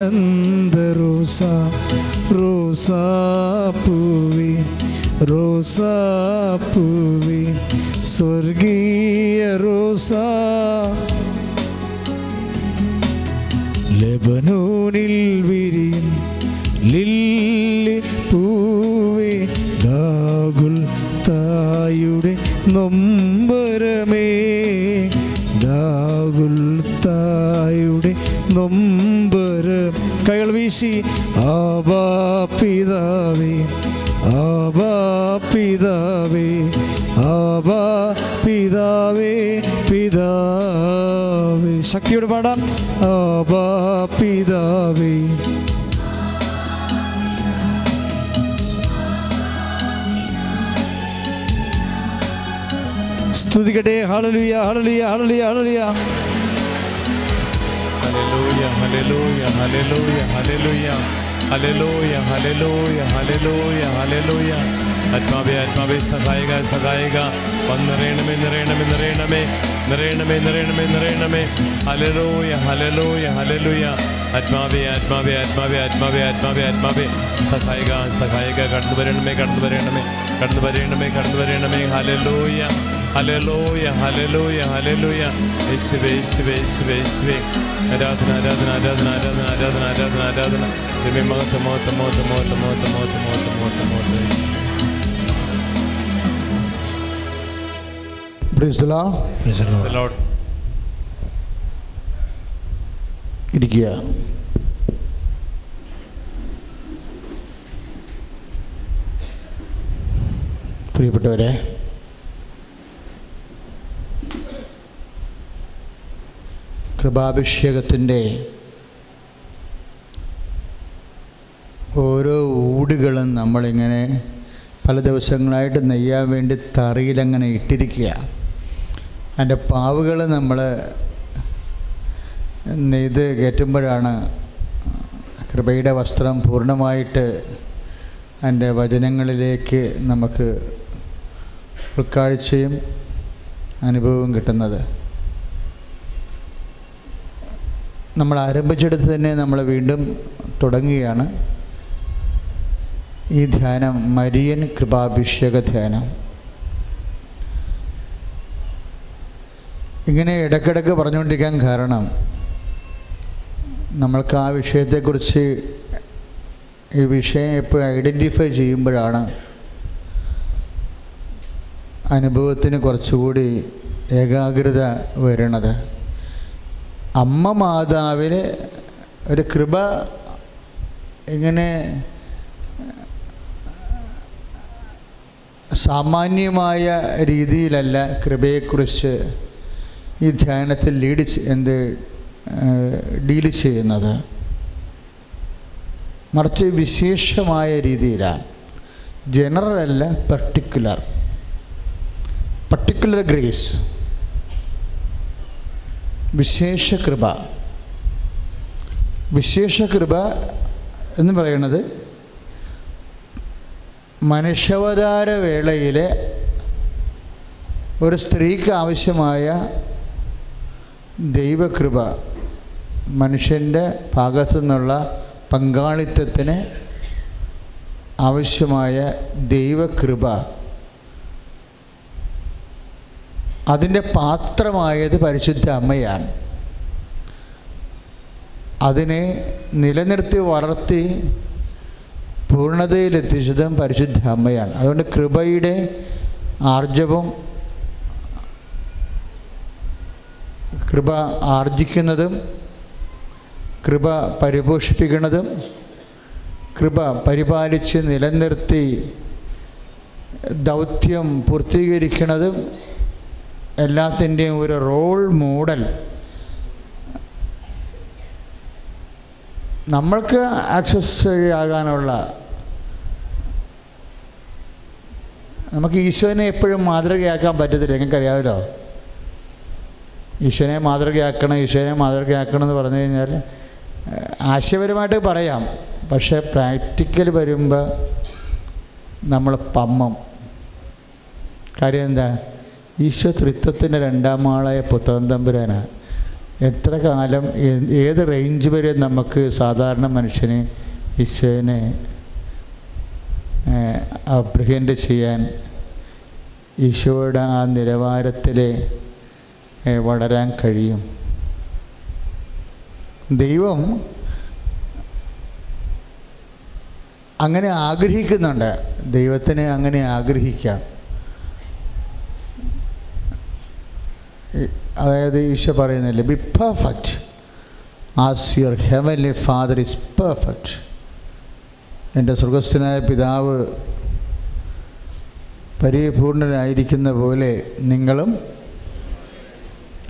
റോസ റോസ പൂവി റോസ പൂവി സ്വർഗീയ റോസ. ലബനൂനിൽ വിരിയും ലില്ലി പൂവി ഗാഗുൽ തായുടെ നൊമ്പരമേ ഗാഗുൽ തായുടെ നൊമ്പരം കൈകൾ വീശി ആബാ പിതാവേ ആബാ പിതാവേ ആബാ പിതാവേ പിതാവേ. ശക്തിയോട് പാടാം. ആബാ പിതാവേ. സ്തുതിക്കട്ടെ. Hallelujah hallelujah hallelujah hallelujah hallelujah, hallelujah, hallelujah, hallelujah, hallelujah, hallelujah, hallelujah. आत्मा भी आत्मा भी सगाएगा सगाएगा और नरेण में नरेण में नरेण में नरेण में नरेण में नरेण में हालेलुया हालेलुया हालेलुया आत्मा भी आत्मा भी आत्मा भी आत्मा भी आत्मा भी आत्मा भी सखाएगा सखाएगा कर्ण वरण में कर्ण वरण में कर्ण वरण में कर्ण वरण में हालेलुया ഹലലോയ ഹലലോയ ഹലലോയ യേശുവേ യേശുവേ യേശുവേ യേശുവേ. ആരാധന ആരാധന ആരാധന ആരാധന ആരാധന ആരാധന ആരാധന. ദൈവമേ മഹത്വ മഹത്വ മഹത്വ മഹത്വ മഹത്വ മഹത്വ മഹത്വ മഹത്വ മഹത്വ Praise the Lord. The Lord. ഇരിക്കുക. പ്രിയപ്പെട്ടവരെ കൃപാഭിഷേകത്തിന്റെ ഓരോ ഊടുകളും നമ്മളിങ്ങനെ പല ദിവസങ്ങളായിട്ട് നെയ്യാൻ വേണ്ടി തറിയിലങ്ങനെ ഇട്ടിരിക്കുക. അതിന്റെ പാവുകൾ നമ്മൾ നെയ്ത് കയറ്റുമ്പോഴാണ് കൃപയുടെ വസ്ത്രം പൂർണമായിട്ട് അതിന്റെ വചനങ്ങളിലേക്ക് നമുക്ക് ഉൾക്കാഴ്ചയും അനുഭവവും കിട്ടുന്നത്. നമ്മൾ ആരംഭിച്ചെടുത്ത് തന്നെ നമ്മൾ വീണ്ടും തുടങ്ങുകയാണ്. ഈ ധ്യാനം മരിയൻ കൃപാഭിഷേക ധ്യാനം. ഇങ്ങനെ ഇടയ്ക്കിടയ്ക്ക് പറഞ്ഞുകൊണ്ടിരിക്കാൻ കാരണം നമ്മൾക്ക് ആ വിഷയത്തെക്കുറിച്ച് ഈ വിഷയം എപ്പോഴും ഐഡന്റിഫൈ ചെയ്യുമ്പോഴാണ് അനുഭവത്തിന് കുറച്ചുകൂടി ഏകാഗ്രത വരണത്. അമ്മ മാതാവിന് ഒരു കൃപ എങ്ങനെ സാമാന്യമായ രീതിയിലല്ല കൃപയെക്കുറിച്ച് ഈ ധ്യാനത്തിൽ ലീഡ് എന്ത് ഡീൽ ചെയ്യുന്നത്. മറിച്ച് വിശേഷമായ രീതിയിലാണ്. ജനറൽ അല്ല പർട്ടിക്കുലർ പർട്ടിക്കുലർ ഗ്രേസ് വിശേഷ കൃപ വിശേഷ കൃപ എന്ന് പറയുന്നത് മനുഷ്യാവതാര വേളയിലെ ഒരു സ്ത്രീക്ക് ആവശ്യമായ ദൈവകൃപ മനുഷ്യന്റെ ഭാഗത്തു നിന്നുള്ള പങ്കാളിത്തത്തിന് ആവശ്യമായ ദൈവകൃപ. അതിന്റെ പാത്രമായത് പരിശുദ്ധ അമ്മയാണ്. അതിനെ നിലനിർത്തി വളർത്തി പൂർണതയിലെത്തിച്ചതും പരിശുദ്ധ അമ്മയാണ്. അതുകൊണ്ട് കൃപയുടെ ആർജവം കൃപ ആർജിക്കുന്നതും കൃപ പരിപോഷിപ്പിക്കുന്നതും കൃപ പരിപാലിച്ച് നിലനിർത്തി ദൗത്യം പൂർത്തീകരിക്കുന്നതും എല്ലാത്തിന്റെയും ഒരു റോൾ മോഡൽ നമ്മൾക്ക് ആക്സസ് ആകാനുള്ള നമുക്ക് ഈശോനെ എപ്പോഴും മാതൃകയാക്കാൻ പറ്റത്തില്ല. നിങ്ങൾക്കറിയാമല്ലോ? ഈശോനെ മാതൃകയാക്കണം ഈശോനെ മാതൃകയാക്കണം എന്ന് പറഞ്ഞു കഴിഞ്ഞാൽ ആശയപരമായിട്ട് പറയാം. പക്ഷേ പ്രാക്ടിക്കൽ വരുമ്പോൾ നമ്മൾ പമ്മം. കാര്യം എന്താ? ഈശോ തൃത്വത്തിന്റെ രണ്ടാം ആളായ പുത്രൻ തമ്പുരാനാണ് എത്ര കാലം ഏത് റേഞ്ച് വരെ നമുക്ക് സാധാരണ മനുഷ്യന് ഈശോനെ അപ്രിഹെൻഡ് ചെയ്യാൻ ഈശോയുടെ ആ നിലവാരത്തിൽ വളരാൻ കഴിയും? ദൈവം അങ്ങനെ ആഗ്രഹിക്കുന്നുണ്ട്. ദൈവത്തിന് അങ്ങനെ ആഗ്രഹിക്കാം. അതായത് ഈശോ പറയുന്നില്ല be perfect as your heavenly father is perfect എന്റെ സ്വർഗസ്ഥനായ പിതാവ് പരിപൂർണനായിരിക്കുന്ന പോലെ നിങ്ങളും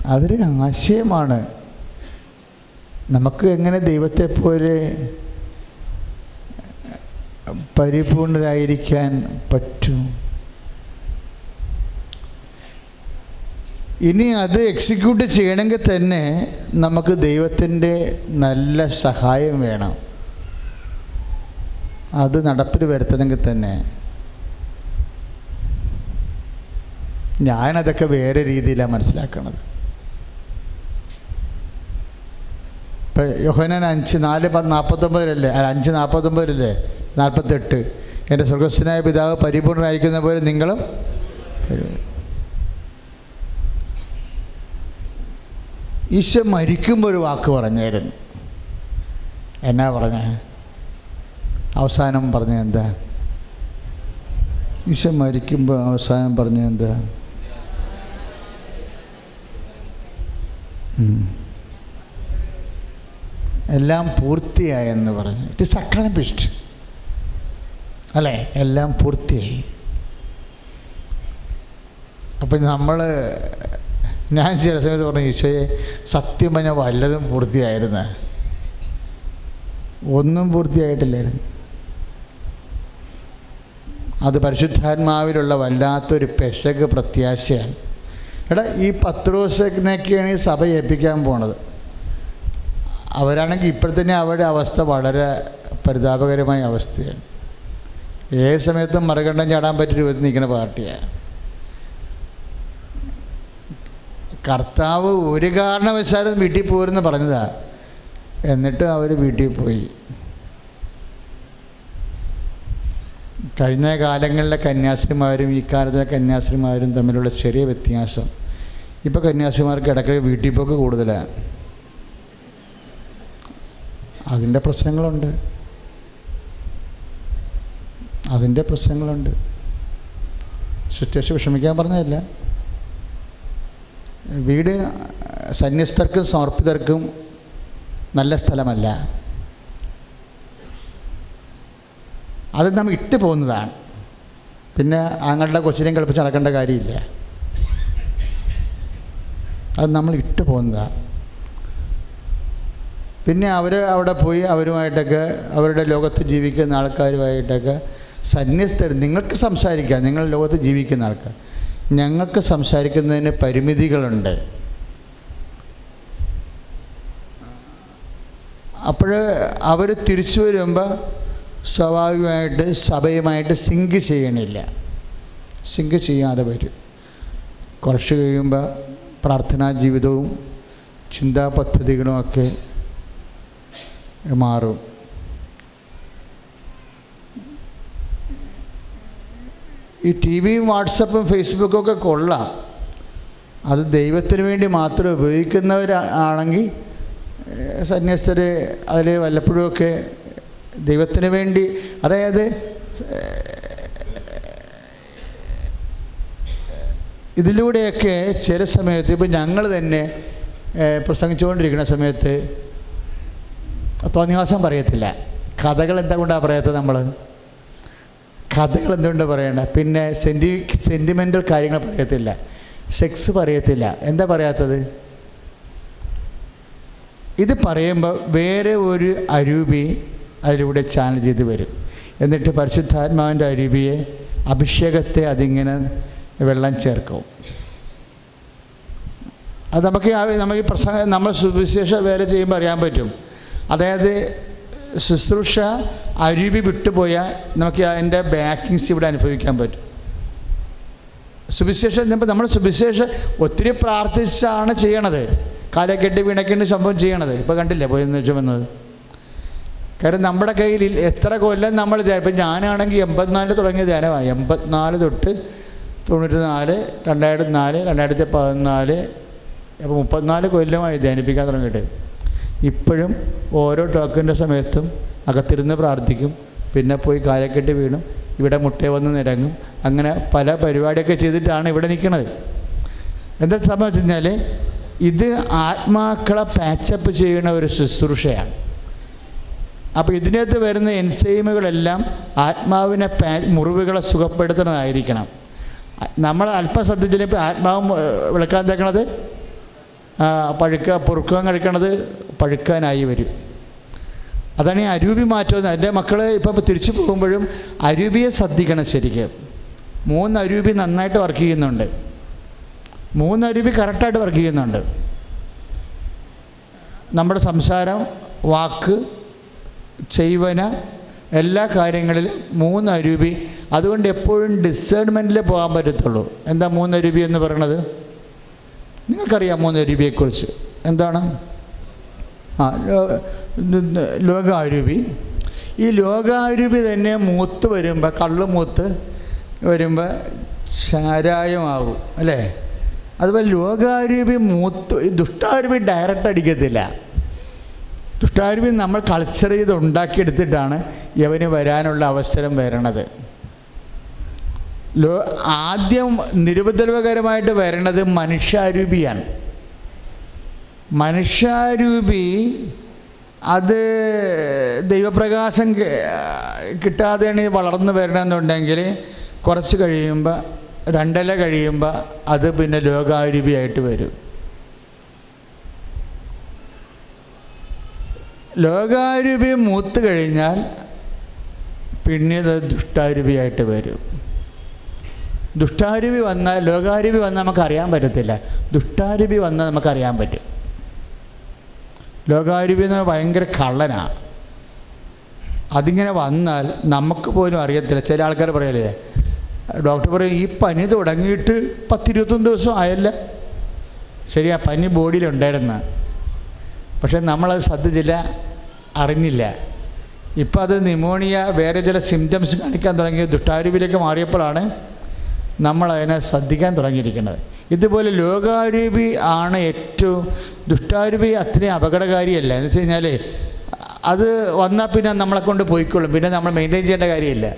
അതൊരു ആശയമാണ്. നമുക്ക് എങ്ങനെ ദൈവത്തെ പോലെ പരിപൂർണരായിരിക്കാൻ പറ്റും? ഇനി അത് എക്സിക്യൂട്ട് ചെയ്യണമെങ്കിൽ തന്നെ നമുക്ക് ദൈവത്തിന്റെ നല്ല സഹായം വേണം. അത് നടപ്പിൽ വരുത്തണമെങ്കിൽ തന്നെ. ഞാനതൊക്കെ വേറെ രീതിയിലാണ് മനസ്സിലാക്കണത്. ഇപ്പം യോഹനാൻ അഞ്ച് നാല് പത്ത് നാൽപ്പത്തൊമ്പതിലല്ലേ അഞ്ച് നാൽപ്പത്തൊമ്പതിലല്ലേ നാൽപ്പത്തെട്ട്. എന്റെ സ്വർഗസ്വനായ പിതാവ് പരിപൂർണനായിരിക്കുന്ന പോലെ നിങ്ങളും ഈശോ മരിക്കുമ്പോൾ ഒരു വാക്ക് പറഞ്ഞായിരുന്നു. എന്നാ പറഞ്ഞ? അവസാനം പറഞ്ഞ എന്താ? ഈശോ മരിക്കുമ്പോൾ അവസാനം പറഞ്ഞ എന്താ. എല്ലാം പൂർത്തിയായെന്ന് പറഞ്ഞു. ഇറ്റ് ഇസ് അക്കംപ്ലിഷ്ഡ് അല്ലേ? എല്ലാം പൂർത്തിയായി. അപ്പം നമ്മൾ ഞാൻ ചില സമയത്ത് പറഞ്ഞു ഈശോയെ സത്യം പറഞ്ഞാൽ വല്ലതും പൂർത്തിയായിരുന്നു. ഒന്നും പൂർത്തിയായിട്ടില്ലായിരുന്നു. അത് പരിശുദ്ധാത്മാവിലുള്ള വല്ലാത്തൊരു പെശക് പ്രത്യാശയാണ്. എടാ ഈ പത്രോസിനൊക്കെയാണ് ഈ സഭ ഏൽപ്പിക്കാൻ പോണത്. അവരാണെങ്കിൽ ഇപ്പോഴത്തന്നെ അവരുടെ അവസ്ഥ വളരെ പരിതാപകരമായ അവസ്ഥയാണ്. ഏത് സമയത്തും മറുകണ്ഠം ചാടാൻ പറ്റിയ രൂപത്തിൽ നിൽക്കുന്ന പാർട്ടിയാണ്. കർത്താവ് ഒരു കാരണവശാലും വീട്ടിൽ പോരെന്ന് പറഞ്ഞതാ. എന്നിട്ട് അവർ വീട്ടിൽ പോയി. കഴിഞ്ഞ കാലങ്ങളിലെ കന്യാസ്ത്രീമാരും ഈ കാലത്തെ കന്യാസ്ത്രീമാരും തമ്മിലുള്ള ചെറിയ വ്യത്യാസം. ഇപ്പോൾ കന്യാസ്ത്രീമാർക്ക് ഇടയ്ക്ക് വീട്ടിൽ പോക്ക് കൂടുതലാണ് അതിന്റെ പ്രശ്നങ്ങളുണ്ട്. അതിന്റെ പ്രശ്നങ്ങളുണ്ട്. സിറ്റുവേഷൻ വിഷമിക്കാൻ പറഞ്ഞതല്ല. വീട് സന്യസ്തർക്കും സമർപ്പിതർക്കും നല്ല സ്ഥലമല്ല. അത് നമ്മൾ ഇട്ട് പോകുന്നതാണ്. പിന്നെ ആങ്ങളുടെ കൊച്ചിനെയും കളിപ്പിച്ച് നടക്കേണ്ട കാര്യമില്ല. അത് നമ്മൾ ഇട്ട് പോകുന്നതാണ് പിന്നെ അവർ അവിടെ പോയി അവരുമായിട്ടൊക്കെ അവരുടെ ലോകത്ത് ജീവിക്കുന്ന ആൾക്കാരുമായിട്ടൊക്കെ സന്യസ്തർ നിങ്ങൾക്ക് സംസാരിക്കാം. നിങ്ങൾ ലോകത്ത് ജീവിക്കുന്ന ആൾക്കാർ. ഞങ്ങൾക്ക് സംസാരിക്കുന്നതിന് പരിമിതികളുണ്ട്. അപ്പോൾ അവർ തിരിച്ചു വരുമ്പോൾ സ്വാഭാവികമായിട്ട് സഭയുമായിട്ട് സിങ്ക് ചെയ്യണില്ല. സിങ്ക് ചെയ്യാതെ വരും. കുറച്ച് കഴിയുമ്പോൾ പ്രാർത്ഥനാ ജീവിതവും ചിന്താ പദ്ധതികളുമൊക്കെ മാറും. ഈ ടി വിയും വാട്സപ്പും ഫേസ്ബുക്കും ഒക്കെ കൊള്ളാം. അത് ദൈവത്തിന് വേണ്ടി മാത്രം ഉപയോഗിക്കുന്നവരാണെങ്കിൽ സന്യസ്തർ അതിൽ വല്ലപ്പോഴുമൊക്കെ ദൈവത്തിന് വേണ്ടി അതായത് ഇതിലൂടെയൊക്കെ ചില സമയത്ത് ഇപ്പം ഞങ്ങൾ തന്നെ പ്രസംഗിച്ചുകൊണ്ടിരിക്കുന്ന സമയത്ത് തോന്നിവാസം പറയത്തില്ല. കഥകൾ എന്താ കൊണ്ടാണ് പറയാത്തത് നമ്മൾ കഥകൾ എന്തുകൊണ്ട് പറയണ്ട? പിന്നെ സെന്റി സെന്റിമെന്റൽ കാര്യങ്ങൾ പറയത്തില്ല. സെക്സ് പറയത്തില്ല. എന്താ പറയാത്തത്? ഇത് പറയുമ്പോൾ വേറെ ഒരു അരൂപി അതിലൂടെ ചാനൽ ചെയ്ത് വരും. എന്നിട്ട് പരിശുദ്ധാത്മാവിന്റെ അരൂപിയെ അഭിഷേകത്തെ അതിങ്ങനെ വെള്ളം ചേർക്കും. അത് നമുക്ക് നമുക്ക് പ്രസംഗ നമ്മൾ സുവിശേഷ വേല ചെയ്യുമ്പോൾ അറിയാൻ പറ്റും. അതായത് ശുശ്രൂഷ അരുവി വിട്ടുപോയാൽ നമുക്ക് അതിന്റെ ബാക്കിങ്സ് ഇവിടെ അനുഭവിക്കാൻ പറ്റും. സുവിശേഷം നമ്മൾ നമ്മൾ സുവിശേഷം ഒത്തിരി പ്രാർത്ഥിച്ചാണ് ചെയ്യണത്. കാലെ കെട്ടി വീണൊക്കെയാണ് സംഭവം ചെയ്യണത്. ഇപ്പോൾ കണ്ടില്ലേ പോയി എന്ന് വന്നത്? കാരണം നമ്മുടെ കയ്യിൽ എത്ര കൊല്ലം നമ്മൾ ഇപ്പം ഞാനാണെങ്കിൽ എൺപത്തിനാലിൽ തുടങ്ങിയ ധ്യാനമാണ് എൺപത്തിനാല് തൊട്ട് തൊണ്ണൂറ്റി നാല് രണ്ടായിരത്തി നാല് രണ്ടായിരത്തി പതിനാല് അപ്പോൾ മുപ്പത്തിനാല് കൊല്ലമായി ധ്യാനിപ്പിക്കാൻ തുടങ്ങിയിട്ട്. ഇപ്പോഴും ഓരോ ടോക്കിന്റെ സമയത്തും അകത്തിരുന്ന് പ്രാർത്ഥിക്കും. പിന്നെ പോയി കാലക്കെട്ട് വീണും. ഇവിടെ മുട്ട വന്ന് നിരങ്ങും. അങ്ങനെ പല പരിപാടിയൊക്കെ ചെയ്തിട്ടാണ് ഇവിടെ നിൽക്കുന്നത് എന്താ സംഭവം വെച്ച് കഴിഞ്ഞാൽ ഇത് ആത്മാക്കളെ പാച്ചപ്പ് ചെയ്യുന്ന ഒരു ശുശ്രൂഷയാണ്. അപ്പോൾ ഇതിനകത്ത് വരുന്ന എൻസൈമുകളെല്ലാം ആത്മാവിനെ പാ മുറിവുകളെ സുഖപ്പെടുത്തുന്നതായിരിക്കണം. നമ്മൾ അല്പം ശ്രദ്ധിച്ചില്ലെങ്കിൽ ആത്മാവ് വിളക്കാൻ തേക്കണത് പഴുക്ക പൊറുക്കാൻ കഴിക്കണത് പഴുക്കാനായി വരും. അതാണ് ഈ അരൂപി മാറ്റം. എന്റെ മക്കൾ ഇപ്പം തിരിച്ചു പോകുമ്പോഴും അരൂപിയെ ശ്രദ്ധിക്കണം ശരിക്കും. മൂന്ന് അരൂപി നന്നായിട്ട് വർക്ക് ചെയ്യുന്നുണ്ട്. മൂന്ന് അരൂപി കറക്റ്റായിട്ട് വർക്ക് ചെയ്യുന്നുണ്ട്. നമ്മുടെ സംസാരം വാക്ക് ചെയ്വന എല്ലാ കാര്യങ്ങളിലും മൂന്ന് അരൂപി അതുകൊണ്ട് എപ്പോഴും ഡിസേൺമെന്റിൽ പോകാൻ പറ്റത്തുള്ളൂ. എന്താ മൂന്ന് അരൂപി എന്ന് പറയണത്? നിങ്ങൾക്കറിയാം മൂന്ന് അരൂപിയെക്കുറിച്ച് എന്താണ്? ആ ലോകാരൂപി ഈ ലോകാരൂപി തന്നെ മൂത്ത് വരുമ്പോൾ കള്ള് മൂത്ത് വരുമ്പോൾ ചാരായമാകും അല്ലേ? അതുപോലെ ലോകാരൂപി മൂത്ത് ഈ ദുഷ്ടാരൂപി ഡയറക്റ്റ് അടിക്കത്തില്ല. ദുഷ്ടാരൂപി നമ്മൾ കൾച്ചർ ചെയ്ത് ഉണ്ടാക്കിയെടുത്തിട്ടാണ് യവന് വരാനുള്ള അവസരം വരണത്. ആദ്യം നിരുപദ്രവകരമായിട്ട് വരണത് മനുഷ്യാരൂപിയാണ്. മനുഷ്യാരൂപി അത് ദൈവപ്രകാശം കിട്ടാതെയാണ് വളർന്നു വരണമെന്നുണ്ടെങ്കിൽ കുറച്ച് കഴിയുമ്പോൾ രണ്ടില കഴിയുമ്പോൾ അത് പിന്നെ ലോകാരൂപിയായിട്ട് വരും. ലോകാരൂപി മൂത്ത് കഴിഞ്ഞാൽ പിന്നീട് ദുഷ്ടാരൂപിയായിട്ട് വരും. ദുഷ്ടാരൂപി വന്നാൽ ലോകാരൂപി വന്നാൽ നമുക്ക് അറിയാൻ പറ്റത്തില്ല. ദുഷ്ടാരൂപി വന്നാൽ നമുക്കറിയാൻ പറ്റും. ലോകാരൂപി എന്ന് ഭയങ്കര കള്ളനാണ് അതിങ്ങനെ വന്നാൽ നമുക്ക് പോലും അറിയത്തില്ല. ചില ആൾക്കാർ പറയല്ലേ ഡോക്ടർ പറയും ഈ പനി തുടങ്ങിയിട്ട് പത്തിരുപത്തൊന്ന് ദിവസം ആയല്ല. ശരിയാ പനി ബോഡിയിലുണ്ടായിരുന്നു. പക്ഷെ നമ്മളത് ശ്രദ്ധിച്ചില്ല അറിഞ്ഞില്ല. ഇപ്പം അത് ന്യൂമോണിയ വേറെ ചില സിംറ്റംസ് കാണിക്കാൻ തുടങ്ങി ദുഷ്ടാരൂപിലേക്ക് മാറിയപ്പോഴാണ് നമ്മൾ അതിനെ ശ്രദ്ധിക്കാൻ തുടങ്ങിയിരിക്കുന്നത്. ഇതുപോലെ ലോകാരൂപി ആണ് ഏറ്റവും ദുഷ്ടാരൂപി അത്രയും അപകടകാരിയല്ല. എന്ന് വെച്ച് കഴിഞ്ഞാൽ അത് വന്നാൽ പിന്നെ നമ്മളെ കൊണ്ട് പോയിക്കോളും. പിന്നെ നമ്മൾ മെയിന്റെയിൻ ചെയ്യേണ്ട കാര്യമില്ല.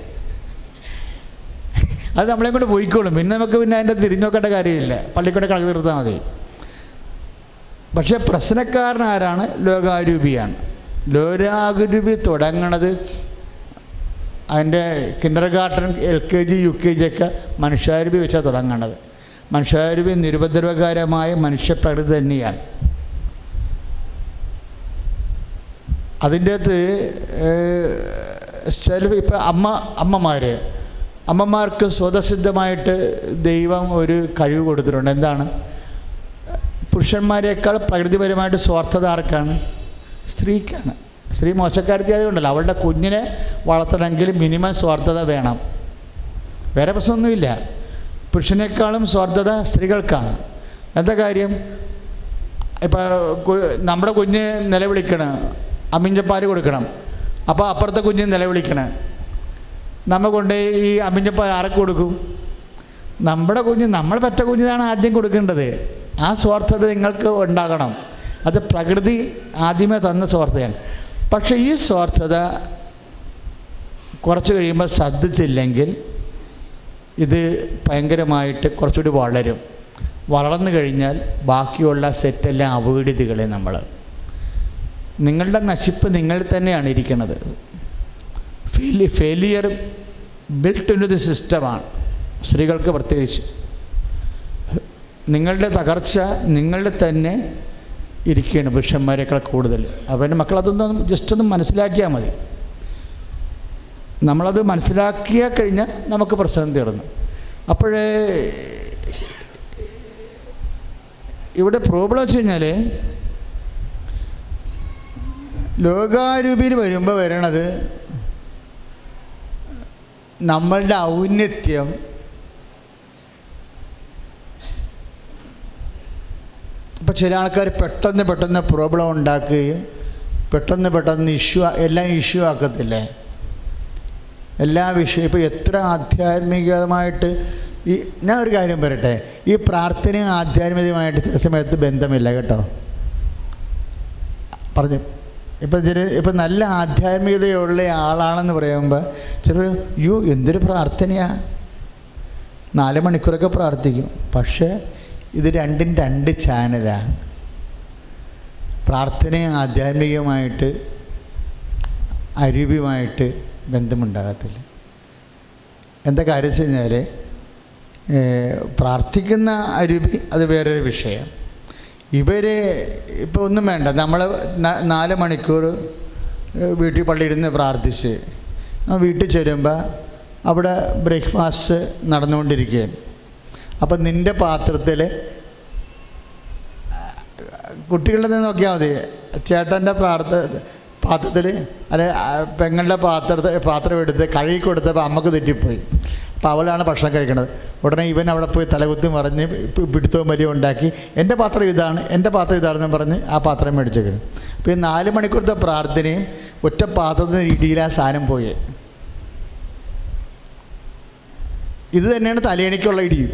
അത് നമ്മളെ കൊണ്ട് പോയിക്കോളും. പിന്നെ നമുക്ക് പിന്നെ അതിന്റെ തിരിഞ്ഞു നോക്കേണ്ട കാര്യമില്ല. പള്ളിക്കൊണ്ട് കളി തീർത്താൽ മതി. പക്ഷേ പ്രശ്നക്കാരനാരാണ്? ലോകാരൂപിയാണ്. ലോകാരൂപി തുടങ്ങണത് അതിന്റെ kindergarten L K G U K G ഒക്കെ മനുഷ്യാരൂപി വെച്ചാണ് തുടങ്ങേണ്ടത് മനുഷ്യാരൂപി നിരുപദ്രവകരമായ മനുഷ്യപ്രകൃതി തന്നെയാണ്. അതിന്റെ അകത്ത് സെൽഫ് ഇപ്പം അമ്മ അമ്മമാർ അമ്മമാർക്ക് സ്വതസിദ്ധമായിട്ട് ദൈവം ഒരു കഴിവ് കൊടുത്തിട്ടുണ്ട്. എന്താണ്? പുരുഷന്മാരെക്കാൾ പ്രകൃതിപരമായിട്ട് സ്വാർത്ഥത ആർക്കാണ്? സ്ത്രീക്കാണ്. സ്ത്രീ മോശക്കാരത്തി അതുകൊണ്ടല്ലോ അവളുടെ കുഞ്ഞിനെ വളർത്തണമെങ്കിൽ മിനിമം സ്വാർത്ഥത വേണം. വേറെ പ്രശ്നമൊന്നുമില്ല. പുരുഷനേക്കാളും സ്വാർത്ഥത സ്ത്രീകൾക്കാണ്. എന്താ കാര്യം? ഇപ്പോൾ നമ്മുടെ കുഞ്ഞ് നിലവിളിക്കണം. അമ്മിഞ്ചപ്പാൽ കൊടുക്കണം. അപ്പോൾ അപ്പുറത്തെ കുഞ്ഞ് നിലവിളിക്കണം. നമ്മൾ കൊണ്ട് ഈ അമ്മിഞ്ചപ്പാൽ ആർക്ക് കൊടുക്കും? നമ്മുടെ കുഞ്ഞ് നമ്മൾ പറ്റ കുഞ്ഞിനാണ് ആദ്യം കൊടുക്കേണ്ടത്. ആ സ്വാർത്ഥത നിങ്ങൾക്ക് ഉണ്ടാകണം. അത് പ്രകൃതി ആദ്യമേ തന്ന സ്വാർത്ഥതയാണ്. പക്ഷേ ഈ സ്വാർത്ഥത കുറച്ച് കഴിയുമ്പോൾ ശ്രദ്ധിച്ചില്ലെങ്കിൽ ഇത് ഭയങ്കരമായിട്ട് കുറച്ചുകൂടി വളരും. വളർന്നു കഴിഞ്ഞാൽ ബാക്കിയുള്ള സെറ്റെല്ലാം കളയും നമ്മൾ. നിങ്ങളുടെ നശിപ്പ് നിങ്ങളിൽ തന്നെയാണ് ഇരിക്കുന്നത്. Fail failure built in the സിസ്റ്റമാണ് സ്ത്രീകൾക്ക് പ്രത്യേകിച്ച്. നിങ്ങളുടെ തകർച്ച നിങ്ങളുടെ തന്നെ ഇരിക്കുകയാണ് പുരുഷന്മാരെക്കാൾ കൂടുതൽ. അപ്പോൾ എന്റെ മക്കളതൊന്നും ജസ്റ്റ് ഒന്ന് മനസ്സിലാക്കിയാൽ മതി. നമ്മളത് മനസ്സിലാക്കിയ കഴിഞ്ഞാൽ നമുക്ക് പ്രശ്നം തീർന്നു. അപ്പോഴേ ഇവിടെ പ്രോബ്ലം വെച്ച് കഴിഞ്ഞാൽ ലോകാരൂപിയിൽ വരുമ്പോൾ വരണത് നമ്മളുടെ ഔന്നത്യം അപ്പോൾ ചില ആൾക്കാർ പെട്ടെന്ന് പെട്ടെന്ന് പ്രോബ്ലം ഉണ്ടാക്കുകയും പെട്ടെന്ന് പെട്ടെന്ന് ഇഷ്യൂ എല്ലാം ഇഷ്യൂ ആക്കത്തില്ലേ? എല്ലാ വിഷയം ഇപ്പോൾ എത്ര ആധ്യാത്മികമായിട്ട് ഈ ഞാൻ ഒരു കാര്യം പറയട്ടെ. ഈ പ്രാർത്ഥനയും ആധ്യാത്മികമായിട്ട് ചില സമയത്ത് ബന്ധമില്ല കേട്ടോ. പറഞ്ഞു. ഇപ്പം ചില ഇപ്പം നല്ല ആധ്യാത്മികതയുള്ള ആളാണെന്ന് പറയുമ്പോൾ ചിലർ യോ എന്തൊരു പ്രാർത്ഥനയാണ് നാല് മണിക്കൂറൊക്കെ പ്രാർത്ഥിക്കും. പക്ഷേ ഇത് രണ്ടും രണ്ട് ചാനലാണ്. പ്രാർത്ഥനയും ആധ്യാത്മികമായിട്ട് അരൂപിയുമായിട്ട് ബന്ധമുണ്ടാകത്തില്ല. എന്താ കാര്യം വെച്ച് കഴിഞ്ഞാൽ പ്രാർത്ഥിക്കുന്ന അരൂപി അത് വേറൊരു വിഷയം. ഇവർ ഇപ്പോൾ ഒന്നും വേണ്ട. നമ്മൾ നാല് മണിക്കൂർ വീട്ടിൽ പള്ളിയിരുന്ന് പ്രാർത്ഥിച്ച് വീട്ടിൽ ചെല്ലുമ്പോൾ അവിടെ ബ്രേക്ക്ഫാസ്റ്റ് നടന്നുകൊണ്ടിരിക്കുകയാണ്. അപ്പം നിന്റെ പാത്രത്തിൽ കുട്ടികളുടെ നിന്ന് നോക്കിയാൽ മതി. ചേട്ടന്റെ പ്രാർത്ഥ പാത്രത്തിൽ അല്ലെ പെങ്ങളുടെ പാത്രത്തെ പാത്രം എടുത്ത് കഴുകി കൊടുത്തപ്പോൾ അമ്മയ്ക്ക് തെറ്റിപ്പോയി. അപ്പോൾ അവളാണ് ഭക്ഷണം കഴിക്കുന്നത് ഉടനെ ഇവൻ അവിടെ പോയി തലകുത്തി മറിഞ്ഞ് പിടുത്തവും വലിയ ഉണ്ടാക്കി. എന്റെ പാത്രം ഇതാണ് എന്റെ പാത്രം ഇതാണെന്ന് പറഞ്ഞ് ആ പാത്രം മേടിച്ചു കഴിഞ്ഞു അപ്പോൾ ഈ നാല് മണിക്കൂറത്തെ പ്രാർത്ഥനയും ഒറ്റ പാത്രത്തിന് രീതിയിൽ ആ സാധനം പോയി. ഇത് തന്നെയാണ് തലയണിക്കുള്ള ഇടിയും.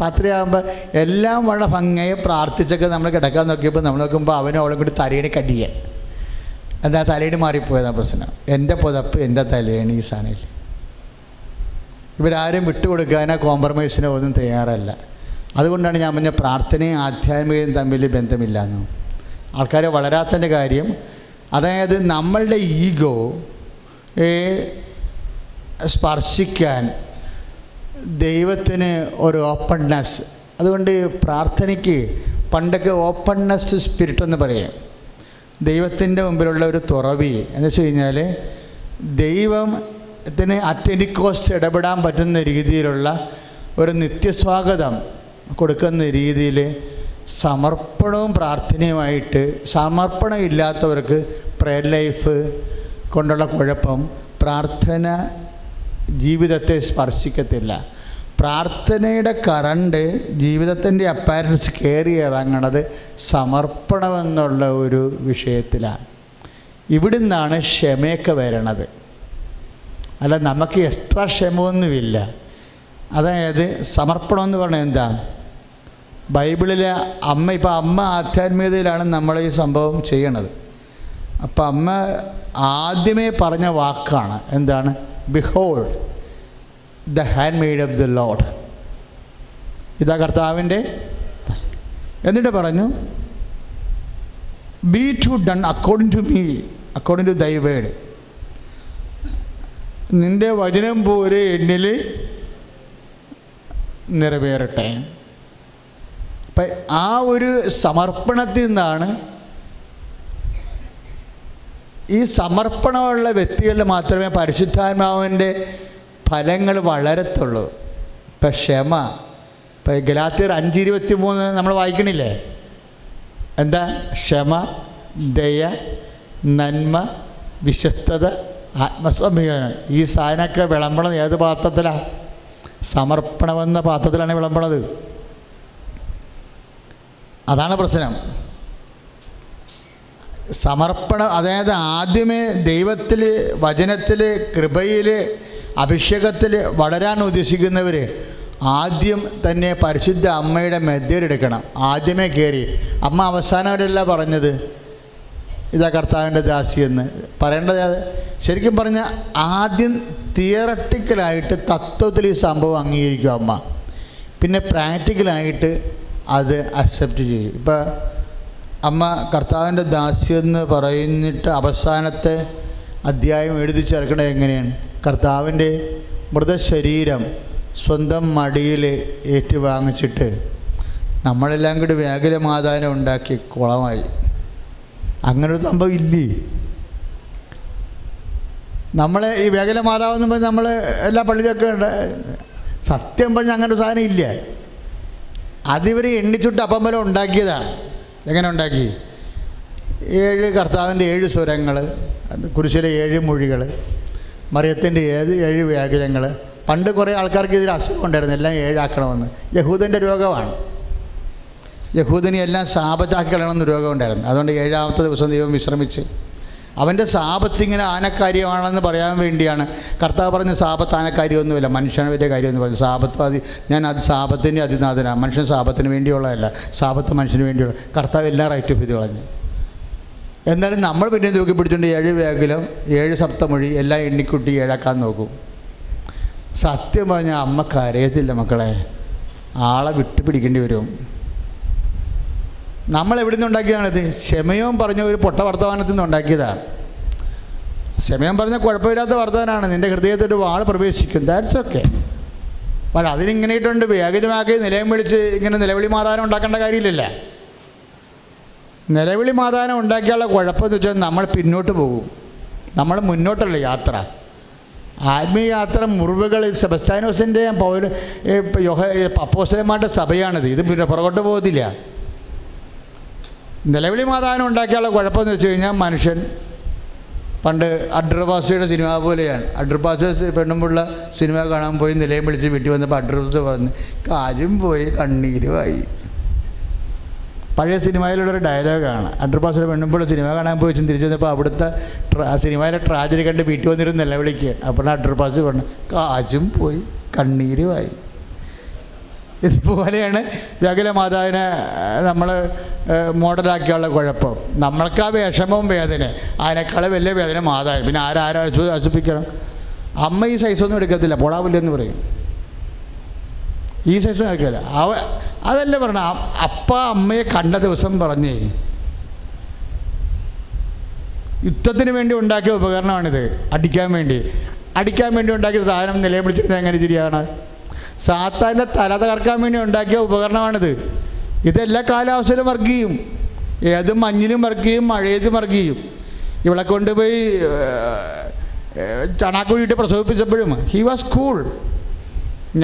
രാത്രിയാകുമ്പോൾ എല്ലാം വളരെ ഭംഗിയായി പ്രാർത്ഥിച്ചൊക്കെ നമ്മൾ കിടക്കാൻ നോക്കിയപ്പോൾ നമ്മൾ നോക്കുമ്പോൾ അവനും അവളും കൂടി തലയണി കടിയാൻ എന്താ തലയണി മാറിപ്പോയതാ പ്രശ്നം. എന്റെ പുതപ്പ് എന്റെ തലയണി ഈ സാധനയിൽ ഇവരാരും വിട്ടുകൊടുക്കാനോ കോംപ്രമൈസിനോ ഒന്നും തയ്യാറല്ല. അതുകൊണ്ടാണ് ഞാൻ പറഞ്ഞ പ്രാർത്ഥനയും ആധ്യാത്മികതയും തമ്മിൽ ബന്ധമില്ലാന്ന്. ആൾക്കാരെ വളരാത്തതിന്റെ കാര്യം അതായത് നമ്മളുടെ ഈഗോ സ്പർശിക്കാൻ ദൈവത്തിന് ഒരു ഓപ്പൺനെസ് അതുകൊണ്ട് പ്രാർത്ഥനയ്ക്ക് പണ്ടൊക്കെ ഓപ്പൺനെസ് സ്പിരിറ്റ് എന്ന് പറയും. ദൈവത്തിന്റെ മുമ്പിലുള്ള ഒരു തുറവി എന്ന് വെച്ച് കഴിഞ്ഞാൽ ദൈവത്തിന് അറ്റനിക്കോസ്റ്റ് ഇടപെടാൻ പറ്റുന്ന രീതിയിലുള്ള ഒരു നിത്യസ്വാഗതം കൊടുക്കുന്ന രീതിയിൽ സമർപ്പണവും പ്രാർത്ഥനയുമായിട്ട് സമർപ്പണം ഇല്ലാത്തവർക്ക് പ്രയർ ലൈഫ് കൊണ്ടുള്ള കുഴപ്പം പ്രാർത്ഥന ജീവിതത്തെ സ്പർശിക്കത്തില്ല. പ്രാർത്ഥനയുടെ കറണ്ട് ജീവിതത്തിന്റെ അപ്പാരൻസ് കയറി ഇറങ്ങണത് സമർപ്പണമെന്നുള്ള ഒരു വിഷയത്തിലാണ്. ഇവിടുന്നാണ് ക്ഷമയൊക്കെ വരണത്. അല്ല നമുക്ക് എക്സ്ട്രാ ക്ഷമയൊന്നുമില്ല. അതായത് സമർപ്പണം എന്ന് പറഞ്ഞാൽ എന്താ? ബൈബിളിലെ അമ്മ ഇപ്പം അമ്മ ആധ്യാത്മികതയിലാണ് നമ്മൾ ഈ സംഭവം ചെയ്യണത്. അപ്പം അമ്മ ആദ്യമേ പറഞ്ഞ വാക്കാണ് എന്താണ്? Behold the handmaid of the Lord ഇതാ കർത്താവിന്റെ എന്നിട്ട് പറഞ്ഞു be to done according to me according to thy word നിന്റെ വചനം പോലെ എന്നിൽ നിറവേറട്ടെ. അപ്പം ആ ഒരു സമർപ്പണത്തിൽ നിന്നാണ് ഈ സമർപ്പണമുള്ള വ്യക്തികളിൽ മാത്രമേ പരിശുദ്ധാത്മാവിന്റെ ഫലങ്ങൾ വളരത്തുള്ളൂ. ഇപ്പം ക്ഷമ ഇപ്പം ഗലാത്തിയർ അഞ്ച് ഇരുപത്തി മൂന്ന് നമ്മൾ വായിക്കണില്ലേ? എന്താ? ക്ഷമ ദയ നന്മ വിശ്വസ്തത ആത്മസമീപനം ഈ സാധനമൊക്കെ വിളമ്പണത് ഏത് പാത്രത്തിലാണ് സമർപ്പണമെന്ന പാത്രത്തിലാണ് വിളമ്പണത്. അതാണ് പ്രശ്നം. സമർപ്പണം അതായത് ആദ്യമേ ദൈവത്തിൽ വചനത്തിൽ കൃപയിൽ അഭിഷേകത്തിൽ വളരാൻ ഉദ്ദേശിക്കുന്നവർ ആദ്യം തന്നെ പരിശുദ്ധ അമ്മയുടെ മെദ്യരെടുക്കണം ആദ്യമേ കയറി അമ്മ അവസാനവരല്ല പറഞ്ഞത്? ഇതാ കർത്താവിന്റെ ദാസിയെന്ന് പറയേണ്ടത് അത് ശരിക്കും പറഞ്ഞാൽ ആദ്യം തിയറട്ടിക്കലായിട്ട് തത്വത്തിൽ ഈ സംഭവം അംഗീകരിക്കും അമ്മ. പിന്നെ പ്രാക്ടിക്കലായിട്ട് അത് അക്സെപ്റ്റ് ചെയ്യും. ഇപ്പം അമ്മ കർത്താവിന്റെ ദാസ്യെന്ന് പറയുന്നിട്ട് അവസാനത്തെ അധ്യായം എഴുതി ചേർക്കണത് എങ്ങനെയാണ്? കർത്താവിന്റെ മൃതശരീരം സ്വന്തം മടിയിൽ ഏറ്റുവാങ്ങിച്ചിട്ട് നമ്മളെല്ലാം കൂടി വ്യാകുലമാതാനം ഉണ്ടാക്കി കുളമായി. അങ്ങനൊരു സംഭവം ഇല്ലേ? നമ്മളെ ഈ വ്യാകുല മാതാവ് എന്ന് പറഞ്ഞാൽ നമ്മൾ എല്ലാ പള്ളിയിലൊക്കെ ഉണ്ട്. സത്യം പറഞ്ഞാൽ അങ്ങനെ ഒരു സാധനം ഇല്ല. അതിവർ എണ്ണിച്ചുട്ട് അപ്പം വരെ ഉണ്ടാക്കിയതാണ്. എങ്ങനെ ഉണ്ടാക്കി ഏഴ് കർത്താവിന്റെ ഏഴ് സ്വരങ്ങൾ കുരിശിലെ ഏഴ് മൊഴികൾ മറിയത്തിന്റെ ഏത് ഏഴ് വ്യാകുലങ്ങൾ. പണ്ട് കുറേ ആൾക്കാർക്ക് ഇതിൽ അസുഖം ഉണ്ടായിരുന്നു എല്ലാം ഏഴാക്കണമെന്ന്. യഹൂദന്റെ രോഗമാണ്. യഹൂദനെ എല്ലാം സാപത്താക്കി കളയണമെന്ന് രോഗം ഉണ്ടായിരുന്നു. അതുകൊണ്ട് ഏഴാമത്തെ ദിവസം ദൈവം വിശ്രമിച്ച് അവന്റെ സാപത്ത് ഇങ്ങനെ ആനക്കാര്യമാണെന്ന് പറയാൻ വേണ്ടിയാണ്. കർത്താവ് പറഞ്ഞ സാപത്ത് ആനക്കാര്യമൊന്നുമില്ല. മനുഷ്യനെ വലിയ കാര്യമെന്ന് പറഞ്ഞു. സാപത്ത് അതി ഞാൻ അത് സാപത്തിന്റെ അതിനാഥനാണ് മനുഷ്യൻ സാപത്തിന് വേണ്ടിയുള്ളതല്ല. സാപത്ത് മനുഷ്യന് വേണ്ടിയുള്ള. കർത്താവ് എല്ലാ റൈറ്റ് ചെയ്ത് കളഞ്ഞു. എന്നാലും നമ്മൾ പിന്നെ തൂക്കി പിടിച്ചുകൊണ്ട് ഏഴ് വേഗിലും ഏഴ് സപ്തമൊഴി എല്ലാം എണ്ണിക്കുട്ടി ഏഴാക്കാൻ നോക്കും. സത്യം പറഞ്ഞാൽ അമ്മ കരയത്തില്ല മക്കളെ. ആളെ വിട്ടു പിടിക്കേണ്ടി വരും. നമ്മൾ എവിടെ നിന്ന് ഉണ്ടാക്കിയതാണിത് ക്ഷമയും പറഞ്ഞ ഒരു പൊട്ട വർത്തമാനത്തിൽ നിന്ന് ഉണ്ടാക്കിയതാണ് ക്ഷമയം പറഞ്ഞ കുഴപ്പമില്ലാത്ത വർത്തമാനമാണ് നിന്റെ ഹൃദയത്തിൽ വാൾ പ്രവേശിക്കും. ദാറ്റ്സ് ഓക്കെ പക്ഷേ അതിനിങ്ങനെ ഇട്ടുണ്ട്. വേഗമാക്കി നിലയം വിളിച്ച് ഇങ്ങനെ നിലവിളി മാതാനം ഉണ്ടാക്കേണ്ട കാര്യമില്ലല്ല? നിലവിളി മാതാനം ഉണ്ടാക്കിയുള്ള കുഴപ്പമെന്ന് വെച്ചാൽ നമ്മൾ പിന്നോട്ട് പോകും. നമ്മൾ മുന്നോട്ടല്ല യാത്ര. ആത്മീയ യാത്ര മുറിവുകൾ. സെബസ്താനോസിന്റെ പൗര യോഹ പപ്പോസന്മാരുടെ സഭയാണിത്. ഇത് പിന്നെ പുറകോട്ട് പോകത്തില്ല. നിലവിളി മാതാവിനെ ഉണ്ടാക്കിയുള്ള കുഴപ്പമെന്ന് വെച്ച് കഴിഞ്ഞാൽ മനുഷ്യൻ പണ്ട് അഡ്രബാസിയുടെ സിനിമ പോലെയാണ്. അഡ്രബാസ പെണ്ണുമ്പുള്ള സിനിമ കാണാൻ പോയി നിലയം വിളിച്ച് വീട്ടിൽ വന്നപ്പോൾ അഡ്രബാസ് പറഞ്ഞ് കാര്യം പോയി കണ്ണീരുമായി പഴയ സിനിമയിലുള്ളൊരു ഡയലോഗാണ് അഡ്രബാസിലെ പെണ്ണുമ്പോൾ സിനിമ കാണാൻ പോയി തിരിച്ചു വന്നപ്പോൾ അവിടുത്തെ സിനിമയിലെ ട്രാജഡി കണ്ട് വീട്ടിൽ വന്നിരുന്ന് നിലവിളിക്കുകയാണ്. അപ്പോൾ അഡ്രബാസ് പറഞ്ഞു കാജും പോയി കണ്ണീരുമായി ഇതുപോലെയാണ് വ്യാകുല മാതാവിനെ നമ്മൾ മോഡലാക്കിയുള്ള കുഴപ്പം. നമ്മൾക്ക് ആ വിഷമവും വേദന അതിനേക്കാൾ വലിയ വേദന മാതാവിന്. പിന്നെ ആരാരോ ആശ്വസിപ്പിക്കണം അമ്മ ഈ സൈസൊന്നും എടുക്കത്തില്ല. പൊടാവില്ലെന്ന് പറയും. ഈ സൈസ് എടുക്കില്ല അവ അതല്ല പറഞ്ഞ അപ്പ അമ്മയെ കണ്ട ദിവസം പറഞ്ഞേ യുദ്ധത്തിന് വേണ്ടി ഉണ്ടാക്കിയ ഉപകരണമാണിത്. അടിക്കാൻ വേണ്ടി. അടിക്കാൻ വേണ്ടി ഉണ്ടാക്കിയ സാധനം നിലയെ പിടിച്ചിരുന്നത് എങ്ങനെ ശരിയാണ് സാത്താന്റെ തല തകർക്കാൻ വേണ്ടി ഉണ്ടാക്കിയ ഉപകരണമാണിത്. ഇതെല്ലാ കാലാവസ്ഥയിലും വർക്ക് ചെയ്യും. ഏത് മഞ്ഞിലും വർക്ക് ചെയ്യും മഴയത്തും വർക്ക് ചെയ്യും. ഇവളെ കൊണ്ടുപോയി ചണാക്കുഴിയിട്ട് പ്രസവിപ്പിച്ചപ്പോഴും ഹി വാസ് കൂൾ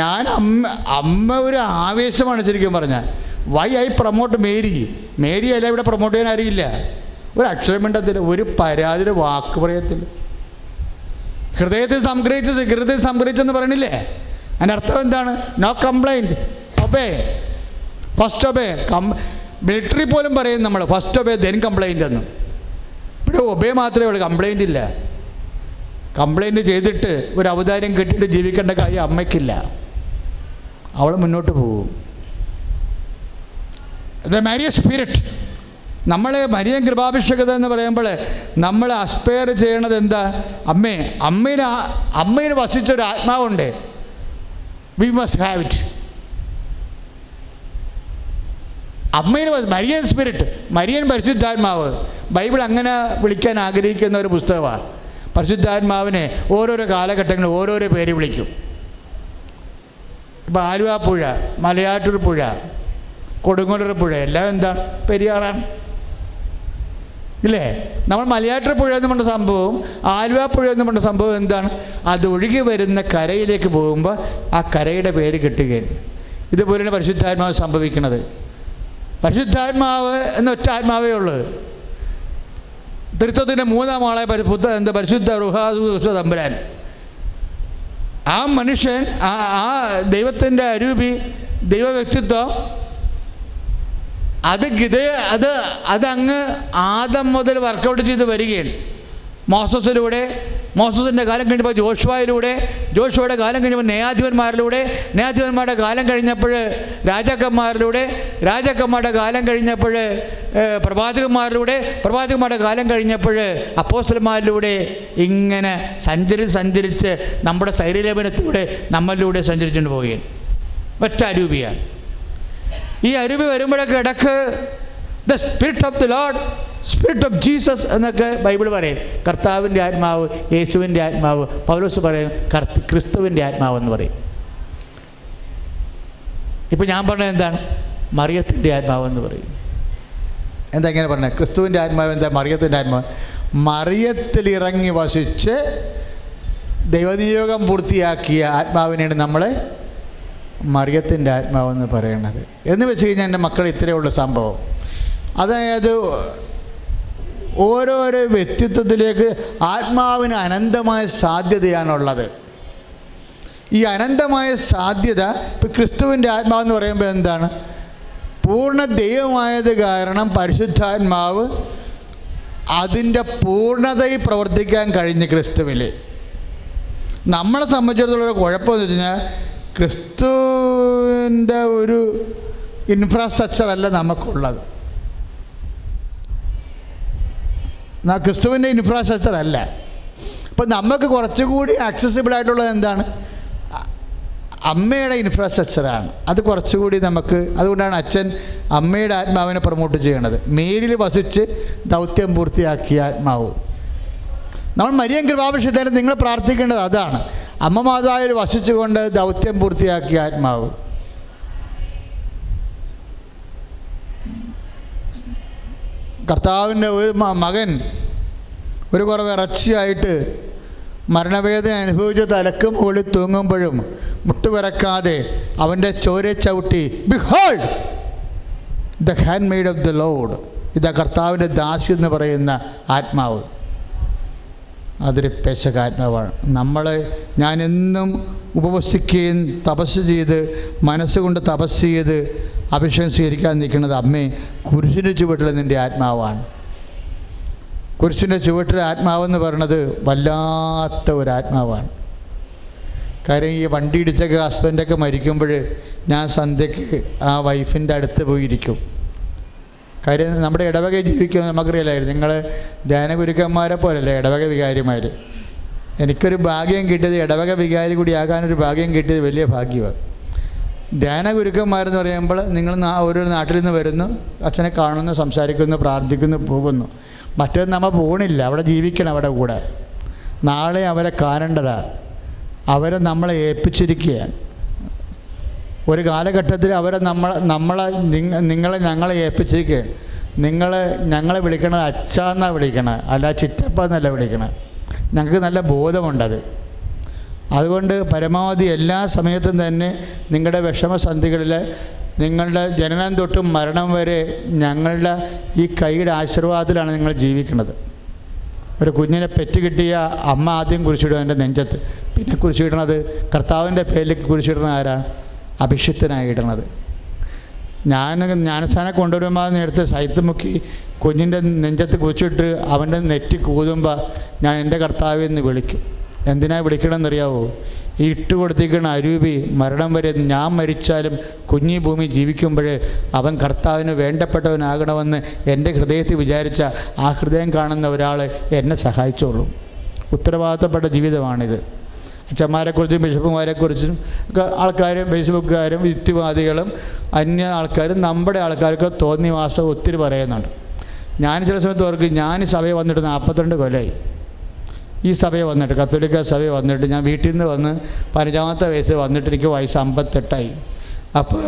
ഞാൻ അമ്മ അമ്മ ഒരു ആവേശമാണ് ശരിക്കും പറഞ്ഞാൽ. Why I promote Mary Mary അല്ല ഇവിടെ പ്രൊമോട്ട് ചെയ്യാൻ അറിയില്ല ഒരു അക്ഷരം മിണ്ടത്തില്ല ഒരു പരാതിയുടെ വാക്ക് പറയത്തില്ല. ഹൃദയത്തെ സംഗ്രഹിച്ച് ഹൃദയത്തെ സംഗ്രഹിച്ചെന്ന് പറയണില്ലേ അതിന്റെ അർത്ഥം എന്താണ്? No complaint obey first obey come military പോലും പറയും നമ്മൾ ഫസ്റ്റ് ഒബേ ദെൻ കംപ്ലൈന്റ് എന്ന്. ഇവിടെ ഒബേ മാത്രമേ ഉള്ളൂ കംപ്ലൈന്റ് ഇല്ല. കംപ്ലൈന്റ് ചെയ്തിട്ട് ഒരു അവതാരം കിട്ടിയിട്ട് ജീവിക്കേണ്ട കാര്യം അമ്മയ്ക്കില്ല. അവൾ മുന്നോട്ട് പോകും. ദ മാരിയ സ്പിരിറ്റ് നമ്മൾ മരിയൻ കൃപാഭിഷേകത എന്ന് പറയുമ്പോൾ നമ്മൾ അസ്പയർ ചെയ്യണത് എന്താ? അമ്മേ അമ്മയിൽ അമ്മയിൽ വസിച്ചൊരു ആത്മാവുണ്ട്. വി മസ്റ്റ് ഹാവ് ഇറ്റ് അമ്മയിൽ മരിയൻ സ്പിരിറ്റ് മരിയൻ പരിശുദ്ധാത്മാവ് ബൈബിൾ അങ്ങനെ വിളിക്കാൻ ആഗ്രഹിക്കുന്ന ഒരു പുസ്തകമാണ്. പരിശുദ്ധാത്മാവിനെ ഓരോരോ കാലഘട്ടങ്ങളിൽ ഓരോരോ പേര് വിളിക്കും. ഇപ്പോൾ ആലുവ പുഴ മലയാറ്റൂർ പുഴ കൊടുങ്ങല്ലൂർ പുഴ എല്ലാം എന്താണ് പെരിയാറാണ്. ഇല്ലേ? നമ്മൾ മലയാറ്റൂർ പുഴ എന്ന് പറഞ്ഞ സംഭവം ആലുവ പുഴ എന്ന് പറഞ്ഞ സംഭവം എന്താണ്? അത് ഒഴുകി വരുന്ന കരയിലേക്ക് പോകുമ്പോൾ ആ കരയുടെ പേര് കിട്ടുകയാണ്. ഇതുപോലെയാണ് പരിശുദ്ധാത്മാവ് സംഭവിക്കുന്നത്. പരിശുദ്ധാത്മാവ് എന്ന ഒറ്റ ആത്മാവേ ഉള്ളൂ. തൃത്വത്തിന്റെ മൂന്നാം ആളെ പരിശുദ്ധ എന്താ പരിശുദ്ധ റുഹാദുഷ തമ്പുരാൻ. ആ മനുഷ്യൻ ആ ആ ദൈവത്തിന്റെ അരൂപി ദൈവ വ്യക്തിത്വം അത് ഗിത അത് അതങ്ങ് ആദം മുതൽ വർക്കൗട്ട് ചെയ്ത് വരികയാണ്. മോസസിലൂടെ മോസസിന്റെ കാലം കഴിഞ്ഞപ്പോൾ ജോഷുവായിലൂടെ ജോഷുവയുടെ കാലം കഴിഞ്ഞപ്പോൾ നേയാധിപന്മാരിലൂടെ നേയാധിപന്മാരുടെ കാലം കഴിഞ്ഞപ്പോൾ രാജാക്കന്മാരിലൂടെ രാജാക്കന്മാരുടെ കാലം കഴിഞ്ഞപ്പോൾ പ്രവാചകന്മാരിലൂടെ പ്രവാചകന്മാരുടെ കാലം കഴിഞ്ഞപ്പോൾ അപ്പോസ്റ്റർമാരിലൂടെ ഇങ്ങനെ സഞ്ചരിച്ച് സഞ്ചരിച്ച് നമ്മുടെ ശൈര്യലേപനത്തിലൂടെ നമ്മളിലൂടെ സഞ്ചരിച്ചുകൊണ്ട് പോവുകയാണ്. ഒറ്റ അരൂപിയാണ്. ഈ അരുവി വരുമ്പോഴൊക്കെ ഇടയ്ക്ക് the spirit of the lord spirit of Jesus എന്നൊക്കെ ബൈബിൾ പറയും. കർത്താവിന്റെ ആത്മാവ് യേശുവിന്റെ ആത്മാവ്. പൗലോസ് പറയും കർത്ത ക്രിസ്തുവിന്റെ ആത്മാവ് എന്ന് പറയും. ഇപ്പം ഞാൻ പറഞ്ഞത് എന്താണ്? മറിയത്തിന്റെ ആത്മാവ് എന്ന് പറയും. എന്താ ഇങ്ങനെ പറഞ്ഞത് ക്രിസ്തുവിന്റെ ആത്മാവ് എന്താ? മറിയത്തിന്റെ ആത്മാവ്. മറിയത്തിൽ ഇറങ്ങി വസിച്ച് ദൈവനിയോഗം പൂർത്തിയാക്കിയ ആത്മാവിനെയാണ് നമ്മൾ മറിയത്തിന്റെ ആത്മാവെന്ന് പറയുന്നത് എന്ന് വെച്ച് കഴിഞ്ഞാൽ എന്റെ മക്കൾ ഇത്രയേ ഉള്ളൂ സംഭവം. അതായത് ഓരോരോ വ്യക്തിത്വത്തിലേക്ക് ആത്മാവിന് അനന്തമായ സാധ്യതയാണുള്ളത്. ഈ അനന്തമായ സാധ്യത ഇപ്പം ക്രിസ്തുവിന്റെ ആത്മാവെന്ന് പറയുമ്പോൾ എന്താണ്? പൂർണ ദൈവമായത് കാരണം പരിശുദ്ധാത്മാവ് അതിന്റെ പൂർണതയിൽ പ്രവർത്തിക്കാൻ കഴിഞ്ഞ് ക്രിസ്തുവിൽ. നമ്മളെ സംബന്ധിച്ചിടത്തോളം ഒരു കുഴപ്പമെന്ന് വെച്ച് കഴിഞ്ഞാൽ ക്രിസ്തുവിന്റെ ഒരു ഇൻഫ്രാസ്ട്രക്ചറല്ല നമുക്കുള്ളത്. ക്രിസ്തുവിന്റെ ഇൻഫ്രാസ്ട്രക്ചർ അല്ല. അപ്പം നമുക്ക് കുറച്ചുകൂടി ആക്സസിബിൾ ആയിട്ടുള്ളത് എന്താണ്? അമ്മയുടെ ഇൻഫ്രാസ്ട്രക്ചറാണ് അത് കുറച്ചുകൂടി നമുക്ക് അതുകൊണ്ടാണ് അച്ഛൻ അമ്മയുടെ ആത്മാവിനെ പ്രൊമോട്ട് ചെയ്യണത്. മേലിൽ വസിച്ച് ദൗത്യം പൂർത്തിയാക്കിയ ആത്മാവ്. നമ്മൾ മരിയൻ കൃപാഭിഷേകത്തിന് നിങ്ങൾ പ്രാർത്ഥിക്കേണ്ടത് അതാണ്. അമ്മ മാതാവിൽ വസിച്ചുകൊണ്ട് ദൗത്യം പൂർത്തിയാക്കിയ ആത്മാവ്. കർത്താവിന്റെ ഒരു മകൻ ഒരു കുറവ് ഇറച്ചിയായിട്ട് മരണവേദന അനുഭവിച്ച തലക്ക് മുകളിൽ തൂങ്ങുമ്പോഴും മുട്ടുപിറക്കാതെ അവന്റെ ചോര ചവിട്ടി behold the handmaid of the lord ഇതാ കർത്താവിന്റെ ദാസി എന്ന് പറയുന്ന ആത്മാവ്. അതൊരു പേശകാത്മാവാണ്. നമ്മൾ ഞാനെന്നും ഉപവസിക്കുകയും തപസ് ചെയ്ത് മനസ്സുകൊണ്ട് തപസ് ചെയ്ത് അഭിഷേകം സ്വീകരിക്കാൻ നിൽക്കുന്നത് അമ്മേ കുരിശിന്റെ ചുവട്ടിൽ നിന്റെ ആത്മാവാണ്. കുരിശിന്റെ ചുവട്ടിലെ ആത്മാവെന്ന് പറയുന്നത് വല്ലാത്ത ഒരു ആത്മാവാണ് കാര്യം ഈ വണ്ടി ഇടിച്ചൊക്കെ ഹസ്ബൻഡൊക്കെ മരിക്കുമ്പോൾ ഞാൻ സന്ധ്യയ്ക്ക് ആ വൈഫിന്റെ അടുത്ത് പോയിരിക്കും. കാര്യം നമ്മുടെ ഇടവക ജീവിക്കുന്നത് നമുക്കറിയില്ലായിരുന്നു. നിങ്ങൾ ധ്യാനഗുരുക്കന്മാരെ പോലല്ലേ ഇടവക വികാരിമാർ എനിക്കൊരു ഭാഗ്യം കിട്ടിയത് ഇടവക വികാരി കൂടി ആകാനൊരു ഭാഗ്യം കിട്ടിയത് വലിയ ഭാഗ്യമാണ് ധ്യാന ഗുരുക്കന്മാരെന്ന് പറയുമ്പോൾ നിങ്ങൾ ഓരോ നാട്ടിൽ നിന്ന് വരുന്നു അച്ഛനെ കാണുന്നു സംസാരിക്കുന്നു പ്രാർത്ഥിക്കുന്നു പോകുന്നു. മറ്റേത് നമ്മൾ പോകണില്ല അവിടെ ജീവിക്കണം അവിടെ കൂടെ. നാളെ അവരെ കാണേണ്ടതാണ്. അവരെ നമ്മളെ ഏൽപ്പിച്ചിരിക്കുകയാണ്. ഒരു കാലഘട്ടത്തിൽ അവരെ നമ്മൾ നമ്മളെ നിങ്ങളെ ഞങ്ങളെ ഏൽപ്പിച്ചിരിക്കുകയാണ് നിങ്ങൾ ഞങ്ങളെ വിളിക്കണത് അച്ഛ എന്നാണ് വിളിക്കണത് അല്ല ചിറ്റപ്പ എന്നല്ല വിളിക്കണത്. ഞങ്ങൾക്ക് നല്ല ബോധമുണ്ടത്. അതുകൊണ്ട് പരമാവധി എല്ലാ സമയത്തും തന്നെ നിങ്ങളുടെ വിഷമസന്ധികളിൽ നിങ്ങളുടെ ജനനം തൊട്ട് മരണം വരെ ഞങ്ങളുടെ ഈ കൈയുടെ ആശീർവാദത്തിലാണ് നിങ്ങൾ ജീവിക്കുന്നത്. ഒരു കുഞ്ഞിനെ പെറ്റ് കിട്ടിയ അമ്മ ആദ്യം കുറിച്ചിടും എന്റെ നെഞ്ചത്ത്. പിന്നെ കുറിച്ചിടണത് കർത്താവിന്റെ പേരിലേക്ക് കുറിച്ചിടുന്ന ആരാണ് അഭിഷിക്തനായിടണത് ഞാൻ ജ്ഞാനസ്ഥാനം കൊണ്ടുവരുമ്പോൾ നേരത്തെ സൈത്ത് മുക്കി കുഞ്ഞിന്റെ നെഞ്ചത്ത് കുച്ചിട്ട് അവന്റെ നെറ്റി കൂതുമ്പോൾ ഞാൻ എന്റെ കർത്താവ് എന്ന് വിളിക്കും. എന്തിനാ വിളിക്കണമെന്നറിയാവോ? ഈ ഇട്ട് കൊടുത്തിരിക്കുന്ന അരൂപി മരണം വരെ ഞാൻ മരിച്ചാലും കുഞ്ഞി ഭൂമി ജീവിക്കുമ്പോഴേ അവൻ കർത്താവിന് വേണ്ടപ്പെട്ടവനാകണമെന്ന് എന്റെ ഹൃദയത്തിൽ വിചാരിച്ച ആ ഹൃദയം കാണുന്ന ഒരാൾ എന്നെ സഹായിച്ചോളും. ഉത്തരവാദിത്തപ്പെട്ട ജീവിതമാണിത്. അച്ഛന്മാരെക്കുറിച്ചും ബിഷപ്പുമാരെക്കുറിച്ചും ഒക്കെ ആൾക്കാരും ഫേസ്ബുക്കുകാരും യുക്തിവാദികളും അന്യ ആൾക്കാരും നമ്മുടെ ആൾക്കാർക്ക് തോന്നിയ മാസം ഒത്തിരി പറയുന്നുണ്ട്. ഞാൻ ചില സമയത്ത് ഓർക്കും ഞാൻ സഭയിൽ വന്നിട്ട് നാൽപ്പത്തിരണ്ട് കൊല്ലമായി ഈ സഭയിൽ വന്നിട്ട് കത്തോലിക്ക സഭയിൽ വന്നിട്ട് ഞാൻ വീട്ടിൽ നിന്ന് വന്ന് പതിനഞ്ചാമത്തെ വയസ്സ് വന്നിട്ട് എനിക്ക് വയസ്സ് അമ്പത്തെട്ടായി. അപ്പോൾ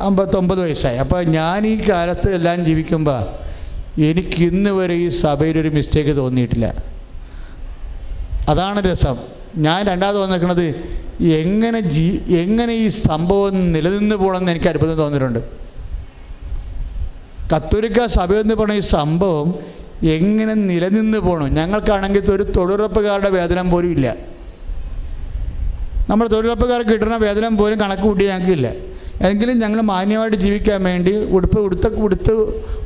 അമ്പത്തൊമ്പത് വയസ്സായി. അപ്പോൾ ഞാൻ ഈ കാലത്ത് എല്ലാം ജീവിക്കുമ്പോൾ എനിക്കിന്ന് വരെ ഈ സഭയിലൊരു മിസ്റ്റേക്ക് തോന്നിയിട്ടില്ല. അതാണ് രസം. ഞാൻ രണ്ടാമത് വന്നിരിക്കുന്നത് എങ്ങനെ ജീ എങ്ങനെ ഈ സംഭവം നിലനിന്ന് പോകണമെന്ന് എനിക്ക് അത്ഭുതം തോന്നിയിട്ടുണ്ട്. കത്തോലിക്ക സഭയെന്ന് പറഞ്ഞ ഈ സംഭവം എങ്ങനെ നിലനിന്ന് പോകണം ഞങ്ങൾക്കാണെങ്കിൽ ഒരു തൊഴിലുറപ്പുകാരുടെ വേതനം പോലും ഇല്ല. നമ്മുടെ തൊഴിലുറപ്പുകാർക്ക് കിട്ടുന്ന വേതനം പോലും കണക്ക് കൂട്ടി ഞങ്ങൾക്കില്ല. എങ്കിലും ഞങ്ങൾ മാന്യമായിട്ട് ജീവിക്കാൻ വേണ്ടി ഉടുപ്പ് ഉടുത്ത ഉടുത്ത്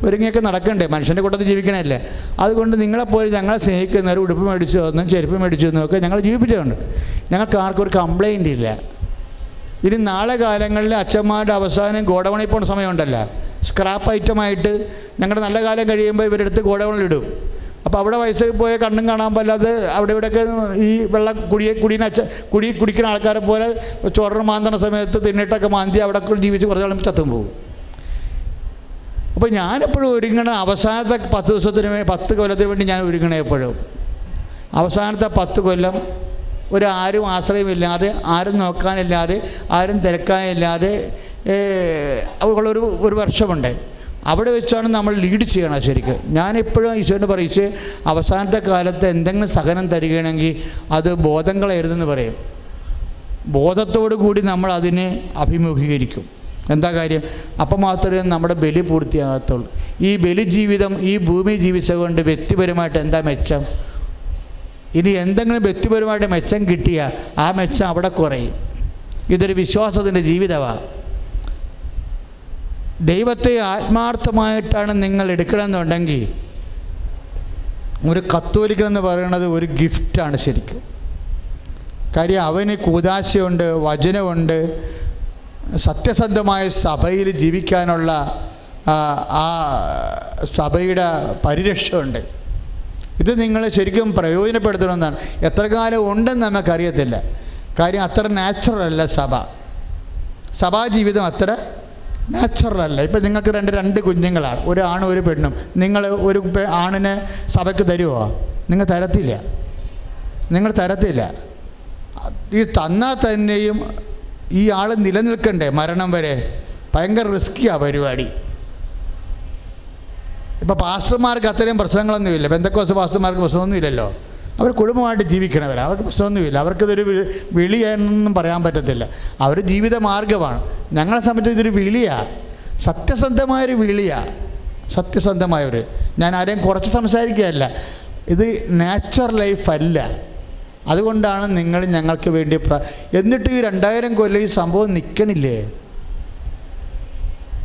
ഒരുങ്ങിയൊക്കെ നടക്കണ്ടേ? മനുഷ്യന്റെ കൂട്ടത്തിൽ ജീവിക്കണമല്ലേ അതുകൊണ്ട് നിങ്ങളെപ്പോലെ ഞങ്ങളെ സ്നേഹിക്കുന്നവർ ഉടുപ്പ് മേടിച്ചു തന്നും ചെരുപ്പ് മേടിച്ചു ഒക്കെ ഞങ്ങൾ ജീവിപ്പിച്ചിട്ടുണ്ട്. ഞങ്ങൾക്ക് ആർക്കും ഒരു കംപ്ലൈന്റ് ഇല്ല. ഇനി നാളെ കാലങ്ങളിൽ അച്ഛന്മാരുടെ അവസാനം ഗോഡവണി പോണ സമയമുണ്ടല്ലോ. സ്ക്രാപ്പ് ഐറ്റമായിട്ട് ഞങ്ങളുടെ നല്ല കാലം കഴിയുമ്പോൾ ഇവരെടുത്ത് ഗോഡൗണിലിടും അപ്പോൾ അവിടെ വയസ്സ് പോയ കണ്ണും കാണാൻ പറ്റാതെ അവിടെ ഇവിടെയൊക്കെ ഈ വെള്ളം കുടിയെ കുടീനെ കുടി കുടിക്കുന്ന ആൾക്കാരെ പോലെ ചോറിന് മാന്തണ സമയത്ത് തിന്നിട്ടൊക്കെ മാന്തി അവിടെ ജീവിച്ച് കുറച്ച് കാലം ചത്തും പോകും. അപ്പോൾ ഞാനെപ്പോഴും ഒരുങ്ങണ അവസാനത്തെ പത്ത് ദിവസത്തിന് വേണ്ടി പത്ത് കൊല്ലത്തിന് വേണ്ടി ഞാൻ ഒരുങ്ങണേ എപ്പോഴും. അവസാനത്തെ പത്ത് കൊല്ലം ഒരു ആരും ആശ്രയമില്ലാതെ ആരും നോക്കാനില്ലാതെ ആരും തിരക്കാനില്ലാതെ ഉള്ളൊരു ഒരു വർഷമുണ്ട് അവിടെ വെച്ചാണ് നമ്മൾ ലീഡ് ചെയ്യണം ശരിക്കും. ഞാനെപ്പോഴും ഈശോന്റെ പറയിച്ച് അവസാനത്തെ കാലത്ത് എന്തെങ്കിലും സഹനം തരികയാണെങ്കിൽ അത് ബോധങ്ങളായിരുന്നെന്ന് പറയും. ബോധത്തോടു കൂടി നമ്മൾ അതിനെ അഭിമുഖീകരിക്കും. എന്താ കാര്യം? അപ്പം മാത്രമേ നമ്മുടെ ബലി പൂർത്തിയാകത്തുള്ളൂ. ഈ ബലി ജീവിതം ഈ ഭൂമി ജീവിച്ചുകൊണ്ട് വ്യക്തിപരമായിട്ട് എന്താ മെച്ചം? ഇനി എന്തെങ്കിലും വ്യക്തിപരമായിട്ട് മെച്ചം കിട്ടിയാൽ ആ മെച്ചം അവിടെ കുറയും. ഇതൊരു വിശ്വാസത്തിന്റെ ജീവിതമാണ്. ദൈവത്തെ ആത്മാർത്ഥമായിട്ടാണ് നിങ്ങൾ എടുക്കണമെന്നുണ്ടെങ്കിൽ ഒരു കത്തോലിക്കൻ എന്ന് പറയുന്നത് ഒരു ഗിഫ്റ്റാണ് ശരിക്കും. കാര്യം അവന് കൂതാശയുണ്ട് വചനമുണ്ട് സത്യസന്ധമായ സഭയിൽ ജീവിക്കാനുള്ള ആ, സഭയുടെ പരിരക്ഷയുണ്ട്. ഇത് നിങ്ങൾ ശരിക്കും പ്രയോജനപ്പെടുത്തണമെന്നാണ്. എത്ര കാലം ഉണ്ടെന്ന് നമുക്കറിയത്തില്ല. കാര്യം അത്ര നാച്ചുറൽ അല്ല സഭ. സഭാജീവിതം അത്ര നാച്ചുറൽ അല്ല. ഇപ്പം നിങ്ങൾക്ക് രണ്ട് രണ്ട് കുഞ്ഞുങ്ങളാണ് ഒരു ആണും ഒരു പെണ്ണും. നിങ്ങൾ ഒരു ആണിനെ സഭയ്ക്ക് തരുമോ നിങ്ങൾ തരത്തില്ല. നിങ്ങൾ തരത്തില്ല. ഈ തന്നാൽ തന്നെയും ഈ ആൾ നിലനിൽക്കണ്ടേ മരണം വരെ? ഭയങ്കര റിസ്ക്കിയാണ് പരിപാടി. ഇപ്പോൾ പാസ്റ്റർമാർക്ക് അത്രയും പ്രശ്നങ്ങളൊന്നുമില്ല. ബന്ധക്കോസ് പാസ്റ്റർമാർക്ക് പ്രശ്നമൊന്നുമില്ലല്ലോ. അവർ കുടുംബമായിട്ട് ജീവിക്കണവരാണ് അവർക്ക് പ്രശ്നമൊന്നുമില്ല. അവർക്കിതൊരു വിളിയെന്നൊന്നും പറയാൻ പറ്റത്തില്ല. അവർ ജീവിത മാർഗമാണ് ഞങ്ങളെ സംബന്ധിച്ച് ഇതൊരു വിളിയാണ് സത്യസന്ധമായൊരു വിളിയാണ് സത്യസന്ധമായൊരു. ഞാൻ ആരെയും കുറച്ച് സംസാരിക്കുകയല്ല. ഇത് നാച്ചുറൽ ലൈഫല്ല അതുകൊണ്ടാണ് നിങ്ങൾ ഞങ്ങൾക്ക് വേണ്ടി എന്നിട്ട് ഈ രണ്ടായിരം കൊല്ലം ഈ സംഭവം നിൽക്കണില്ലേ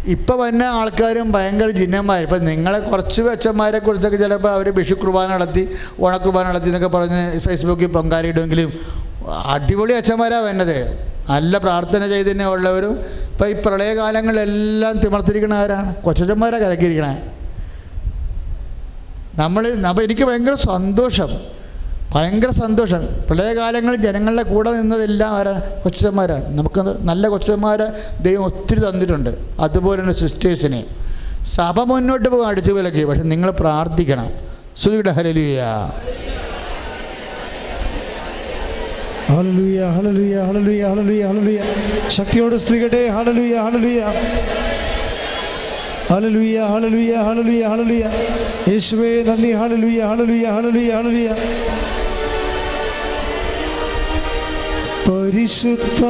ഇപ്പം വന്ന ആൾക്കാരും ഭയങ്കര ജിന്നന്മാർ ഇപ്പം നിങ്ങളെ കുറച്ച് അച്ഛന്മാരെ കുറിച്ചൊക്കെ ചിലപ്പോൾ അവർ വിഷു കുർബാന നടത്തി ഓണക്കുർബാന നടത്തി എന്നൊക്കെ പറഞ്ഞ് ഫേസ്ബുക്കിൽ പൊങ്കാലിടുമെങ്കിലും അടിപൊളി അച്ഛന്മാരാണ് വന്നത് നല്ല പ്രാർത്ഥന ചൈതന്യം ഉള്ളവരും ഇപ്പം ഈ പ്രളയകാലങ്ങളിലെല്ലാം തിമർത്തിരിക്കണ ആരാണ്? കൊച്ചച്ചന്മാരാണ് കലക്കിയിരിക്കണേ. നമ്മൾ അപ്പം എനിക്ക് ഭയങ്കര സന്തോഷം. ഭയങ്കര സന്തോഷം. പ്രളയകാലങ്ങളിൽ ജനങ്ങളുടെ കൂടെ നിന്നതെല്ലാം ആരാണ് കൊച്ചന്മാരാണ് നമുക്ക് നല്ല കൊച്ചന്മാരെ ദൈവം ഒത്തിരി തന്നിട്ടുണ്ട്. അതുപോലെ തന്നെ സിസ്റ്റേഴ്സിനെ. സഭ മുന്നോട്ട് പോകാൻ അടിച്ചു വിലക്കി. പക്ഷെ നിങ്ങൾ പ്രാർത്ഥിക്കണം. സുഖയുടെ ഹരലിയ ഹല്ലേലൂയ ഹല്ലേലൂയ ഹല്ലേലൂയ ഹല്ലേലൂയ ഹല്ലേലൂയ. ശക്തിയോട് സ്ത്രീകട്ടെ ഹല്ലേലൂയ ഹല്ലേലൂയ. ഹല്ലേലൂയ ഹല്ലേലൂയ ഹല്ലേലൂയ ഹല്ലേലൂയ യേശുവേ നന്ദി. ഹല്ലേലൂയ ഹല്ലേലൂയ ഹല്ലേലൂയ ഹല്ലേലൂയ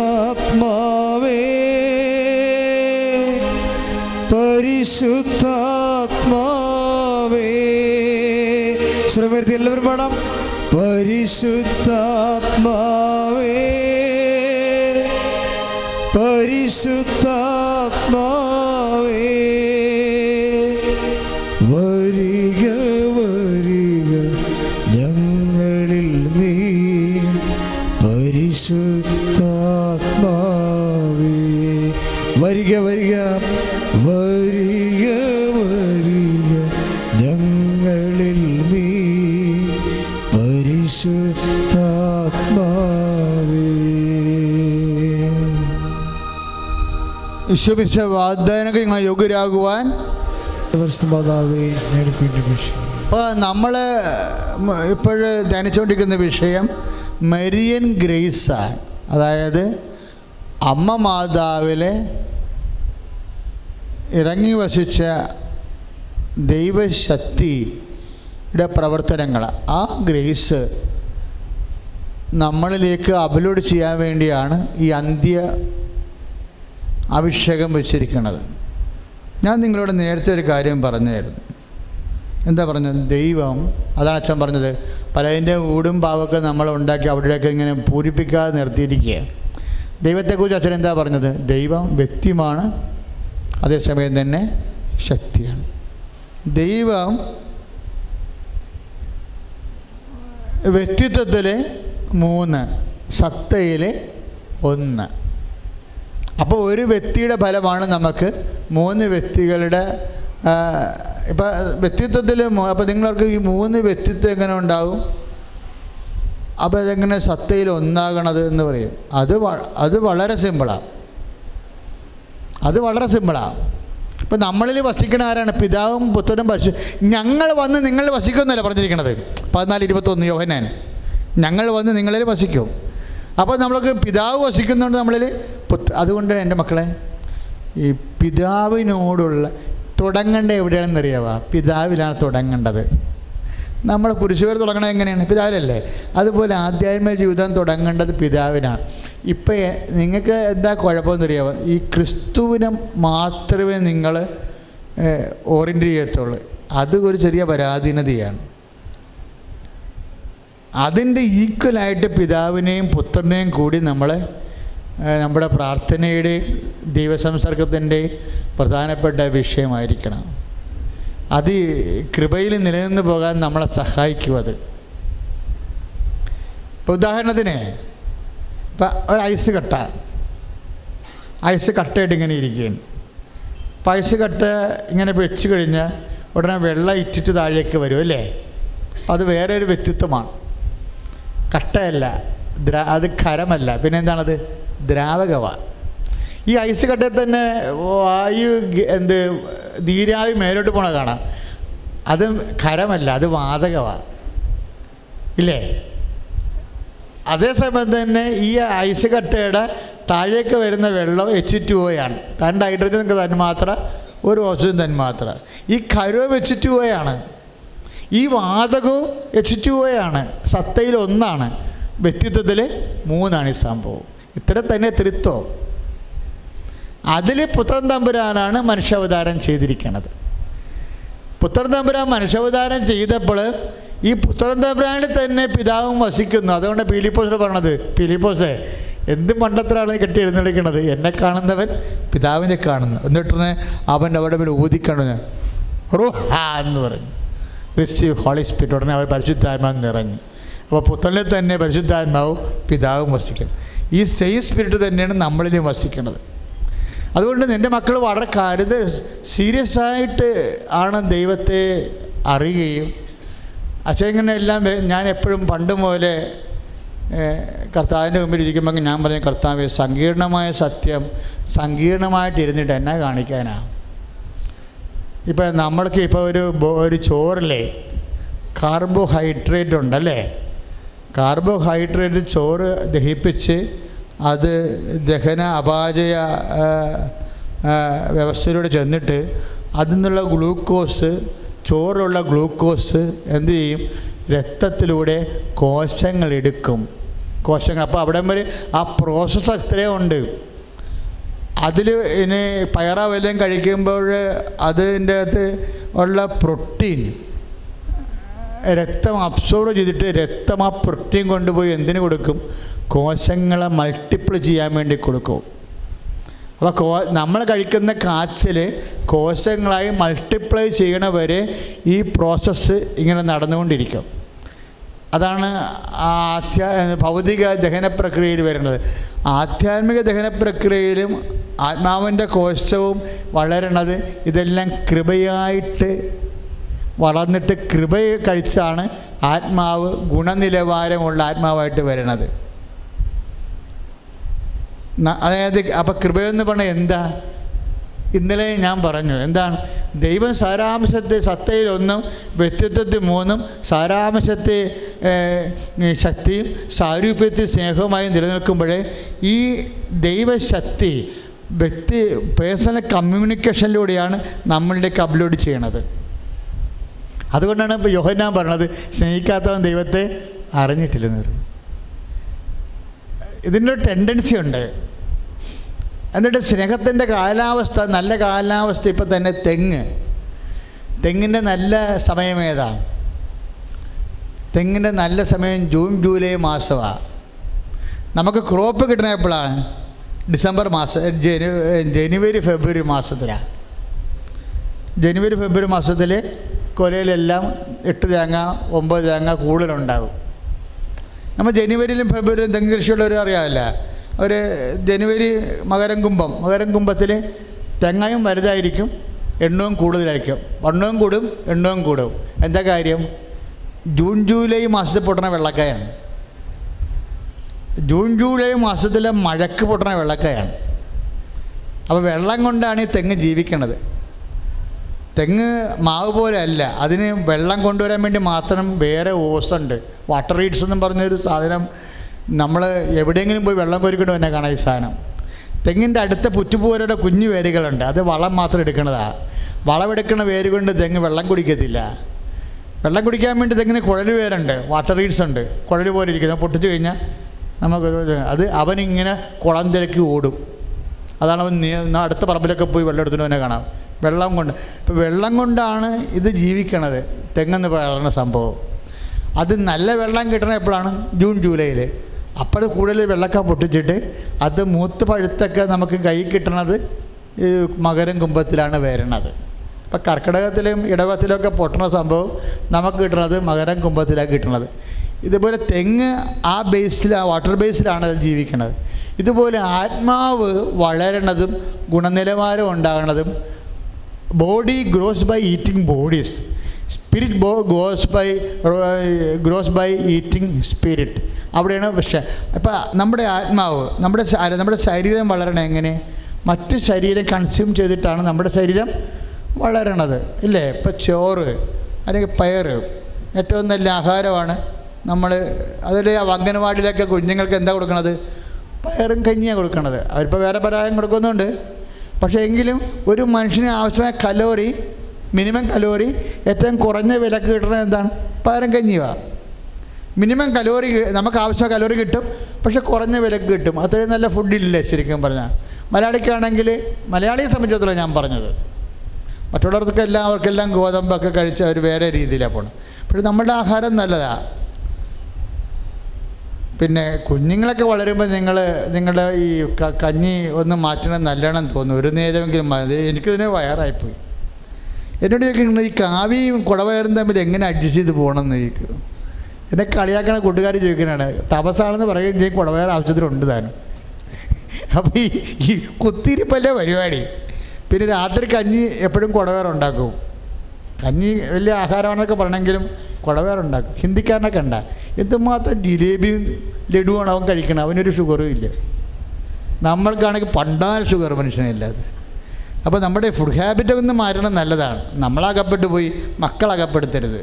പരിശുദ്ധാത്മാവേ പരിശുദ്ധാത്മാവേ. ശ്രമരുത്തി എല്ലാവരും പാടാം. പരിശുദ്ധാത്മാവേ പരിശുദ്ധാത്മാവേ വിശ്വപിച്ച വാഗ്ദാനങ്ങൾ നിങ്ങൾ യോഗ്യരാകുവാൻ. അപ്പോൾ നമ്മൾ ഇപ്പോൾ ധ്യാനിച്ചുകൊണ്ടിരിക്കുന്ന വിഷയം മെരിയൻ ഗ്രേസാണ് അതായത് അമ്മ മാതാവിലെ ഇറങ്ങി വസിച്ച ദൈവശക്തിയുടെ പ്രവർത്തനങ്ങൾ ആ ഗ്രേസ് നമ്മളിലേക്ക് അപ്ലോഡ് ചെയ്യാൻ വേണ്ടിയാണ് ഈ അന്ത്യ അഭിഷേകം വെച്ചിരിക്കുന്നത് ഞാൻ നിങ്ങളോട് നേരത്തെ ഒരു കാര്യം പറഞ്ഞായിരുന്നു. എന്താ പറഞ്ഞത്? ദൈവം അതാണ് അച്ഛൻ പറഞ്ഞത് പലതിന്റെ ഊടും പാവൊക്കെ നമ്മൾ ഉണ്ടാക്കി അവിടെയൊക്കെ ഇങ്ങനെ പൂരിപ്പിക്കാതെ നിർത്തിയിരിക്കുക. ദൈവത്തെക്കുറിച്ച് അച്ഛൻ എന്താ പറഞ്ഞത്? ദൈവം വ്യക്തിമാണ് അതേസമയം തന്നെ ശക്തിയാണ്. ദൈവം വ്യക്തിത്വത്തിൽ മൂന്ന് സത്തയിൽ ഒന്ന്. അപ്പോൾ ഒരു വ്യക്തിയുടെ ഫലമാണ് നമുക്ക് മൂന്ന് വ്യക്തികളുടെ ഇപ്പം വ്യക്തിത്വത്തിൽ അപ്പോൾ നിങ്ങൾക്ക് ഈ മൂന്ന് വ്യക്തിത്വം എങ്ങനെ ഉണ്ടാവും? അപ്പോൾ അതെങ്ങനെ സത്തയിൽ ഒന്നാകണത് എന്ന് പറയും. അത് അത് വളരെ സിമ്പിളാണ് അത് വളരെ സിമ്പിളാണ് ഇപ്പം നമ്മളിൽ വസിക്കണ ആരാണ്? പിതാവും പുത്രനും പരിശു ഞങ്ങൾ വന്ന് നിങ്ങളിൽ വസിക്കുമെന്നല്ല പറഞ്ഞിരിക്കണത്? പതിനാല് ഇരുപത്തൊന്ന് യോഹനാൻ ഞങ്ങൾ വന്ന് നിങ്ങളിൽ വസിക്കും. അപ്പോൾ നമ്മൾക്ക് പിതാവ് വസിക്കുന്നുണ്ട് നമ്മളിൽ പുത്ര അതുകൊണ്ട് എന്റെ മക്കളെ ഈ പിതാവിനോടുള്ള തുടങ്ങേണ്ട എവിടെയാണെന്ന് അറിയാവാ പിതാവിലാണ് തുടങ്ങേണ്ടത്. നമ്മൾ കുരിശുപേർ തുടങ്ങണത് എങ്ങനെയാണ്? പിതാവിലല്ലേ? അതുപോലെ ആധ്യാത്മിക ജീവിതം തുടങ്ങേണ്ടത് പിതാവിനാണ് ഇപ്പം നിങ്ങൾക്ക് എന്താ കുഴപ്പമെന്ന് അറിയാമോ ഈ ക്രിസ്തുവിനെ മാത്രമേ നിങ്ങൾ ഓറിയന്റ് ചെയ്യത്തുള്ളൂ. അത് ഒരു ചെറിയ പരാധീനതയാണ്. അതിന്റെ ഈക്വലായിട്ട് പിതാവിനെയും പുത്രനെയും കൂടി നമ്മൾ നമ്മുടെ പ്രാർത്ഥനയുടെ ദൈവസംസർഗത്തിന്റെ പ്രധാനപ്പെട്ട വിഷയമായിരിക്കണം. അത് കൃപയിൽ നിലനിന്ന് പോകാൻ നമ്മളെ സഹായിക്കും അത്. ഇപ്പോൾ ഉദാഹരണത്തിന് ഇപ്പം ഒരു ഐസ് കട്ട. ഐസ് കട്ടയായിട്ട് ഇങ്ങനെ ഇരിക്കുകയാണ് അപ്പം ഐസ് കട്ട ഇങ്ങനെ വെച്ച് കഴിഞ്ഞാൽ ഉടനെ വെള്ളം ഇറ്റിട്ട് താഴേക്ക് വരും അല്ലേ? അത് വേറെ ഒരു വ്യക്തിത്വമാണ്. കട്ടയല്ല. ദ്രാ അത് ഖരമല്ല. പിന്നെ എന്താണത് ദ്രാവകമാണ് ഈ ഐസ് കട്ടയിൽ തന്നെ വായു എന്ത് നീരാവി മേലോട്ട് പോണ കാണാം. അത് ഖരമല്ല അത് വാതകമാണ് ഇല്ലേ? അതേസമയം തന്നെ ഈ ഐസ് കട്ടയുടെ താഴേക്ക് വരുന്ന വെള്ളം എച്ച് ടു ഒ ആണ്. രണ്ട് ഹൈഡ്രജൻ തന്മാത്ര ഒരു ഓക്സിജൻ തന്മാത്ര. ഈ ഖരവും എച്ച് ടു ഒയാണ് ഈ വാതകവും എച്ച് ടു ആണ് സത്തയിൽ ഒന്നാണ്. വ്യക്തിത്വത്തിൽ മൂന്നാണ് ഈ സംഭവം. ഇത്ര തന്നെ തൃത്വം അതിൽ പുത്രൻ തമ്പുരാനാണ് മനുഷ്യാവതാരം ചെയ്തിരിക്കുന്നത് പുത്രൻ തമ്പുരാൻ മനുഷ്യാവതാരം ചെയ്തപ്പോൾ ഈ പുത്രൻ തമ്പുരാനിൽ തന്നെ പിതാവും വസിക്കുന്നു. അതുകൊണ്ട് പിലിപ്പോസ് പറഞ്ഞത് പീലിപ്പോസേ എന്ത് മണ്ടത്തിലാണ് കെട്ടി എഴുന്നള്ളിക്കണത്? എന്നെ കാണുന്നവൻ പിതാവിനെ കാണുന്നു. എന്നിട്ട് അവൻ അവിടെ മേൽ ഊതിക്കണു റുഹ എന്ന് പറഞ്ഞു. റിസീവ് ഹോളി സ്പിരിറ്റ് ഉടനെ അവർ പരിശുദ്ധാത്മാവ് നിറഞ്ഞു അപ്പോൾ പുത്രനിൽ തന്നെ പരിശുദ്ധാത്മാവും പിതാവും വസിക്കണം ഈ സെയിം സ്പിരിറ്റ് തന്നെയാണ് നമ്മളിലും വസിക്കുന്നത്. അതുകൊണ്ട് നിന്റെ മക്കൾ വളരെ കരുത് സീരിയസ് ആയിട്ട് ആണ് ദൈവത്തെ അറിയുകയും അച്ഛൻ ഇങ്ങനെ എല്ലാം ഞാൻ എപ്പോഴും പണ്ട് മുതലേ കർത്താവിന്റെ മുമ്പിൽ ഇരിക്കുമ്പോൾ ഞാൻ പറയും കർത്താവ് സങ്കീർണമായ സത്യം സങ്കീർണമായിട്ട് ഇരുന്നിട്ട് എന്നാ കാണിക്കാനാ. ഇപ്പം നമ്മൾക്ക് ഇപ്പോൾ ഒരു ഒരു ചോറിലെ കാർബോഹൈഡ്രേറ്റ് ഉണ്ടല്ലേ? കാർബോഹൈഡ്രേറ്റ് ചോറ് ദഹിപ്പിച്ച് അത് ദഹന അപാചയ വ്യവസ്ഥയിലൂടെ ചെന്നിട്ട് അതിൽ നിന്നുള്ള ഗ്ലൂക്കോസ് ചോറിലുള്ള ഗ്ലൂക്കോസ് എന്തു ചെയ്യും? രക്തത്തിലൂടെ കോശങ്ങളെടുക്കും കോശങ്ങൾ അപ്പോൾ അവിടെ വരെ ആ പ്രോസസ്സ് അത്രയും ഉണ്ട്. അതിൽ ഇനി പയറ വല്ലതും കഴിക്കുമ്പോൾ അതിന്റെ അകത്ത് ഉള്ള പ്രോട്ടീൻ രക്തം അബ്സോർബ് ചെയ്തിട്ട് രക്തം ആ പ്രോട്ടീൻ കൊണ്ടുപോയി എന്തിനു കൊടുക്കും? കോശങ്ങളെ മൾട്ടിപ്ലൈ ചെയ്യാൻ വേണ്ടി കൊടുക്കും. അപ്പോൾ കോ നമ്മൾ കഴിക്കുന്ന കാച്ചിൽ കോശങ്ങളായി മൾട്ടിപ്ലൈ ചെയ്യണ വരെ ഈ പ്രോസസ്സ് ഇങ്ങനെ നടന്നുകൊണ്ടിരിക്കും. അതാണ് ആധ്യാ ഭൗതിക ദഹന പ്രക്രിയയിൽ വരുന്നത്. ആധ്യാത്മിക ദഹന പ്രക്രിയയിലും ആത്മാവിന്റെ കോശവും വളരണത് ഇതെല്ലാം കൃപയായിട്ട് വളർന്നിട്ട് കൃപ കഴിച്ചാണ് ആത്മാവ് ഗുണനിലവാരമുള്ള ആത്മാവായിട്ട് വരുന്നത് അതായത് അപ്പം കൃപയെന്ന് പറഞ്ഞാൽ എന്താ? ഇന്നലെ ഞാൻ പറഞ്ഞു എന്താണ്? ദൈവം സാരാംശത്തെ സത്തയിൽ ഒന്നും വ്യക്തിത്വത്തിൽ മൂന്നും സാരാംശത്തെ ശക്തിയും സാരൂപ്യത്തിൽ സ്നേഹവുമായി നിലനിൽക്കുമ്പോഴേ ഈ ദൈവശക്തി വ്യക്തി പേഴ്സണൽ കമ്മ്യൂണിക്കേഷനിലൂടെയാണ് നമ്മളിലേക്ക് അപ്ലോഡ് ചെയ്യണത്. അതുകൊണ്ടാണ് ഇപ്പോൾ യോഹന്നാൻ പറഞ്ഞത് സ്നേഹിക്കാത്തവൻ ദൈവത്തെ അറിഞ്ഞിട്ടില്ലെന്ന് പറയും ഇതിന്റെ ടെൻഡൻസി ഉണ്ട്. എന്നിട്ട് സ്നേഹത്തിന്റെ കാലാവസ്ഥ നല്ല കാലാവസ്ഥ ഇപ്പം തന്നെ തെങ്ങ്. തെങ്ങിന്റെ നല്ല സമയം ഏതാ? തെങ്ങിന്റെ നല്ല സമയം ജൂൺ ജൂലൈ മാസമാണ് നമുക്ക് ക്രോപ്പ് കിട്ടണ എപ്പോഴാണ്? ഡിസംബർ മാസം ജനു ജനുവരി ഫെബ്രുവരി മാസത്തിലാണ് ജനുവരി ഫെബ്രുവരി മാസത്തിൽ കൊലയിലെല്ലാം എട്ട് തേങ്ങ ഒമ്പത് തേങ്ങ കൂടുതലുണ്ടാകും. നമ്മൾ ജനുവരിയിലും ഫെബ്രുവരിയിലും തെങ്ങ് കൃഷിയുള്ളവർ അറിയാമല്ല. ഒരു ജനുവരി മകരം കുംഭം. മകരം കുംഭത്തിൽ തെങ്ങയും വലുതായിരിക്കും എണ്ണവും കൂടുതലായിരിക്കും. വണ്ണവും കൂടും എണ്ണവും കൂടും. എന്താ കാര്യം? ജൂൺ ജൂലൈ മാസത്തിൽ പൊട്ടണ വെള്ളക്കായാണ്. ജൂൺ ജൂലൈ മാസത്തിലെ മഴക്ക് പൊട്ടണ വെള്ളക്കായാണ്. അപ്പോൾ വെള്ളം കൊണ്ടാണ് ഈ തെങ്ങ് ജീവിക്കണത്. തെങ്ങ് മാവ് പോലെ അല്ല അതിന് വെള്ളം കൊണ്ടുവരാൻ വേണ്ടി മാത്രം വേറെ ഓസുണ്ട് വാട്ടർ റീഡ്സ് എന്നും പറഞ്ഞൊരു സാധനം നമ്മൾ എവിടെയെങ്കിലും പോയി വെള്ളം കോരിക്കൊണ്ട് തന്നെ കാണാം ഈ സാധനം. തെങ്ങിന്റെ അടുത്ത പുറ്റുപോരയുടെ കുഞ്ഞു വേരുകളുണ്ട്. അത് വളം മാത്രം എടുക്കുന്നതാണ് വളമെടുക്കുന്ന വേര് കൊണ്ട് തെങ്ങ് വെള്ളം കുടിക്കത്തില്ല. വെള്ളം കുടിക്കാൻ വേണ്ടി തെങ്ങിന് കുഴൽ വേരുണ്ട്. വാട്ടർ റീഡ്സ് ഉണ്ട്. കുഴൽ പോലെ ഇരിക്കുന്നത് പൊട്ടിച്ച് കഴിഞ്ഞാൽ നമുക്ക് അത് അവനിങ്ങനെ കുളം തിരക്കി ഓടും. അതാണ് അവൻ അടുത്ത പറമ്പിലൊക്കെ പോയി വെള്ളം തന്നെ കാണാം. വെള്ളം കൊണ്ട് ഇപ്പോൾ വെള്ളം കൊണ്ടാണ് ഇത് ജീവിക്കണത്. തെങ്ങെന്ന് പറയുന്ന സംഭവം. അത് നല്ല വെള്ളം കിട്ടണം എപ്പോഴാണ്? ജൂൺ ജൂലൈയിൽ അപ്പോൾ കൂടുതൽ വെള്ളക്ക പൊട്ടിച്ചിട്ട് അത് മൂത്ത് പഴുത്തൊക്കെ നമുക്ക് കൈ കിട്ടണത് ഈ മകരം കുംഭത്തിലാണ് വരണത്. ഇപ്പം കർക്കിടകത്തിലും ഇടവത്തിലൊക്കെ പൊട്ടണ സംഭവം നമുക്ക് കിട്ടണത് മകരം കുംഭത്തിലാണ് കിട്ടണത്. ഇതുപോലെ തെങ്ങ് ആ ബേസിൽ ആ വാട്ടർ ബേസിലാണ് അത് ജീവിക്കുന്നത് ഇതുപോലെ ആത്മാവ് വളരണതും ഗുണനിലവാരം ഉണ്ടാകുന്നതും body grows by eating body's spirit bo goes by grows by eating spirit അവിടെയാണ് പക്ഷേ ഇപ്പം നമ്മുടെ ആത്മാവ് നമ്മുടെ നമ്മുടെ ശരീരം വളരണം എങ്ങനെ? മറ്റ് ശരീരം കൺസ്യൂം ചെയ്തിട്ടാണ് നമ്മുടെ ശരീരം വളരണത് ഇല്ലേ? ഇപ്പം ചോറ് അല്ലെങ്കിൽ പയർ ഏറ്റവും നല്ല ആഹാരമാണ് നമ്മൾ അതിൽ അംഗനവാടിയിലൊക്കെ കുഞ്ഞുങ്ങൾക്ക് എന്താ കൊടുക്കണത്? പയറും കഞ്ഞിയാണ് കൊടുക്കണത്. അവരിപ്പോൾ വേറെ പരായം കൊടുക്കുന്നുണ്ട്. പക്ഷേ എങ്കിലും ഒരു മനുഷ്യന് ആവശ്യമായ കലോറി മിനിമം കലോറി ഏറ്റവും കുറഞ്ഞ വിലക്ക് കിട്ടുന്നത് എന്താണ്? പയറും കഞ്ഞിയാണ് മിനിമം കലോറി നമുക്ക് ആവശ്യമായ കലോറി കിട്ടും പക്ഷെ കുറഞ്ഞ വിലക്ക് കിട്ടും. അത്രയും നല്ല ഫുഡില്ല ശരിക്കും പറഞ്ഞാൽ മലയാളിക്കാണെങ്കിൽ മലയാളിയെ സംബന്ധിച്ചിടത്തോളം ഞാൻ പറഞ്ഞത്. മറ്റുള്ളവർക്ക് എല്ലാം അവർക്കെല്ലാം ഗോതമ്പൊക്കെ കഴിച്ച് അവർ വേറെ രീതിയിലാണ് പോകണം പക്ഷെ നമ്മുടെ ആഹാരം നല്ലതാണ് പിന്നെ കുഞ്ഞുങ്ങളൊക്കെ വളരുമ്പോൾ നിങ്ങൾ നിങ്ങളുടെ ഈ കഞ്ഞി ഒന്ന് മാറ്റണം നല്ലണം തോന്നും. ഒരു നേരമെങ്കിലും എനിക്കിതിനെ വയറായിപ്പോയി. എന്നോട് ചോദിക്കുന്നത് ഈ കാവിയും കുടവയറും തമ്മിൽ എങ്ങനെ അഡ്ജസ്റ്റ് ചെയ്ത് പോകണമെന്ന് ചോദിക്കും. എന്നെ കളിയാക്കണ കൂട്ടുകാർ ചോദിക്കുന്നതാണ്. തപസാണെന്ന് പറയുകയും ചെയ്യും കുടവേറെ ആവശ്യത്തിനുണ്ട് താനും. അപ്പോൾ ഈ ഈ കുത്തിരിപ്പല്ലേ പരിപാടി? പിന്നെ രാത്രി കഞ്ഞി എപ്പോഴും കുടവേറുണ്ടാക്കും കഞ്ഞി വലിയ ആഹാരമാണെന്നൊക്കെ പറയണമെങ്കിലും കുടവേറുണ്ടാക്കും ഹിന്ദിക്കാരനൊക്കെ ഉണ്ടാ എന്തുമാത്രം ജിലേബിയും ലഡുവാണ് അവൻ കഴിക്കണം? അവനൊരു ഷുഗറും ഇല്ല. നമ്മൾക്കാണെങ്കിൽ പണ്ടാൽ ഷുഗർ മനുഷ്യനില്ലാതെ അപ്പോൾ നമ്മുടെ ഫുഡ് ഹാബിറ്റ് ഒന്ന് മാറ്റണം നല്ലതാണ്. നമ്മളകപ്പെട്ടു പോയി മക്കളകപ്പെടുത്തരുത്.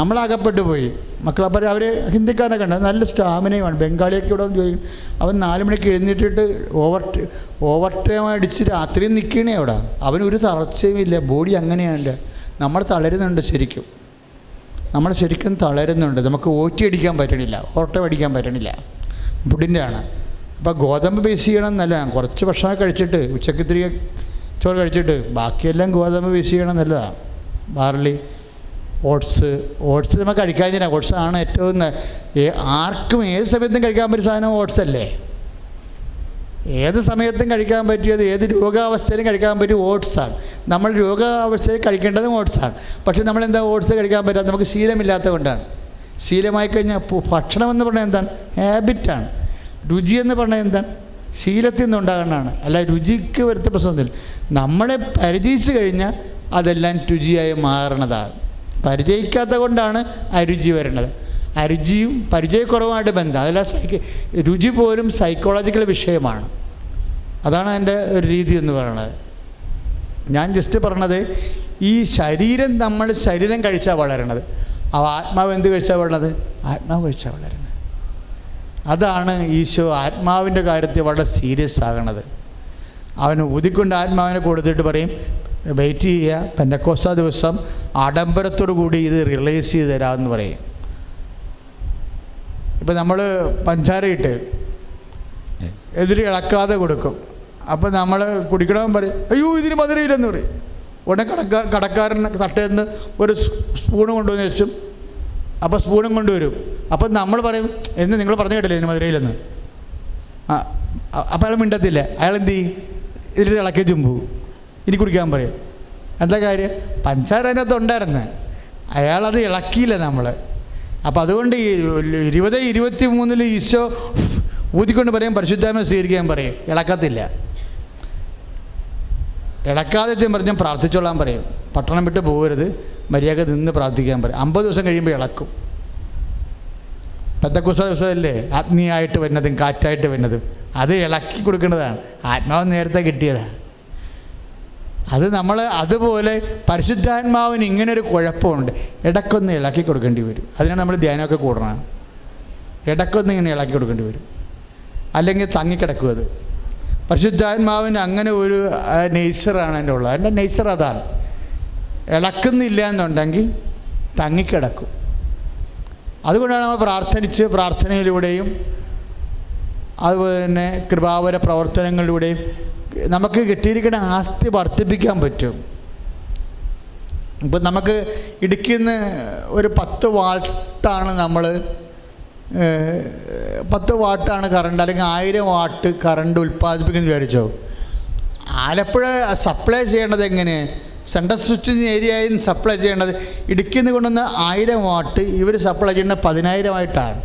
നമ്മളകപ്പെട്ടു പോയി. മക്കളെ അപ്പം അവർ ഹിന്ദിക്കാരനൊക്കെ കണ്ട. നല്ല സ്റ്റാമിനയുമാണ് ബംഗാളിയൊക്കെ ഇവിടെ ചോദിക്കും. അവൻ നാല് മണിക്ക് എഴുന്നേറ്റിട്ട് ഓവർ ഓവർ ടൈം അടിച്ച് രാത്രിയും നിൽക്കണേ അവിടെ. അവനൊരു തളർച്ചയും ഇല്ല. ബോഡി അങ്ങനെയാണ് നമ്മൾ തളരുന്നുണ്ട് ശരിക്കും. നമ്മൾ ശരിക്കും തളരുന്നുണ്ട്. നമുക്ക് ഓറ്റി അടിക്കാൻ പറ്റണില്ല. ഓട്ടം അടിക്കാൻ പറ്റണില്ല. ഫുഡിന്റെ ആണ്. അപ്പോൾ ഗോതമ്പ് ബേസ് ചെയ്യണം എന്നല്ല. കുറച്ച് ഭക്ഷണം കഴിച്ചിട്ട് ഉച്ചയ്ക്ക് ചോറ് കഴിച്ചിട്ട് ബാക്കിയെല്ലാം ഗോതമ്പ് ബേസ് ചെയ്യണം നല്ലതാണ് ബാർലി ഓട്സ് ഓട്സ് നമ്മൾ കഴിക്കാതിനാ ഓട്സ് ആണ് ഏറ്റവും ആർക്കും ഏത് സമയത്തും കഴിക്കാൻ പറ്റിയ സാധനം ഓട്സ് അല്ലേ? ഏത് സമയത്തും കഴിക്കാൻ പറ്റിയത് ഏത് രോഗാവസ്ഥയിലും കഴിക്കാൻ പറ്റിയ ഓട്സാണ് നമ്മൾ രോഗാവസ്ഥയിൽ കഴിക്കേണ്ടതും ഓട്സാണ് പക്ഷെ നമ്മൾ എന്താ ഓട്സ് കഴിക്കാൻ പറ്റാത്ത നമുക്ക് ശീലമില്ലാത്തത് കൊണ്ടാണ് ശീലമായി കഴിഞ്ഞാൽ ഭക്ഷണം എന്ന് പറഞ്ഞാൽ എന്താണ്? ഹാബിറ്റാണ് എന്ന് പറഞ്ഞാൽ എന്താണ്? ശീലത്തിൽ നിന്നുണ്ടാകുന്നതാണ്. അല്ല രുചിക്ക് വരുത്ത പ്രശ്നമൊന്നുമില്ല. നമ്മളെ പരിചയിച്ച് കഴിഞ്ഞാൽ അതെല്ലാം രുചിയായി മാറണതാണ് പരിചയിക്കാത്ത കൊണ്ടാണ് അരുചി വരുന്നത്. അരുചിയും പരിചയക്കുറവുമായിട്ട് ബന്ധം. അതല്ല സൈക്ക് രുചി പോലും സൈക്കോളജിക്കൽ വിഷയമാണ്. അതാണ് എന്റെ ഒരു രീതി എന്ന് പറയുന്നത്. ഞാൻ ജസ്റ്റ് പറഞ്ഞത് ഈ ശരീരം നമ്മൾ ശരീരം കഴിച്ചാൽ വളരണത്. അവ ആത്മാവ് എന്ത് കഴിച്ചാൽ വളരണത്? ആത്മാവ് കഴിച്ചാൽ വളരണത്. അതാണ് ഈശോ ആത്മാവിന്റെ കാര്യത്തിൽ വളരെ സീരിയസ് ആകണത്. അവന് ഊതിക്കൊണ്ട് ആത്മാവിനെ കൊടുത്തിട്ട് പറയും വെയിറ്റ് ചെയ്യുക. പെൻഡക്കോസ ദിവസം ആഡംബരത്തോടു കൂടി ഇത് റിലീസ് ചെയ്ത് തരാമെന്ന് പറയും. ഇപ്പം നമ്മൾ പഞ്ചാര ഇട്ട് എതിരെ ഇളക്കാതെ കൊടുക്കും. അപ്പം നമ്മൾ കുടിക്കണമെന്ന് പറയും അയ്യോ ഇതിന് മധുരയില്ലെന്ന് പറയും. ഉടനെ കടക്ക കടക്കാരൻ തട്ടേന്ന് ഒരു സ്പൂണ് കൊണ്ടുവന്ന് വെച്ചും. അപ്പോൾ സ്പൂണും കൊണ്ടുവരും. അപ്പം നമ്മൾ പറയും എന്ന് നിങ്ങൾ പറഞ്ഞു കേട്ടില്ലേ ഇതിന് മധുരയിലെന്ന് ആ അപ്പോൾ അയാൾ മിണ്ടത്തില്ല. അയാൾ എന്ത് ചെയ്യും? ഇതിൽ ഇളക്കി ചുമ്പു ഇനി കുടിക്കാൻ പറയും. എന്താ കാര്യം? പഞ്ചാര അതിനകത്ത് ഉണ്ടായിരുന്നു. അയാളത് ഇളക്കിയില്ല നമ്മൾ അപ്പോൾ അതുകൊണ്ട് ഈ ഇരുപത് ഇരുപത്തി മൂന്നിൽ ഈശോ ഊതിക്കൊണ്ട് പറയും പരിശുദ്ധാമ സ്വീകരിക്കാൻ പറയും. ഇളക്കത്തില്ല. ഇളക്കാതെ പറഞ്ഞാൽ പ്രാർത്ഥിച്ചോളാൻ പറയും. പട്ടണം വിട്ട് പോകരുത്. മര്യാദ നിന്ന് പ്രാർത്ഥിക്കാൻ പറയും. അമ്പത് ദിവസം കഴിയുമ്പോൾ ഇളക്കും. പെന്തക്കുസ ദിവസമല്ലേ? ആത്മീയമായിട്ട് വരുന്നതും കാറ്റായിട്ട് വരുന്നതും. അത് ഇളക്കി കൊടുക്കേണ്ടതാണ് ആത്മാവ് നേരത്തെ കിട്ടിയതാണ് അത് നമ്മൾ അതുപോലെ പരിശുദ്ധാത്മാവിന് ഇങ്ങനൊരു കുഴപ്പമുണ്ട്. ഇടയ്ക്കൊന്ന് ഇളക്കി കൊടുക്കേണ്ടി വരും. അതിനാണ് നമ്മൾ ധ്യാനമൊക്കെ കൂടണം. ഇടയ്ക്കൊന്ന് ഇങ്ങനെ ഇളക്കി കൊടുക്കേണ്ടി വരും. അല്ലെങ്കിൽ തങ്ങിക്കിടക്കും അത്. പരിശുദ്ധാത്മാവിന് അങ്ങനെ ഒരു നേച്ചറാണ് എന്റെ ഉള്ളത്. എന്റെ നേച്ചർ അതാണ്. ഇളക്കുന്നില്ല എന്നുണ്ടെങ്കിൽ തങ്ങിക്കിടക്കും. അതുകൊണ്ടാണ് നമ്മൾ പ്രാർത്ഥനിച്ച് പ്രാർത്ഥനയിലൂടെയും അതുപോലെ തന്നെ കൃപാവര പ്രവർത്തനങ്ങളിലൂടെയും നമുക്ക് കിട്ടിയിരിക്കുന്ന ആസ്തി വർദ്ധിപ്പിക്കാൻ പറ്റും. ഇപ്പം നമുക്ക് ഇടുക്കിയിൽ നിന്ന് ഒരു പത്ത് വാട്ടാണ് നമ്മൾ പത്ത് വാട്ടാണ് കറണ്ട് അല്ലെങ്കിൽ ആയിരം വാട്ട് കറണ്ട് ഉൽപ്പാദിപ്പിക്കുന്ന വിചാരിച്ചോ? ആലപ്പുഴ സപ്ലൈ ചെയ്യേണ്ടത് എങ്ങനെ? സെൻട്രൽ സ്വിച്ചിങ് ഏരിയയിൽ നിന്ന് സപ്ലൈ ചെയ്യേണ്ടത് ഇടുക്കിയിൽ നിന്ന് കൊണ്ടുവന്ന ആയിരം വാട്ട് ഇവർ സപ്ലൈ ചെയ്യുന്നത് പതിനായിരമായിട്ടാണ്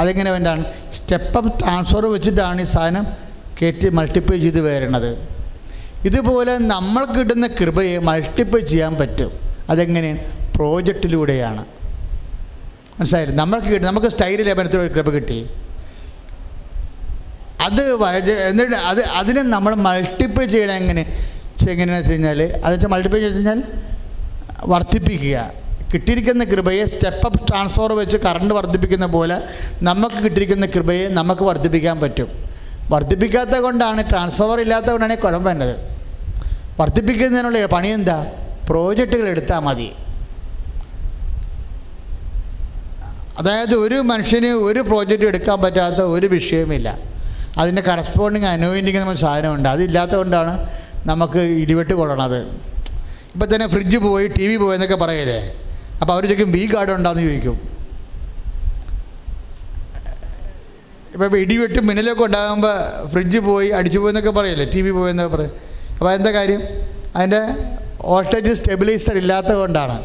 അതെങ്ങനെ വേണ്ടാണ്? സ്റ്റെപ്പ് അപ്പ് ട്രാൻസ്ഫർ വെച്ചിട്ടാണ് ഈ സാധനം കയറ്റി മൾട്ടിപ്ലൈ ചെയ്ത് വരണത്. ഇതുപോലെ നമ്മൾ കിട്ടുന്ന കൃപയെ മൾട്ടിപ്ലൈ ചെയ്യാൻ പറ്റും. അതെങ്ങനെ? പ്രോജക്റ്റിലൂടെയാണ് മനസ്സിലായില്ലേ? നമ്മൾക്ക് കിട്ടി നമുക്ക് സ്റ്റൈൽ ലേപനത്തിലൂടെ കൃപ കിട്ടി. അത് എന്നിട്ട് അത് അതിനെ നമ്മൾ മൾട്ടിപ്ലൈ ചെയ്യണം എങ്ങനെ? എങ്ങനെയാണെന്ന് വെച്ച് കഴിഞ്ഞാൽ അതെന്ന് മൾട്ടിപ്ലൈ ചെയ്ത് കഴിഞ്ഞാൽ വർദ്ധിപ്പിക്കുക. കിട്ടിയിരിക്കുന്ന കൃപയെ സ്റ്റെപ്പ് അപ്പ് ട്രാൻസ്ഫോർ വെച്ച് കറണ്ട് വർദ്ധിപ്പിക്കുന്ന പോലെ നമുക്ക് കിട്ടിയിരിക്കുന്ന കൃപയെ നമുക്ക് വർദ്ധിപ്പിക്കാൻ പറ്റും. വർദ്ധിപ്പിക്കാത്ത കൊണ്ടാണ് ട്രാൻസ്ഫോമർ ഇല്ലാത്ത കൊണ്ടാണ് ഈ കുഴപ്പം വരുന്നത്. വർദ്ധിപ്പിക്കുന്നതിനുള്ള പണി എന്താ? പ്രോജക്റ്റുകൾ എടുത്താൽ മതി. അതായത് ഒരു മനുഷ്യന് ഒരു പ്രോജക്റ്റ് എടുക്കാൻ പറ്റാത്ത ഒരു വിഷയവുമില്ല. അതിന്റെ കറസ്പോണ്ടിങ് അനോയിന്റിങ് നമ്മൾ സാധനമുണ്ട്. അതില്ലാത്തത് കൊണ്ടാണ് നമുക്ക് ഇടിവെട്ട് കൊള്ളണത്. ഇപ്പം തന്നെ ഫ്രിഡ്ജ് പോയി ടി വി പോയി എന്നൊക്കെ പറയല്ലേ? അപ്പോൾ അവർ ചോദിക്കും ബി കാർഡ് ഉണ്ടോയെന്ന് ചോദിക്കും. വെടിവെട്ട് ഇടിവെട്ട് മിന്നലൊക്കെ ഉണ്ടാകുമ്പോൾ ഫ്രിഡ്ജ് പോയി അടിച്ചു പോയെന്നൊക്കെ പറയല്ലേ? ടി വി പോയെന്നൊക്കെ പറയും. അപ്പോൾ എന്താ കാര്യം? അതിന്റെ വോൾട്ടേജ് സ്റ്റെബിലൈസർ ഇല്ലാത്തത് കൊണ്ടാണ്.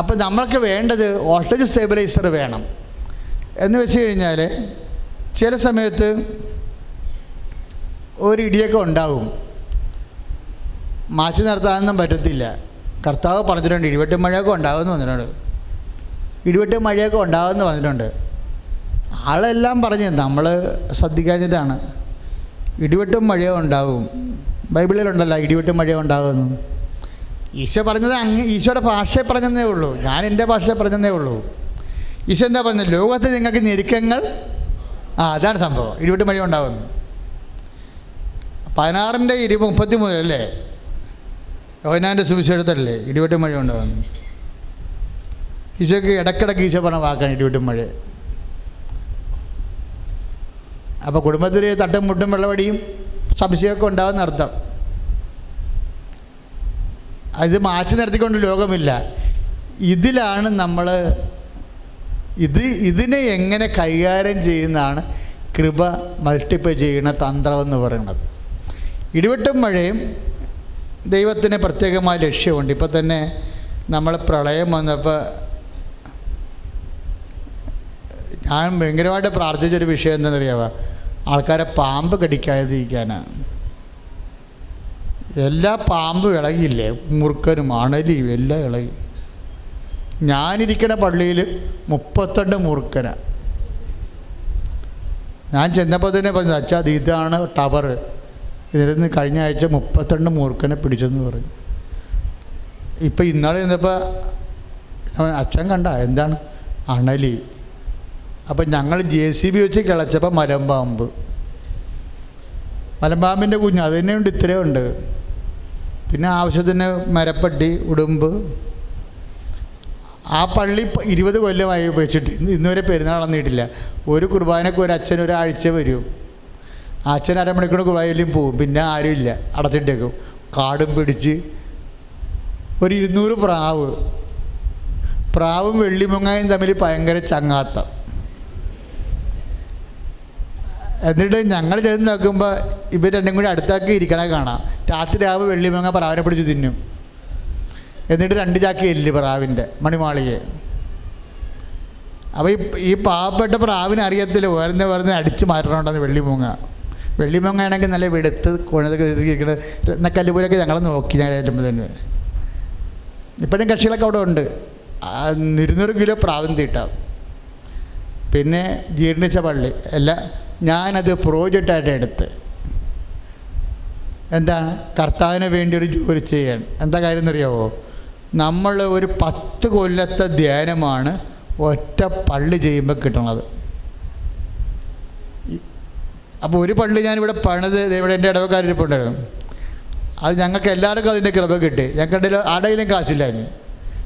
അപ്പോൾ നമ്മൾക്ക് വേണ്ടത് വോൾട്ടേജ് സ്റ്റെബിലൈസർ വേണം. എന്ന് വെച്ച് കഴിഞ്ഞാൽ ചില സമയത്ത് ഒരു ഇടിയൊക്കെ ഉണ്ടാവും. മാറ്റി നിർത്താനൊന്നും പറ്റത്തില്ല. കർത്താവ് പറഞ്ഞിട്ടുണ്ട് ഇടിവെട്ട് മഴയൊക്കെ ഉണ്ടാകുമെന്ന് പറഞ്ഞിട്ടുണ്ട്. ഇടിവെട്ട് മഴയൊക്കെ ഉണ്ടാകുമെന്ന് പറഞ്ഞിട്ടുണ്ട്. ആളെല്ലാം പറഞ്ഞ് നമ്മൾ ശ്രദ്ധിക്കാഞ്ഞിട്ടാണ്. ഇടിവെട്ടും മഴയോ ഉണ്ടാവും ബൈബിളിലുണ്ടല്ലോ ഇടിവെട്ടും മഴയോ ഉണ്ടാകുമെന്ന് ഈശോ പറഞ്ഞത് അങ്ങ് ഈശോയുടെ ഭാഷയെ പറഞ്ഞതേ ഉള്ളൂ. ഞാൻ എന്റെ ഭാഷയെ പറഞ്ഞതേ ഉള്ളൂ. ഈശോ എന്താ പറഞ്ഞത്? ലോകത്ത് നിങ്ങൾക്ക് ഞെരുക്കങ്ങൾ? ആ അതാണ് സംഭവം. ഇടിവെട്ട് മഴ ഉണ്ടാകുന്നു. പതിനാറിന്റെ ഇരു മുപ്പത്തി മൂന്ന് അല്ലേ? യോഹനാന്റെ സുവിശേഷത്തല്ലേ ഇടിവെട്ട് മഴ ഉണ്ടാകുന്നു. ഈശോയ്ക്ക് ഇടക്കിടക്ക് ഈശോ പറഞ്ഞ വാക്കാണ് ഇടിവെട്ടും മഴ. അപ്പോൾ കുടുംബത്തിൽ തട്ടും മുട്ടും വെള്ളവടിയും സംശയമൊക്കെ ഉണ്ടാകുന്ന അർത്ഥം ഇത് മാറ്റി നിർത്തിക്കൊണ്ട് ലോകമില്ല. ഇതിലാണ് നമ്മൾ ഇത് ഇതിനെ എങ്ങനെ കൈകാര്യം ചെയ്യുന്നതാണ് കൃപ മൾട്ടിപ്ലൈ ചെയ്യുന്ന തന്ത്രമെന്ന് പറയുന്നത്. ഇടിവെട്ടും മഴയും ദൈവത്തിന് പ്രത്യേകമായ ലക്ഷ്യമുണ്ട്. ഇപ്പം തന്നെ നമ്മൾ പ്രളയം വന്നപ്പോൾ ഞാൻ ഭയങ്കരമായിട്ട് പ്രാർത്ഥിച്ചൊരു വിഷയം എന്താണെന്നറിയാമോ ആൾക്കാരെ പാമ്പ് കടിക്കാതിരിക്കാനാണ് എല്ലാ പാമ്പും ഇളകിയില്ലേ? മുറുക്കനും അണലിയും എല്ലാം ഇളകി. ഞാനിരിക്കുന്ന പള്ളിയിൽ മുപ്പത്തെട്ട് മുറുക്കന. ഞാൻ ചെന്നപ്പോൾ തന്നെ പറഞ്ഞു അച്ഛാ അത് ഇതാണ് ടവർ ഇതിൽ കഴിഞ്ഞ ആഴ്ച മുപ്പത്തെട്ട് മുറുക്കനെ പിടിച്ചെന്ന് പറഞ്ഞു. ഇപ്പം ഇന്നാളെ ചെന്നപ്പോൾ അച്ഛൻ കണ്ട എന്താണ്? അണലി. അപ്പം ഞങ്ങൾ ജെ സി ബി വെച്ച് കിളച്ചപ്പോൾ മലമ്പാമ്പ് മലമ്പാമ്പിന്റെ കുഞ്ഞ് അത് തന്നെ ഉണ്ട് ഇത്രയും ഉണ്ട്. പിന്നെ ആവശ്യത്തിന് മരപ്പട്ടി ഉടുമ്പ്. ആ പള്ളി ഇരുപത് കൊല്ലമായി ഇന്ന് ഇന്നുവരെ പെരുന്നാൾ നടന്നിട്ടില്ല. ഒരു കുർബാനക്ക് ഒരു അച്ഛൻ ഒരാഴ്ച വരും. അച്ഛൻ അരമണിക്കൂർ കുർബാനയിലും പോവും പിന്നെ ആരുമില്ല അടച്ചിട്ടേക്കും. കാടും പിടിച്ച് ഒരു ഇരുന്നൂറ് പ്രാവ്. പ്രാവും വെള്ളിമുങ്ങായും തമ്മിൽ ഭയങ്കര ചങ്ങാത്തം. എന്നിട്ട് ഞങ്ങൾ ചെന്ന് നോക്കുമ്പോൾ ഇവർ രണ്ടും കൂടി അടുത്താക്കി ഇരിക്കണേ കാണാം. രാത്രി രാവ് വെള്ളിമുങ്ങ പ്രാവിനെ പിടിച്ച് തിന്നും. എന്നിട്ട് രണ്ട് ചാക്കി എല്ല് പ്രാവിന്റെ മണിമാളിയെ അപ്പോൾ ഈ ഈ പാവപ്പെട്ട പ്രാവിനെ അറിയത്തില്ല. ഉയർന്ന് വേർന്ന് അടിച്ച് മാറ്റണുണ്ടെന്ന് വെള്ളിമൂങ്ങ വെള്ളിമൂങ്ങ ആണെങ്കിൽ നല്ല വെളുത്ത് കുഴതൊക്കെ ഇരിക്കുന്നത് കല്ലുപോലൊക്കെ ഞങ്ങൾ നോക്കി ഞാൻ ചെല്ലുമ്പോൾ തന്നെ. ഇപ്പോഴും കക്ഷികളൊക്കെ അവിടെ ഉണ്ട്. ഇരുന്നൂറ് കിലോ പ്രാവിന് തീട്ടാം. പിന്നെ ജീർണിച്ച പള്ളി. അല്ല ഞാനത് പ്രോജക്റ്റായിട്ട് എടുത്ത്. എന്താ? കർത്താവിന് വേണ്ടി ഒരു ജോലി ചെയ്യാൻ. എന്താ കാര്യം എന്നറിയാവോ? നമ്മൾ ഒരു പത്ത് കൊല്ലത്തെ ധ്യാനമാണ് ഒറ്റ പള്ളി ചെയ്യുമ്പോൾ കിട്ടണത്. അപ്പോൾ ഒരു പള്ളി ഞാനിവിടെ പണിത് ഇവിടെ എന്റെ ഇടവക്കാരിപ്പുണ്ടായിരുന്നു അത് ഞങ്ങൾക്ക് എല്ലാവർക്കും അതിന്റെ കൃപ കിട്ടി. ഞങ്ങളുടെ ആടെയിലും കാശില്ലായിരുന്നു ഇനി.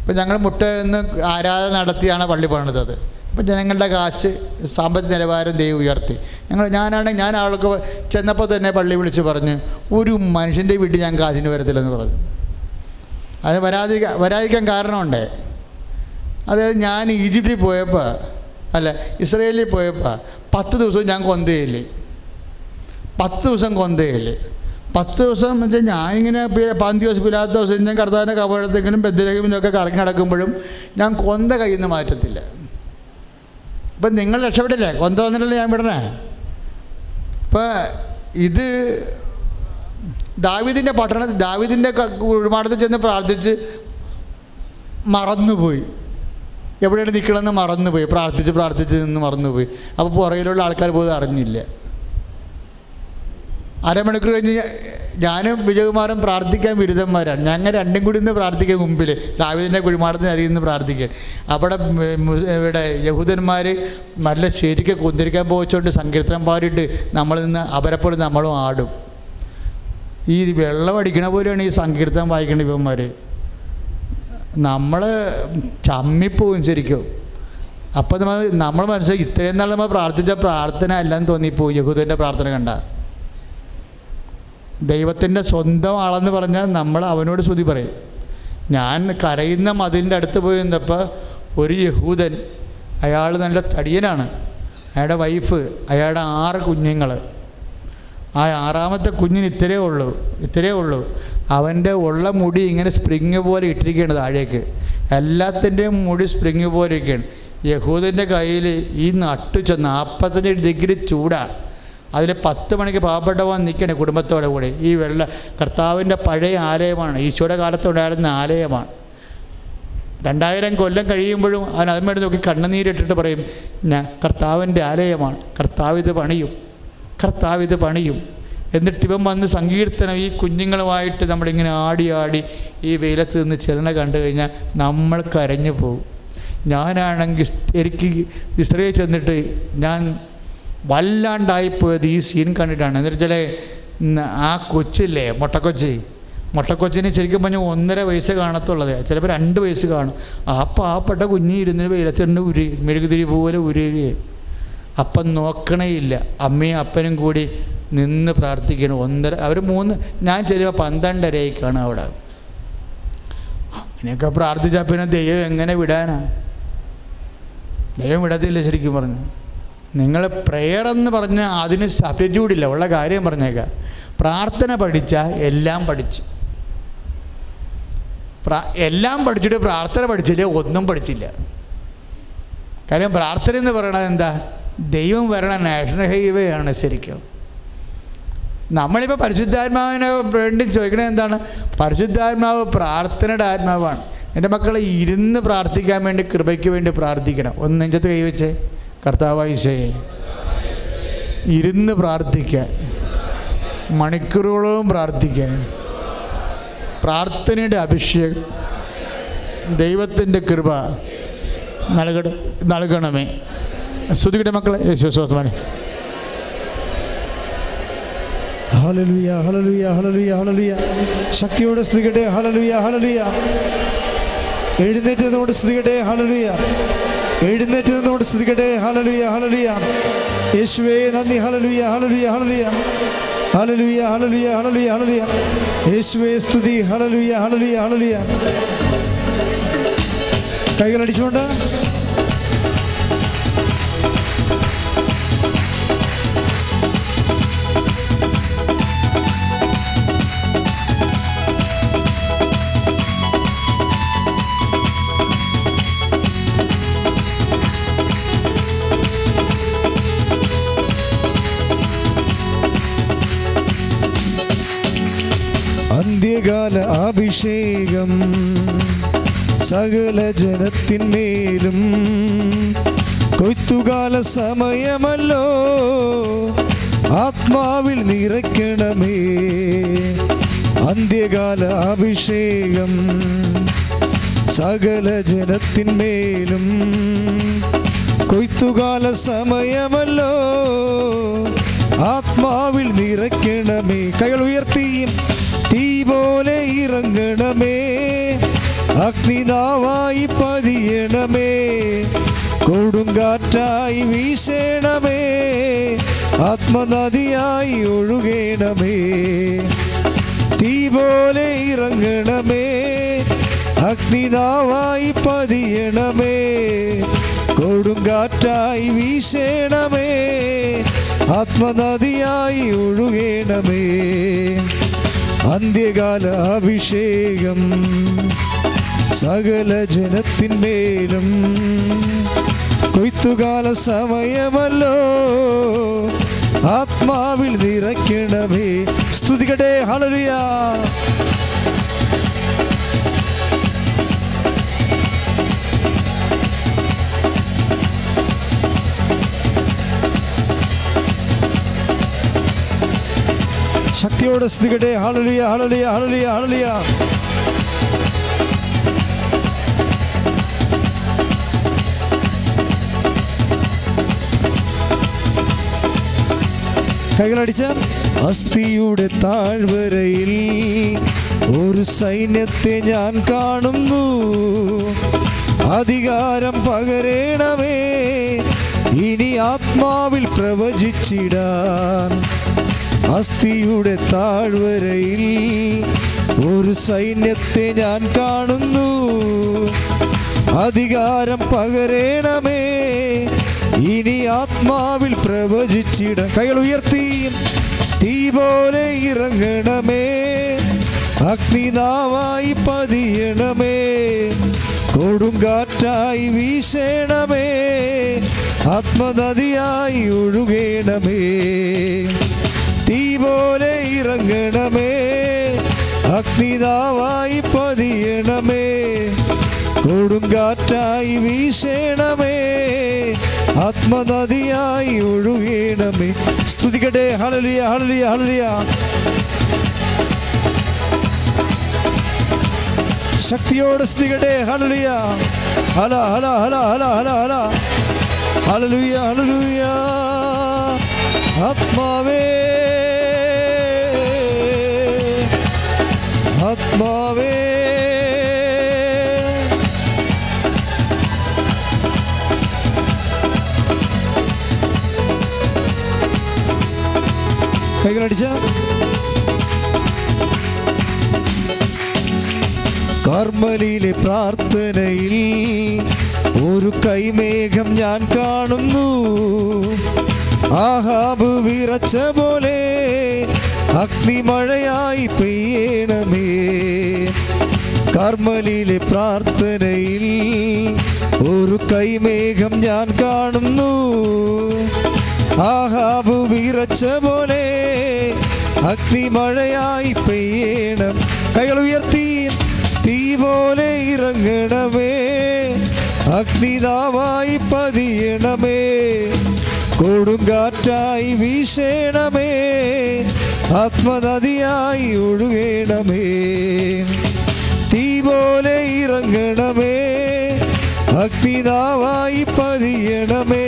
അപ്പം ഞങ്ങൾ മുട്ട നിന്ന് ആരാധന നടത്തിയാണ് പള്ളി പണിതത്. അപ്പം ജനങ്ങളുടെ കാശ് സാമ്പത്തിക നിലവാരം ദൈവം ഉയർത്തി. ഞങ്ങൾ ഞാനാണെങ്കിൽ ഞാൻ ആൾക്ക് ചെന്നപ്പോൾ തന്നെ പള്ളി വിളിച്ച് പറഞ്ഞ് ഒരു മനുഷ്യന്റെ വീട്ടിൽ ഞാൻ കാശിന് വരത്തില്ലെന്ന് പറഞ്ഞു. അത് വരാതിരിക്കാൻ വരാതിരിക്കാൻ കാരണമുണ്ടേ. അതായത് ഞാൻ ഈജിപ്തിൽ പോയപ്പോൾ അല്ല ഇസ്രയേലിൽ പോയപ്പോൾ പത്ത് ദിവസവും ഞാൻ കൊന്തയില്ലേ പത്ത് ദിവസം കൊന്തയില്ലേ പത്ത് ദിവസം വെച്ചാൽ ഞാനിങ്ങനെ ഇങ്ങനെ പിലാത്ത ദിവസം ഞാൻ കർത്താവിന്റെ കപഴത്തേക്കിനും ബദ്രഹിമിനൊക്കെ കറങ്ങി നടക്കുമ്പോഴും ഞാൻ കൊന്ത കയ്യിൽ നിന്ന് മാറ്റത്തില്ല. ഇപ്പം നിങ്ങൾ രക്ഷപ്പെട്ടില്ലേ? കൊന്ത വന്നിട്ടല്ലേ ഞാൻ വിടണേ? ഇപ്പം ഇത് ദാവിദിന്റെ പട്ടണ ദാവിദിന്റെ കുഴിമാടത്തിൽ ചെന്ന് പ്രാർത്ഥിച്ച് മറന്നുപോയി. എവിടെയാണ് നിൽക്കണമെന്ന് മറന്നുപോയി. പ്രാർത്ഥിച്ച് പ്രാർത്ഥിച്ച് നിന്ന് മറന്നുപോയി. അപ്പോൾ പുറകിലുള്ള ആൾക്കാർ പോലും അറിഞ്ഞില്ല. അരമണിക്കൂർ കഴിഞ്ഞ് ഞാനും വിജയകുമാറും പ്രാർത്ഥിക്കാൻ ബിരുദന്മാരാണ്. ഞങ്ങൾ രണ്ടും കൂടി ഇന്ന് പ്രാർത്ഥിക്കുക മുമ്പിൽ രാവിലെ കുഴിമാടത്തിന് അരിയുന്ന പ്രാർത്ഥിക്കുക അവിടെ ഇവിടെ യഹൂദന്മാർ നല്ല ശരിക്ക് കുന്തിരിക്കാൻ പോയിച്ചുകൊണ്ട് സങ്കീർത്തനം പാടിയിട്ട് നമ്മൾ നിന്ന് അവരെപ്പോലെ നമ്മളും ആടും. ഈ വെള്ളം അടിക്കണ പോലെയാണ് ഈ സങ്കീർത്തനം വായിക്കുന്ന ഇവന്മാർ നമ്മൾ ചമ്മിപ്പോവും ശരിക്കും. അപ്പം നമ്മൾ നമ്മൾ മനസ്സിലാക്കി ഇത്രയും നാൾ നമ്മൾ പ്രാർത്ഥിച്ച പ്രാർത്ഥന അല്ലെന്ന് തോന്നിപ്പോയി. യഹൂദന്റെ പ്രാർത്ഥന കണ്ട. ദൈവത്തിന്റെ സ്വന്തം ആളെന്ന് പറഞ്ഞാൽ നമ്മൾ അവനോട് സ്തുതി പറയും. ഞാൻ കരയുന്ന മതിലിന്റെ അടുത്ത് പോയി നിന്നപ്പോൾ ഒരു യഹൂദൻ അയാൾ നല്ല തടിയനാണ്. അയാളുടെ വൈഫ് അയാളുടെ ആറ് കുഞ്ഞുങ്ങൾ ആ ആറാമത്തെ കുഞ്ഞിന് ഇത്രയേ ഉള്ളൂ ഇത്രയേ ഉള്ളൂ. അവന്റെ ഉള്ള മുടി ഇങ്ങനെ സ്പ്രിങ് പോലെ ഇട്ടിരിക്കുകയാണ് താഴേക്ക്. എല്ലാത്തിന്റെയും മുടി സ്പ്രിങ് പോലെ ഇരിക്കുകയാണ് യഹൂദന്റെ കയ്യിൽ ഈ നട്ടുച്ച നാൽപ്പത്തഞ്ച് ഡിഗ്രി ചൂടാണ് അതിൽ പത്ത് മണിക്ക് പാവപ്പെട്ടവൻ നിൽക്കണേ കുടുംബത്തോടെ കൂടി. ഈ വെള്ള കർത്താവിന്റെ പഴയ ആലയമാണ്. ഈശോയുടെ കാലത്തുണ്ടായിരുന്ന ആലയമാണ്. രണ്ടായിരം കൊല്ലം കഴിയുമ്പോഴും അവൻ അതുമേടി നോക്കി കണ്ണുനീരിട്ടിട്ട് പറയും ഞാൻ കർത്താവിന്റെ ആലയമാണ്. കർത്താവ് ഇത് പണിയും. കർത്താവ് ഇത് പണിയും. എന്നിട്ട് ഇവൻ വന്ന് സങ്കീർത്തനം ഈ കുഞ്ഞുങ്ങളുമായിട്ട് നമ്മളിങ്ങനെ ആടി ആടി ഈ വെയിലത്ത് നിന്ന് ചെലണ കണ്ടു കഴിഞ്ഞാൽ നമ്മൾ കരഞ്ഞു പോകും. ഞാനാണെങ്കിൽ എനിക്ക് ഇസ്രയേൽ ചെന്നിട്ട് ഞാൻ വല്ലാണ്ടായിപ്പോയത് ഈ സീൻ കണ്ടിട്ടാണ്. എന്നിട്ട് ചില ആ കൊച്ചില്ലേ മുട്ടക്കൊച്ചി. മുട്ടക്കൊച്ചിന് ശരിക്കും പറഞ്ഞാൽ ഒന്നര വയസ്സ് കാണത്തുള്ളത്. ചിലപ്പോൾ രണ്ട് വയസ്സ് കാണും. ആ പാവപ്പെട്ട കുഞ്ഞ് ഇരുന്ന് വെയിലത്തിണ്ട് ഉരു മെഴുകുതിരി പോലെ ഉരുകയും അപ്പം നോക്കണേയില്ല. അമ്മയും അപ്പനും കൂടി നിന്ന് പ്രാർത്ഥിക്കണം. ഒന്നര അവർ മൂന്ന് ഞാൻ ചെല്ലുമ്പോൾ പന്ത്രണ്ടരയ്ക്കാണ് അവിടെ. അങ്ങനെയൊക്കെ പ്രാർത്ഥിച്ചാൽ പിന്നെ ദൈവം എങ്ങനെ വിടാനാണ് ദൈവം വിടത്തില്ല ശരിക്കും പറഞ്ഞു. നിങ്ങൾ പ്രെയർ എന്ന് പറഞ്ഞാൽ അതിന് സബ്സ്റ്റിറ്റ്യൂട്ട് ഇല്ല. ഉള്ള കാര്യം പറഞ്ഞേക്കാം. പ്രാർത്ഥന പഠിച്ചാൽ എല്ലാം പഠിച്ചു. എല്ലാം പഠിച്ചിട്ട് പ്രാർത്ഥന പഠിച്ചില്ല ഒന്നും പഠിച്ചില്ല. കാര്യം പ്രാർത്ഥന എന്ന് പറയണത് എന്താ? ദൈവം വരണ നാഷണൽ ഹൈവേ ആണ് ശരിക്കും. നമ്മളിപ്പോൾ പരിശുദ്ധാത്മാവിനെ വേണ്ടി ചോദിക്കണത് എന്താണ്? പരിശുദ്ധാത്മാവ് പ്രാർത്ഥനയുടെ ആത്മാവാണ്. എന്റെ മക്കളെ ഇരുന്ന് പ്രാർത്ഥിക്കാൻ വേണ്ടി കൃപയ്ക്ക് വേണ്ടി പ്രാർത്ഥിക്കണം. ഒന്ന് നെഞ്ചത്ത് കൈവച്ചേ. കർത്താവായിശയെ ഇരുന്ന് പ്രാർത്ഥിക്കാൻ മണിക്കൂറുകളോളം പ്രാർത്ഥിക്കാൻ പ്രാർത്ഥനയുടെ അഭിഷേകം ദൈവത്തിന്റെ കൃപ നൽക നൽകണമേ. ശ്രുതിയുടെ മക്കളെ യേശു സ്വത്മാനെ ഹല്ലേലൂയ ഹല്ലേലൂയ ഹല്ലേലൂയ ശക്തിയോടെ സ്തുതിക്കട്ടെ ഹല്ലേലൂയ ഹല്ലേലൂയ. എഴുന്നേറ്റ് നമ്മുടെ സ്തുതിക്കട്ടെ ഹല്ലേലൂയ. എഴുന്നേറ്റ് നിന്നോട് സ്തുതിക്കട്ടെ. ഹലലുയ ഹലലുയ യേശുവേ നന്ദി. ഹലലുയ ഹലലുയ ഹലലുയ ഹലലുയ ഹലലുയ ഹലലുയ ഹലലുയ യേശുവേ സ്തുതി. ഹലലുയ ഹലലുയ ഹലലുയ കൈകൾ അടിച്ചുകൊണ്ട് അന്ത്യകാല അഭിഷേകം സകല ജനത്തിന്മേലും. കൊയ്ത്തുകാല സമയമല്ലോ ആത്മാവിൽ നിറയ്ക്കണമേ. അന്ത്യകാല അഭിഷേകം സകല ജനത്തിന്മേലും. കൊയ്ത്തുകാല സമയമല്ലോ ആത്മാവിൽ നിറയ്ക്കണമേ. കൈകൾ ഉയർത്തിയും തീ പോലെ ഇറങ്ങണമേ. അഗ്നിനാവായി പതിയണമേ. കൊടുങ്കാറ്റായി വീശണമേ. ആത്മനദിയായി ഒഴുകണമേ. തീ പോലെ ഇറങ്ങണമേ. അഗ്നിനാവായി പതിയണമേ. കൊടുങ്കാറ്റായി വീശണമേ. ആത്മനദിയായി ഒഴുകേണമേ. അന്ത്യകാല അഭിഷേകം സകല ജനത്തിന്മേലും. കൊയ്ത്തുകാല സമയമല്ലോ ആത്മാവിൽ നിറയ്ക്കണമേ. സ്തുതിക്കട്ടെ ഹളരിയ ശക്തിയോടെ സ്തുതിക്കട്ടെ. ഹളലിയ ഹളലിയ ഹളലിയ ഹളലിയ കൈകളടിച്ച. അസ്ഥിയുടെ താഴ്വരയിൽ ഒരു സൈന്യത്തെ ഞാൻ കാണുന്നു. അധികാരം പകരേണമേ ഇനി ആത്മാവിൽ പ്രവചിച്ചിടാൻ അസ്ഥിയുടെ താഴ്വരയിൽ ഒരു സൈന്യത്തെ ഞാൻ കാണുന്നു. അധികാരം പകരേണമേ. ഇനി ആത്മാവിൽ പ്രവചിച്ചിട. കൈകൾ ഉയർത്തി. തീ പോലെ ഇറങ്ങണമേ. അഗ്നിനാവായി പതിയണമേ. കൊടുങ്കാറ്റായി വീശണമേ. ആത്മനദിയായി ഒഴുകണമേ. തീ പോലെ ഇറങ്ങണമേ. അഗ്നിതാവായി പതിയണമേ. കൊടുങ്കാറ്റായി വീശണമേ. ആത്മനദിയായി ഒഴുകണമേ. സ്തുതിക്കട്ടെ. ഹളലിയ ഹളലിയ ഹളലിയ ശക്തിയോട് സ്തുതിക്കട്ടെ. ഹളലിയ ഹല ഹല ഹല ഹല ഹല ഹല. ഹളലുയ ഹളലുയ ആത്മാവേ. ആത്മാവേ കൈകളടിച്ച കർമ്മലിയിലെ പ്രാർത്ഥനയിൽ ഒരു കൈമേഘം ഞാൻ കാണുന്നു. ആഹാബ് വിറച്ച പോലെ അഗ്നിമഴയായി പെയ്യണമേ. കർമ്മലിലെ പ്രാർത്ഥനയിൽ ഒരു കൈമേഘം ഞാൻ കാണുന്നു. ആഹാബു വിറച്ച പോലെ അഗ്നിമഴയായി പെയ്യണം. കൈകൾ ഉയർത്തി തീ പോലെ ഇറങ്ങണമേ. അഗ്നിതാവായി പതിയണമേ. കൊടുങ്കാറ്റായി വീശണമേ. ആത്മനദിയായി ഒഴുകണമേ. തീ പോലെ ഇറങ്ങണമേ. ഭക്തിനാവായി പതിയണമേ.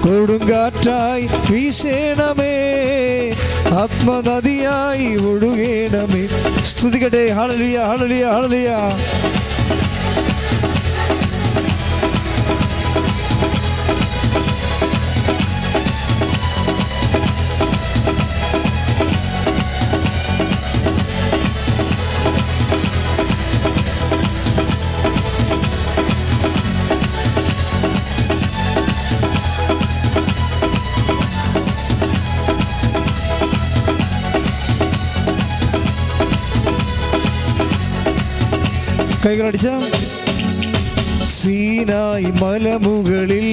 കൊടുങ്കാറ്റായി വീശണമേ. ആത്മനദിയായി ഒഴുകേണമേ. സ്തുതിക്കട്ടെ. ഹളലിയ ഹളലിയ ഹളലിയ കൈകളടിച്ച സീനായി മലമുകളിൽ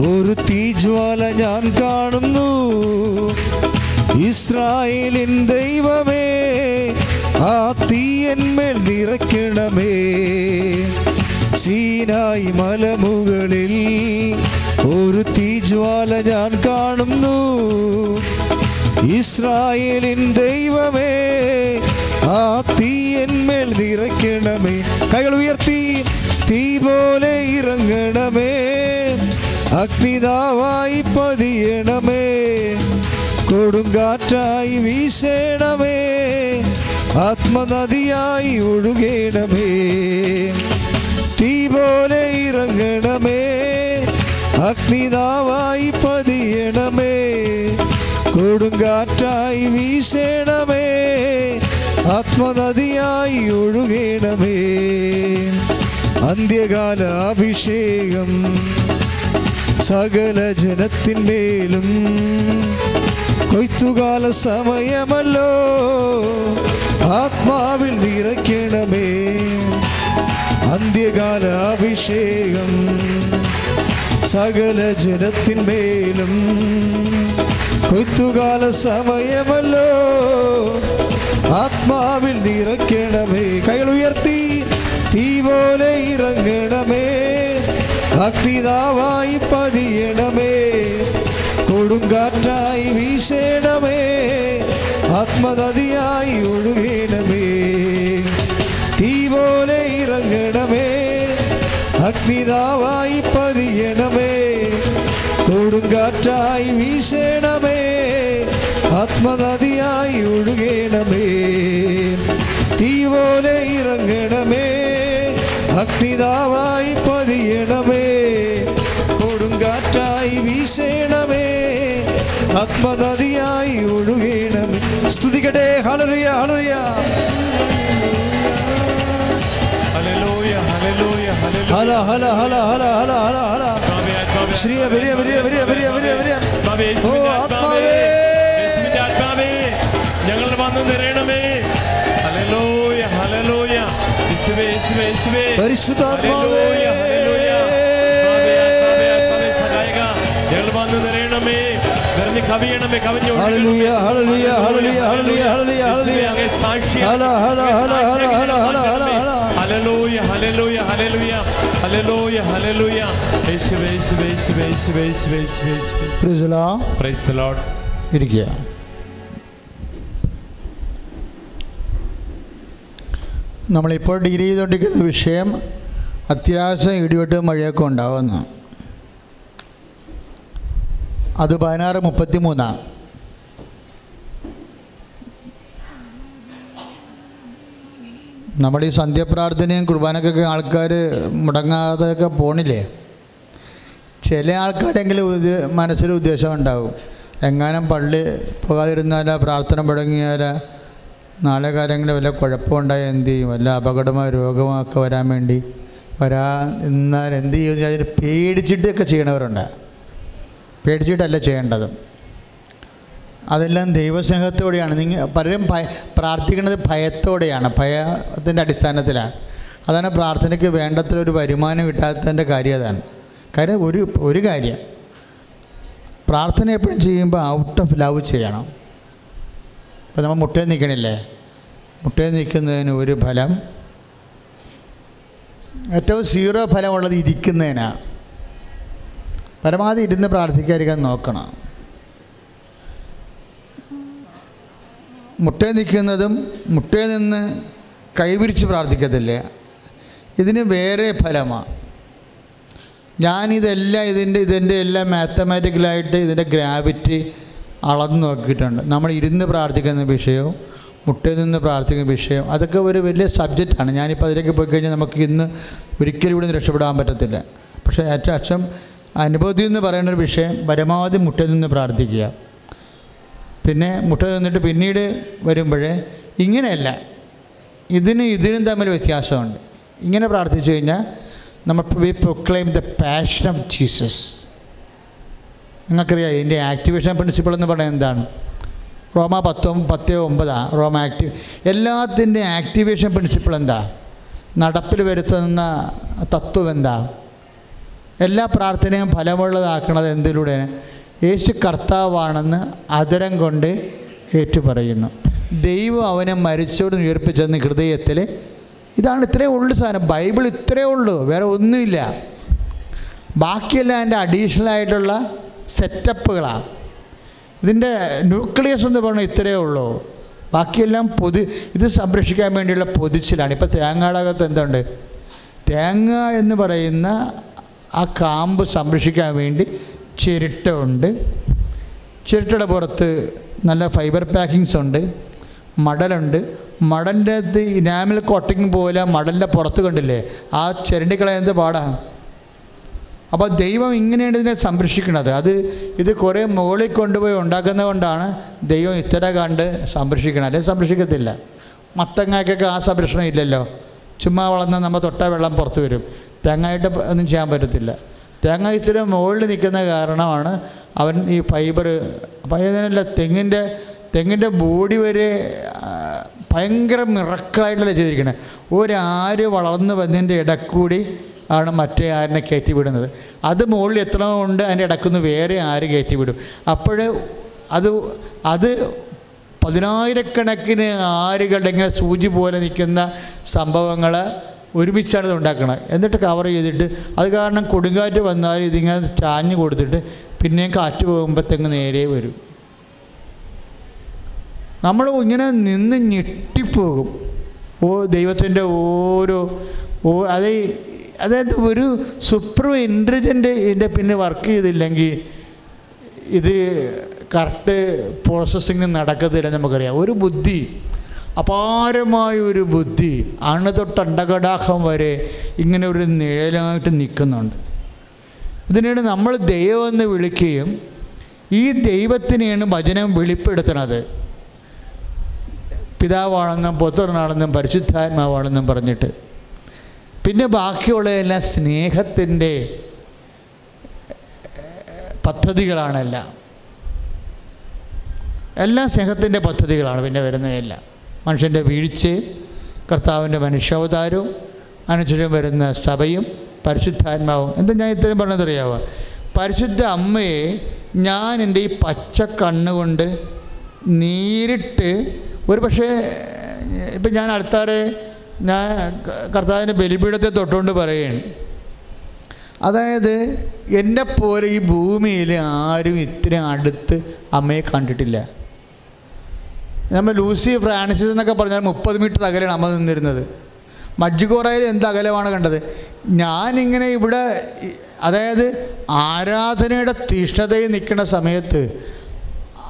ഒരു തീജ്വാല ഞാൻ കാണുന്നു. ഇസ്രായേലിൻ ദൈവമേ ആ തീയന്മേൽ നിറയ്ക്കണമേ. സീനായി മലമുകളിൽ ഒരു തീജ്വാല ഞാൻ കാണുന്നു. ഇസ്രായേലിൻ ദൈവമേ ആ തീയന്മേൽ നിറയ്ക്കണമേ. കൈകൾ ഉയർത്തി തീ പോലെ ഇറങ്ങണമേ. അഗ്നിതാവായി പതിയണമേ. കൊടുങ്കാറ്റായി വീശണമേ. ആത്മനദിയായി ഒഴുകണമേ. തീ പോലെ ഇറങ്ങണമേ. അഗ്നിതാവായി പതിയണമേ. കൊടുങ്കാറ്റായി വീശണമേ. ആത്മനദിയായി ഒഴുകേണമേ. അന്ത്യകാല അഭിഷേകം സകല ജനത്തിന്മേലും. കൊയ്ത്തുകാല സമയമല്ലോ ആത്മാവിൽ നിറയ്ക്കണമേ. അന്ത്യകാല അഭിഷേകം സകല ജനത്തിന്മേലും. കൊയ്ത്തുകാല സമയമല്ലോ ആത്മാവിൽ നിറയ്ക്കണമേ. കൈകൾ ഉയർത്തി തീ പോലെ ഇറങ്ങണമേ. അഗ്നിതാവായി പതിയണമേ. കൊടുങ്കാറ്റായി വീശണമേ. ആത്മനദിയായി ഒഴുകണമേ. തീ പോലെ ഇറങ്ങണമേ. അഗ്നിതാവായി പതിയണമേ. കൊടുങ്കാറ്റായി വീശേണമേ. ആത്മനദിയായി ഒഴുകേണമേ. തീപോലെ ഇറങ്ങണമേ. അഗ്നിതാവായി പതിയണമേ. കൊടുങ്കാറ്റായി വീശേണമേ. ആത്മനദിയായി ഒഴുകേണമേ. സ്തുതികടെ ഹലറിയ ഹലറിയ ഹല ഹല ഹല ഹല ഹല ഹല ഹല. ശ്രീയ വലിയ വലിയ വലിയ വലിയ വലിയ ഓ ആത്മാവേ. നിറയണമേ ഞങ്ങൾ വന്ന് നിറയണമേ. ഹലലോയ ഹലലോയ യേശുവേ യേശുവേ യേശുവേ. പരിശുദ്ധാത്മാവേ. സഹായിക. ഞങ്ങൾ വന്ന് നിറയണമേ. നിറഞ്ഞ് കവിയണമേ കവിഞ്ഞു സാക്ഷി ഹലലോയ ഹലലോയ ഹലലുയ ഹലലോയ ഹലലുയ ഇരിക്കുക. നമ്മളിപ്പോൾ ഡിഗ്രി ചെയ്തുകൊണ്ടിരിക്കുന്ന വിഷയം അത്യാവശ്യം ഇടിവെട്ട് മഴയൊക്കെ ഉണ്ടാവുന്നു. അത് പതിനാറ് മുപ്പത്തി മൂന്നാണ് നമ്മുടെ ഈ സന്ധ്യപ്രാർത്ഥനയും കുർബാനക്കൊക്കെ ആൾക്കാർ മുടങ്ങാതെയൊക്കെ പോണില്ലേ? ചില ആൾക്കാരെങ്കിലും ഇത് മനസ്സിൽ ഉദ്ദേശം ഉണ്ടാവും. എങ്ങാനും പള്ളി പോകാതിരുന്നാലോ പ്രാർത്ഥന മുടങ്ങിയാൽ നാളെ കാലങ്ങളിൽ വല്ല കുഴപ്പമുണ്ടായാൽ എന്ത് ചെയ്യും? വല്ല അപകടമോ രോഗമോ ഒക്കെ വരാൻ വേണ്ടി വരാ എന്നാൽ എന്ത് ചെയ്യും അതിന് പേടിച്ചിട്ടൊക്കെ ചെയ്യണവരുണ്ട്. പേടിച്ചിട്ടല്ല ചെയ്യേണ്ടത്. അതെല്ലാം ദൈവസ്നേഹത്തോടെയാണ്. നിങ്ങൾ പലരും ഭയ പ്രാർത്ഥിക്കുന്നത് ഭയത്തോടെയാണ് ഭയത്തിന്റെ അടിസ്ഥാനത്തിലാണ്. അതാണ് പ്രാർത്ഥനയ്ക്ക് വേണ്ടത്ര ഒരു വരുമാനം കിട്ടാത്തതിന്റെ കാര്യം അതാണ്. കാര്യം ഒരു ഒരു കാര്യം. പ്രാർത്ഥന എപ്പോഴും ചെയ്യുമ്പോൾ ഔട്ട് ഓഫ് ലവ് ചെയ്യണം. ഇപ്പം നമ്മൾ മുട്ടയിൽ നിൽക്കണില്ലേ മുട്ടയിൽ നിൽക്കുന്നതിന് ഒരു ഫലം. ഏറ്റവും സീറോ ഫലമുള്ളത് ഇരിക്കുന്നതിനാണ് പരമാവധി ഇരുന്ന് പ്രാർത്ഥിക്കാതിരിക്കാൻ നോക്കണം. മുട്ടയിൽ നിൽക്കുന്നതും മുട്ടയിൽ നിന്ന് കൈവിരിച്ച് പ്രാർത്ഥിക്കത്തില്ലേ? ഇതിന് വേറെ ഫലമാണ് ഞാനിതെല്ലാം ഇതിന്റെ ഇതിന്റെ എല്ലാം മാത്തമാറ്റിക്കലായിട്ട് ഇതിന്റെ ഗ്രാവിറ്റി അളന്ന് നോക്കിയിട്ടുണ്ട്. നമ്മൾ ഇരുന്ന് പ്രാർത്ഥിക്കുന്ന വിഷയവും മുട്ടയിൽ നിന്ന് പ്രാർത്ഥിക്കുന്ന വിഷയം അതൊക്കെ ഒരു വലിയ സബ്ജക്റ്റാണ് ഞാനിപ്പോൾ അതിലേക്ക് പോയി കഴിഞ്ഞാൽ നമുക്ക് ഇന്ന് ഒരിക്കലും ഇവിടെ നിന്ന് രക്ഷപ്പെടാൻ പറ്റത്തില്ല. പക്ഷേ ഏറ്റവും അച്ഛം അനുഭവത്തിൽ നിന്ന് പറയുന്ന ഒരു വിഷയം പരമാവധി മുട്ടയിൽ നിന്ന് പ്രാർത്ഥിക്കുക. പിന്നെ മുട്ട നിന്നിട്ട് പിന്നീട് വരുമ്പോഴേ ഇങ്ങനെയല്ല. ഇതിന് ഇതിനും തമ്മിൽ വ്യത്യാസമുണ്ട്. ഇങ്ങനെ പ്രാർത്ഥിച്ചു കഴിഞ്ഞാൽ നമ്മൾ we proclaim the passion of Jesus നിങ്ങൾക്കറിയാം ഇതിന്റെ ആക്ടിവേഷൻ പ്രിൻസിപ്പിൾ എന്ന് പറയുന്നത് എന്താണ്? റോമ പത്തും പത്ത് ഒമ്പതാണ് റോമ ആക്റ്റീവ് എല്ലാത്തിന്റെ ആക്ടിവേഷൻ പ്രിൻസിപ്പിൾ എന്താ? നടപ്പിൽ വരുത്തുന്ന തത്വം എന്താ? എല്ലാ പ്രാർത്ഥനയും ഫലമുള്ളതാക്കുന്നത് എന്തിലൂടെയാണ് യേശു കർത്താവാണെന്ന് അതരം കൊണ്ട് ഏറ്റുപറയുന്നു. ദൈവം അവനെ മരിച്ചോട് ഉയർപ്പിച്ചെന്ന് ഹൃദയത്തിൽ ഇതാണ് ഇത്രയേ ഉള്ളൂ സാധനം. ബൈബിൾ ഇത്രയേ ഉള്ളൂ. വേറെ ഒന്നുമില്ല. ബാക്കിയെല്ലാം അതിന്റെ അഡീഷണൽ ആയിട്ടുള്ള സെറ്റപ്പുകളാണ് ഇതിന്റെ ന്യൂക്ലിയസ് എന്ന് പറഞ്ഞാൽ ഇത്രയേ ഉള്ളൂ. ബാക്കിയെല്ലാം പൊതി ഇത് സംരക്ഷിക്കാൻ വേണ്ടിയുള്ള പൊതിച്ചിലാണ്. ഇപ്പോൾ തേങ്ങയുടെ അകത്ത് എന്തുണ്ട്? തേങ്ങ എന്ന് പറയുന്ന ആ കാമ്പ് സംരക്ഷിക്കാൻ വേണ്ടി ചിരട്ടയുണ്ട്. ചിരട്ടയുടെ പുറത്ത് നല്ല ഫൈബർ പാക്കിങ്സ് ഉണ്ട്. മടലുണ്ട്. മടലിന്റെ ഇനാമിൽ കോട്ടിങ് പോലെ മടലിന്റെ പുറത്ത് കണ്ടില്ലേ? ആ ചിരണ്ടിക്കളയുന്നത് പാടാണ് അപ്പോൾ ദൈവം ഇങ്ങനെയാണ് ഇതിനെ സംരക്ഷിക്കുന്നത്. അത് ഇത് കുറേ മുകളിൽ കൊണ്ടുപോയി ഉണ്ടാക്കുന്നത് കൊണ്ടാണ് ദൈവം ഇത്തര കണ്ട് സംരക്ഷിക്കുന്നത് അല്ലെങ്കിൽ സംരക്ഷിക്കത്തില്ല. മത്തങ്ങായ്ക്കൊക്കെ ആ സംരക്ഷണം ഇല്ലല്ലോ. ചുമ്മാ വളർന്ന നമ്മൾ തൊട്ട വെള്ളം പുറത്ത് വരും. തേങ്ങായിട്ട് ഒന്നും ചെയ്യാൻ പറ്റത്തില്ല. തേങ്ങ ഇത്തിരി മുകളിൽ നിൽക്കുന്ന കാരണമാണ് അവൻ ഈ ഫൈബർ പയ്യനല്ല തെങ്ങിന്റെ തെങ്ങിന്റെ ബോഡി വരെ ഭയങ്കര മിറക്കളായിട്ടല്ലേ ചെയ്തിരിക്കുന്നത് ഒരാര് വളർന്നു വന്നതിന്റെ ഇടക്കൂടി ആണ് മറ്റേ ആരിനെ കയറ്റി വിടുന്നത്. അത് മുകളിൽ എത്തണമുണ്ട് അതിന്റെ ഇടക്കുന്ന് വേറെ ആര് കയറ്റി വിടും. അപ്പോൾ അത് അത് പതിനായിരക്കണക്കിന് ആരുകളുടെ ഇങ്ങനെ സൂചി പോലെ നിൽക്കുന്ന സംഭവങ്ങൾ ഒരുമിച്ചാണ് ഇത് ഉണ്ടാക്കുന്നത് എന്നിട്ട് കവർ ചെയ്തിട്ട് അത് കാരണം കൊടുങ്കാറ്റ് വന്നാൽ ഇതിങ്ങനെ ചാഞ്ഞ് കൊടുത്തിട്ട് പിന്നെയും കാറ്റ് പോകുമ്പോഴത്തേങ്ങ് നേരെ വരും. നമ്മൾ ഇങ്ങനെ നിന്ന് ഞെട്ടിപ്പോകും. ഓ ദൈവത്തിന്റെ ഓരോ ഓ അത് അതായത് ഒരു സൂപ്പർ ഇന്റലിജന്റ് ഇതിന്റെ പിന്നെ വർക്ക് ചെയ്തില്ലെങ്കിൽ ഇത് കറക്റ്റ് പ്രോസസ്സിങ് നടക്കത്തില്ല നമുക്കറിയാം. ഒരു ബുദ്ധി അപാരമായ ഒരു ബുദ്ധി അണു തൊട്ട് അണ്ടകടാഹം വരെ ഇങ്ങനെ ഒരു നിഴലായിട്ട് നിൽക്കുന്നുണ്ട്. ഇതിനാണ് നമ്മൾ ദൈവമെന്ന് വിളിക്കുകയും ഈ ദൈവത്തിനെയാണ് വചനം വെളിപ്പെടുത്തുന്നത്. പിതാവാണെന്നും പുത്രനാണെന്നും പരിശുദ്ധാത്മാവാണെന്നും പറഞ്ഞിട്ട്. പിന്നെ ബാക്കിയുള്ളതെല്ലാം സ്നേഹത്തിന്റെ പദ്ധതികളാണെല്ലാം. എല്ലാം സ്നേഹത്തിന്റെ പദ്ധതികളാണ് പിന്നെ വരുന്നതെല്ലാം. മനുഷ്യന്റെ വീഴ്ചയും കർത്താവിന്റെ മനുഷ്യാവതാരവും അനുസരിച്ച് വരുന്ന സഭയും പരിശുദ്ധാത്മാവും. എന്താ ഞാൻ ഇത്രയും പറഞ്ഞതറിയാവോ പരിശുദ്ധ അമ്മയെ ഞാൻ എന്റെ ഈ പച്ച കണ്ണുകൊണ്ട് നേരിട്ട് ഒരു പക്ഷേ ഇപ്പം ഞാൻ അടുത്താറെ ഞാൻ കർത്താവിന്റെ ബലിപീഠത്തെ തൊട്ടുകൊണ്ട് പറയുകയാണ്. അതായത് എന്നെ പോലെ ഈ ഭൂമിയിൽ ആരും ഇത്ര അടുത്ത് അമ്മയെ കണ്ടിട്ടില്ല. നമ്മൾ ലൂസി ഫ്രാൻസിസ് എന്നൊക്കെ പറഞ്ഞാൽ മുപ്പത് മീറ്റർ അകലെയാണ് അമ്മ നിന്നിരുന്നത്. മജ്ജിക്കോറയിൽ എന്ത് അകലമാണ് കണ്ടത്? ഞാനിങ്ങനെ ഇവിടെ അതായത് ആരാധനയുടെ തീഷ്ണതയിൽ നിൽക്കുന്ന സമയത്ത്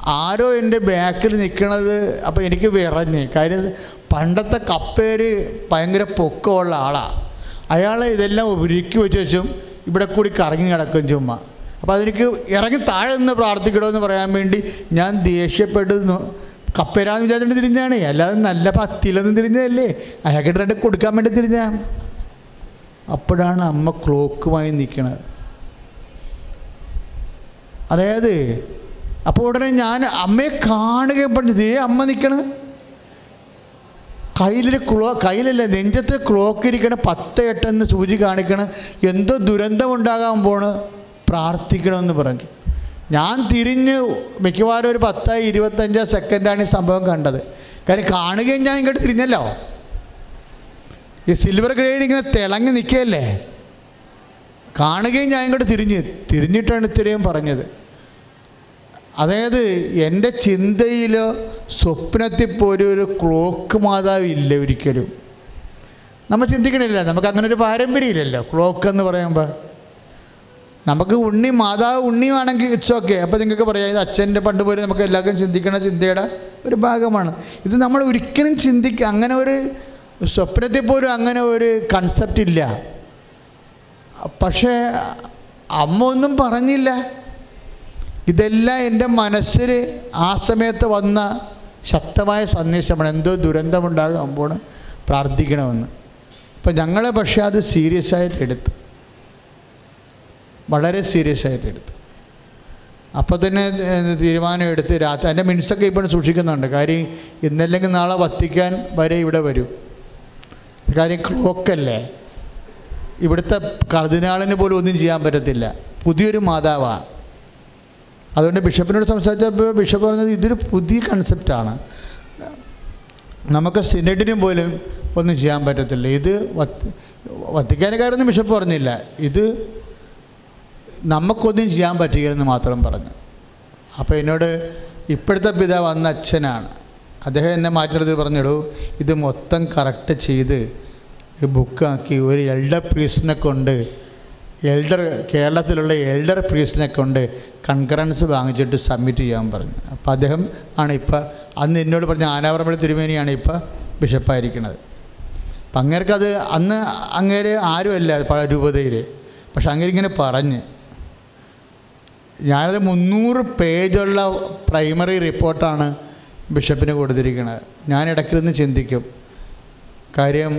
ആരോ എന്റെ ബാക്കിൽ നിൽക്കണത് അപ്പോൾ എനിക്ക് വിറഞ്ഞ്. കാര്യം പണ്ടത്തെ കപ്പേര് ഭയങ്കര പൊക്കമുള്ള ആളാണ് അയാൾ ഇതെല്ലാം ഒരുക്കി വെച്ച് വെച്ചും ഇവിടെ കൂടി കറങ്ങി കിടക്കും ചുമ്മ. അപ്പോൾ അതെനിക്ക് ഇറങ്ങി താഴെ നിന്ന് പ്രാർത്ഥിക്കണമെന്ന് പറയാൻ വേണ്ടി ഞാൻ ദേഷ്യപ്പെടുന്നു കപ്പേരാന്ന് വിചാരിച്ചിട്ട് തിരിഞ്ഞാണ്. അല്ലാതെ നല്ല പത്തിയിലൊന്നും തിരിഞ്ഞതല്ലേ? അയാൾക്കിട്ട് രണ്ട് കൊടുക്കാൻ വേണ്ടി തിരിഞ്ഞ അപ്പോഴാണ് അമ്മ ക്ലോക്കുമായി നിൽക്കണത് അതായത് അപ്പോൾ ഉടനെ ഞാൻ അമ്മയെ കാണുകയും പറഞ്ഞു ഇതേ അമ്മ നിൽക്കണത് കയ്യിലൊരു ക്ലോ കയ്യിലല്ല നെഞ്ചത്ത് ക്ലോക്ക് ഇരിക്കണ പത്ത് എട്ടെന്ന് സൂചി കാണിക്കണ. എന്തോ ദുരന്തം ഉണ്ടാകാൻ പോണ്. പ്രാർത്ഥിക്കണമെന്ന് പറഞ്ഞു. ഞാൻ തിരിഞ്ഞ് മിക്കവാറും ഒരു പത്തായി ഇരുപത്തഞ്ചോ സെക്കൻഡാണ് ഈ സംഭവം കണ്ടത്. കാര്യം കാണുകയും ഞാൻ ഇങ്ങോട്ട് തിരിഞ്ഞല്ലോ. ഈ സിൽവർ ഗ്രേഡ് ഇങ്ങനെ തിളങ്ങി നിൽക്കുകയല്ലേ? കാണുകയും ഞാൻ ഇങ്ങോട്ട് തിരിഞ്ഞ്. തിരിഞ്ഞിട്ടാണ് ഇത്രയും പറഞ്ഞത്. അതായത് എന്റെ ചിന്തയിൽ സ്വപ്നത്തിൽ പോലും ഒരു ക്ലോക്ക് മാതാവ് ഇല്ല ഒരിക്കലും. നമ്മൾ ചിന്തിക്കണില്ല നമുക്ക് അങ്ങനെ ഒരു പാരമ്പര്യമില്ലല്ലോ ക്ലോക്ക് എന്ന് പറയുമ്പോൾ. നമുക്ക് ഉണ്ണി മാതാവ് ഉണ്ണിയാണെങ്കിൽ ഇറ്റ്സ് ഓക്കെ അപ്പോൾ നിങ്ങൾക്ക് പറയാം ഇത് അച്ഛന്റെ പണ്ട് പോലും നമുക്ക് എല്ലാവർക്കും ചിന്തിക്കണ ചിന്തയുടെ ഒരു ഭാഗമാണ്. ഇത് നമ്മൾ ഒരിക്കലും ചിന്തിക്കുക അങ്ങനെ ഒരു സ്വപ്നത്തിൽ പോലും അങ്ങനെ ഒരു കൺസെപ്റ്റ് ഇല്ല. പക്ഷേ അമ്മ ഒന്നും പറഞ്ഞില്ല. ഇതെല്ലാം എന്റെ മനസ്സിൽ ആ സമയത്ത് വന്ന ശക്തമായ സന്ദേശമാണ്. എന്തോ ദുരന്തമുണ്ടാകുമ്പോൾ പ്രാർത്ഥിക്കണമെന്ന്. അപ്പം ഞങ്ങളെ പക്ഷേ അത് സീരിയസ് ആയിട്ട് എടുത്തു. വളരെ സീരിയസ് ആയിട്ട് എടുത്തു. അപ്പോൾ തന്നെ തീരുമാനം എടുത്ത് രാത്രി എന്റെ മിനിറ്റ്സൊക്കെ ഇപ്പോഴും സൂക്ഷിക്കുന്നുണ്ട്. കാര്യം ഇന്നല്ലെങ്കിൽ നാളെ വത്തിക്കാൻ വരെ ഇവിടെ വരും. കാര്യം ക്ലോക്കല്ലേ. ഇവിടുത്തെ കർദിനാളിന് പോലും ഒന്നും ചെയ്യാൻ പറ്റത്തില്ല. പുതിയൊരു മാതാവാണ് അതുകൊണ്ട് ബിഷപ്പിനോട് സംസാരിച്ചപ്പോൾ ബിഷപ്പ് പറഞ്ഞത് ഇതൊരു പുതിയ കൺസെപ്റ്റാണ് നമുക്ക് സിനഡിന് പോലും ഒന്നും ചെയ്യാൻ പറ്റത്തില്ല. ഇത് വത്ത് വത്തിക്കാനക്കാരൊന്നും ബിഷപ്പ് പറഞ്ഞില്ല. ഇത് നമുക്കൊന്നും ചെയ്യാൻ പറ്റുകയെന്ന് മാത്രം പറഞ്ഞു. അപ്പോൾ എന്നോട് ഇപ്പോഴത്തെ പിതാവ് അന്ന് അച്ഛനാണ്. അദ്ദേഹം എന്നെ മാറ്റിയെടുത്ത് പറഞ്ഞിടൂ ഇത് മൊത്തം കറക്റ്റ് ചെയ്ത് ബുക്കാക്കി ഒരു എൽഡർ പ്രീസിനെ കൊണ്ട് എൽഡർ കേരളത്തിലുള്ള എൽഡർ പ്രീസ്റ്റിനെ കൊണ്ട് കൺകറൻസ് വാങ്ങിച്ചിട്ട് സബ്മിറ്റ് ചെയ്യാൻ പറഞ്ഞു. അപ്പോൾ അദ്ദേഹം ആണ് ഇപ്പോൾ അന്ന് എന്നോട് പറഞ്ഞ ആനാവറമ്പള്ളി തിരുമേനിയാണ് ഇപ്പോൾ ബിഷപ്പായിരിക്കുന്നത് അപ്പം അങ്ങേർക്കത് അന്ന് അങ്ങേര് ആരുമല്ല പല രൂപതയിൽ പക്ഷെ അങ്ങേരിങ്ങനെ പറഞ്ഞ്. ഞാനത് മുന്നൂറ് പേജുള്ള പ്രൈമറി റിപ്പോർട്ടാണ് ബിഷപ്പിന് കൊടുത്തിരിക്കുന്നത് ഞാൻ ഇടയ്ക്കിരുന്ന് ചിന്തിക്കും. കാര്യം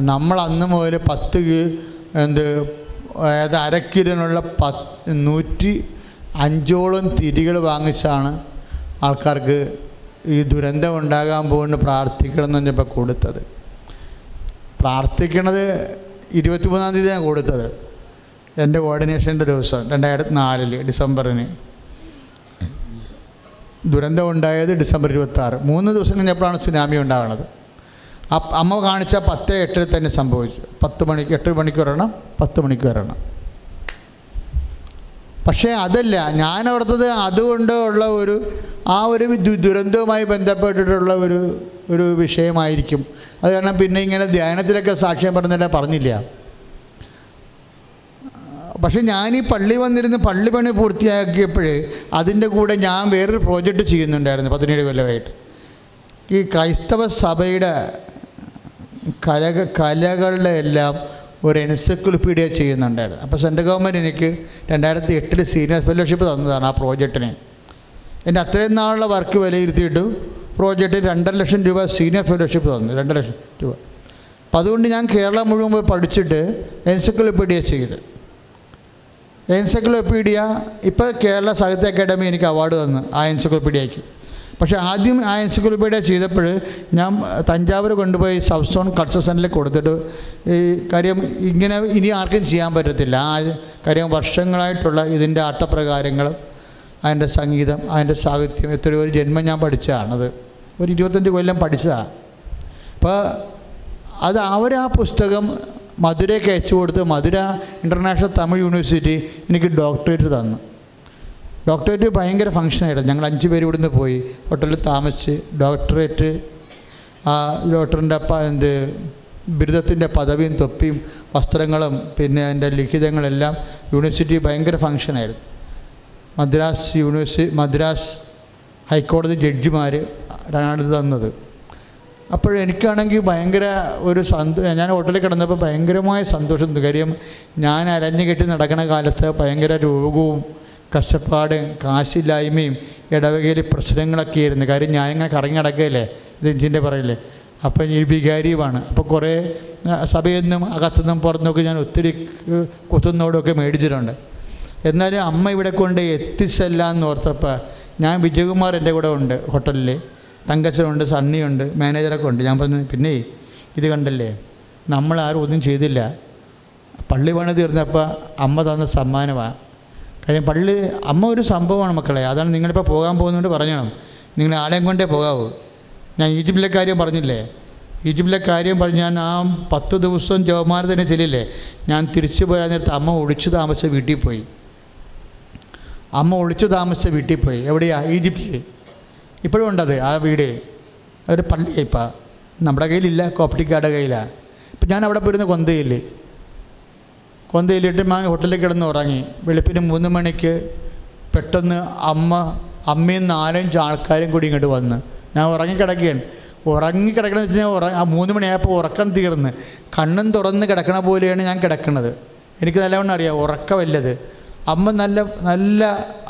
നമ്മൾ അന്ന് മുതൽ പത്ത് എന്ത് അതായത് അരക്കിലിനുള്ള പത്ത് നൂറ്റി അഞ്ചോളം തിരികൾ വാങ്ങിച്ചാണ് ആൾക്കാർക്ക് ഈ ദുരന്തം ഉണ്ടാകാൻ പോകുന്ന പ്രാർത്ഥിക്കണം എന്ന് പറഞ്ഞപ്പോൾ കൊടുത്തത്. പ്രാർത്ഥിക്കണത് ഇരുപത്തിമൂന്നാം തീയതിയാണ് കൊടുത്തത്. എന്റെ കോർഡിനേഷന്റെ ദിവസം രണ്ടായിരത്തി നാലിൽ ഡിസംബറിന്. ദുരന്തം ഉണ്ടായത് ഡിസംബർ ഇരുപത്തി ആറ് മൂന്ന് ദിവസം കഴിഞ്ഞപ്പോഴാണ് സുനാമി ഉണ്ടാകുന്നത്. അമ്മ കാണിച്ച പത്ത് എട്ടിൽ തന്നെ സംഭവിച്ചു. പത്ത് മണിക്ക് എട്ട് മണിക്ക് വരണം പത്ത് മണിക്ക് വരണം. പക്ഷേ അതല്ല ഞാൻ ഓർത്തത് അതുകൊണ്ട് ഉള്ള ഒരു ആ ഒരു ദുരന്തവുമായി ബന്ധപ്പെട്ടിട്ടുള്ള ഒരു ഒരു വിഷയമായിരിക്കും. അത് കാരണം പിന്നെ ഇങ്ങനെ ധ്യാനത്തിലൊക്കെ സാക്ഷ്യം പറഞ്ഞിട്ട് പറഞ്ഞില്ല. പക്ഷെ ഞാൻ ഈ പള്ളി വന്നിരുന്ന് പള്ളി പണി പൂർത്തിയാക്കിയപ്പോൾ അതിന്റെ കൂടെ ഞാൻ വേറൊരു പ്രോജക്റ്റ് ചെയ്യുന്നുണ്ടായിരുന്നു പതിനേഴ് കൊല്ലമായിട്ട്. ഈ ക്രൈസ്തവ സഭയുടെ കലക കലകളുടെ എല്ലാം ഒരു എൻസൈക്ലോപീഡിയ ചെയ്യുന്നുണ്ടായിരുന്നു. അപ്പോൾ സെൻട്രൽ ഗവൺമെന്റ് എനിക്ക് രണ്ടായിരത്തി എട്ടിൽ സീനിയർ ഫെലോഷിപ്പ് തന്നതാണ് ആ പ്രോജക്റ്റിന്. എന്റെ അത്രയും നാളുള്ള വർക്ക് വിലയിരുത്തിയിട്ട് പ്രോജക്റ്റ് രണ്ടര ലക്ഷം രൂപ സീനിയർ ഫെലോഷിപ്പ് തന്നു രണ്ടര ലക്ഷം രൂപ. അപ്പോൾ അതുകൊണ്ട് ഞാൻ കേരളം മുഴുവൻ പോയി പഠിച്ചിട്ട് എൻസൈക്ലോപീഡിയ ചെയ്ത്. എൻസൈക്ലോപീഡിയ ഇപ്പോൾ കേരള സാഹിത്യ അക്കാദമി എനിക്ക് അവാർഡ് തന്നു ആ എൻസൈക്ലോപീഡിയയ്ക്ക്. പക്ഷേ ആദ്യം ആ എൻസൈക്ലോപീഡിയ ചെയ്തപ്പോൾ ഞാൻ തഞ്ചാവൂർ കൊണ്ടുപോയി സബ് സോൺ കൾച്ചർ സെന്ററിൽ കൊടുത്തിട്ട് ഈ കാര്യം ഇങ്ങനെ ഇനി ആർക്കും ചെയ്യാൻ പറ്റത്തില്ല. ആ കാര്യം വർഷങ്ങളായിട്ടുള്ള ഇതിന്റെ അട്ടപ്രകാരങ്ങളും അതിന്റെ സംഗീതം അതിന്റെ സാഹിത്യം എത്രയോ ജന്മം ഞാൻ പഠിച്ചതാണത്. ഒരു ഇരുപത്തഞ്ച് കൊല്ലം പഠിച്ചതാണ് അപ്പോൾ അത് അവർ ആ പുസ്തകം മധുരയ്ക്ക് അയച്ചു കൊടുത്ത് മധുര ഇന്റർനാഷണൽ തമിഴ് യൂണിവേഴ്സിറ്റി എനിക്ക് ഡോക്ടറേറ്റ് തന്നു. ഡോക്ടറേറ്റ് ഭയങ്കര ഫങ്ഷനായിരുന്നു ഞങ്ങൾ അഞ്ച് പേര് ഇവിടുന്ന് പോയി. ഹോട്ടലിൽ താമസിച്ച് ഡോക്ടറേറ്റ് ആ ഡോക്ടറിന്റെ എന്ത് ബിരുദത്തിന്റെ പദവിയും തൊപ്പിയും വസ്ത്രങ്ങളും പിന്നെ അതിന്റെ ലിഖിതങ്ങളെല്ലാം യൂണിവേഴ്സിറ്റി ഭയങ്കര ഫങ്ഷനായിരുന്നു മദ്രാസ് യൂണിവേഴ്സിറ്റി മദ്രാസ് ഹൈക്കോടതി ജഡ്ജിമാർ ആണ് തന്നത്. അപ്പോഴെനിക്കാണെങ്കിൽ ഭയങ്കര ഒരു സന്തോ ഞാൻ ഹോട്ടലിൽ കിടന്നപ്പോൾ ഭയങ്കരമായ സന്തോഷം. കാര്യം ഞാൻ അരഞ്ഞു കെട്ടി നടക്കുന്ന കാലത്ത് ഭയങ്കര രോഗവും കഷ്ടപ്പാടും കാശില്ലായ്മയും ഇടവകയിൽ പ്രശ്നങ്ങളൊക്കെ ആയിരുന്നു. കാര്യം ഞാൻ ഇങ്ങനെ കറങ്ങി നടക്കുകയല്ലേ? എഞ്ചിന്റെ പറയില്ലേ? അപ്പം ഈ വികാരിയുമാണ്. അപ്പോൾ കുറേ സഭയിൽ നിന്നും അകത്തുനിന്നും പുറത്തുനിന്നൊക്കെ ഞാൻ ഒത്തിരി കുത്തുന്നോടൊക്കെ മേടിച്ചിട്ടുണ്ട്. എന്നാലും അമ്മ ഇവിടെ കൊണ്ട് എത്തിച്ചല്ല എന്ന് ഓർത്തപ്പോൾ ഞാൻ വിജയകുമാർ എന്റെ കൂടെ ഉണ്ട് ഹോട്ടലിൽ തങ്കച്ചനുണ്ട് സണ്ണിയുണ്ട് മാനേജറൊക്കെ ഉണ്ട്. ഞാൻ പറഞ്ഞു പിന്നെ ഇത് കണ്ടല്ലേ? നമ്മൾ ആരും ഒന്നും ചെയ്തില്ല. പള്ളി പണി തീർന്നപ്പോൾ അമ്മ തന്ന സമ്മാനമാണ് കാര്യം പള്ളി അമ്മ ഒരു സംഭവമാണ് മക്കളെ. അതാണ് നിങ്ങളിപ്പോൾ പോകാൻ പോകുന്നതുകൊണ്ട് പറഞ്ഞണം. നിങ്ങൾ ആളെയും കൊണ്ടേ പോകാവൂ. ഞാൻ ഈജിപ്തിലെ കാര്യം പറഞ്ഞില്ലേ? ഈജിപ്തിലെ കാര്യം പറഞ്ഞ് ഞാൻ ആ പത്ത് ദിവസവും ജവമാർ തന്നെ ചെല്ലില്ലേ ഞാൻ തിരിച്ചു പോരാൻ നേരത്ത് അമ്മ ഒളിച്ചു താമസിച്ച വീട്ടിൽ പോയി. അമ്മ ഒളിച്ചു താമസിച്ച വീട്ടിൽ പോയി. എവിടെയാ? ഈജിപ്തിൽ ഇപ്പോഴും ഉണ്ടത് ആ വീട്. ഒരു പള്ളിയായിപ്പോൾ നമ്മുടെ കയ്യിലില്ല. കോപ്പട്ടിക്കാരുടെ കയ്യിലാണ് ഇപ്പം ഞാൻ അവിടെ പോയിരുന്ന കൊന്തയിൽ. കൊന്തയിലിട്ട് മാങ്ങി ഹോട്ടലിൽ കിടന്ന് ഉറങ്ങി വെളുപ്പിന് മൂന്ന് മണിക്ക് പെട്ടെന്ന് അമ്മ അമ്മയും നാലഞ്ച് ആൾക്കാരും കൂടി ഇങ്ങോട്ട് വന്ന്. ഞാൻ ഉറങ്ങിക്കിടക്കുകയാണ്. ഉറങ്ങിക്കിടക്കണമെന്ന് വെച്ച് കഴിഞ്ഞാൽ ഉറ ആ മൂന്ന് മണിയായപ്പോൾ ഉറക്കം തീർന്ന്. കണ്ണും തുറന്ന് കിടക്കണ പോലെയാണ് ഞാൻ കിടക്കുന്നത് എനിക്ക് നല്ലവണ്ണം അറിയാം ഉറക്കമല്ലത്. അമ്മ നല്ല നല്ല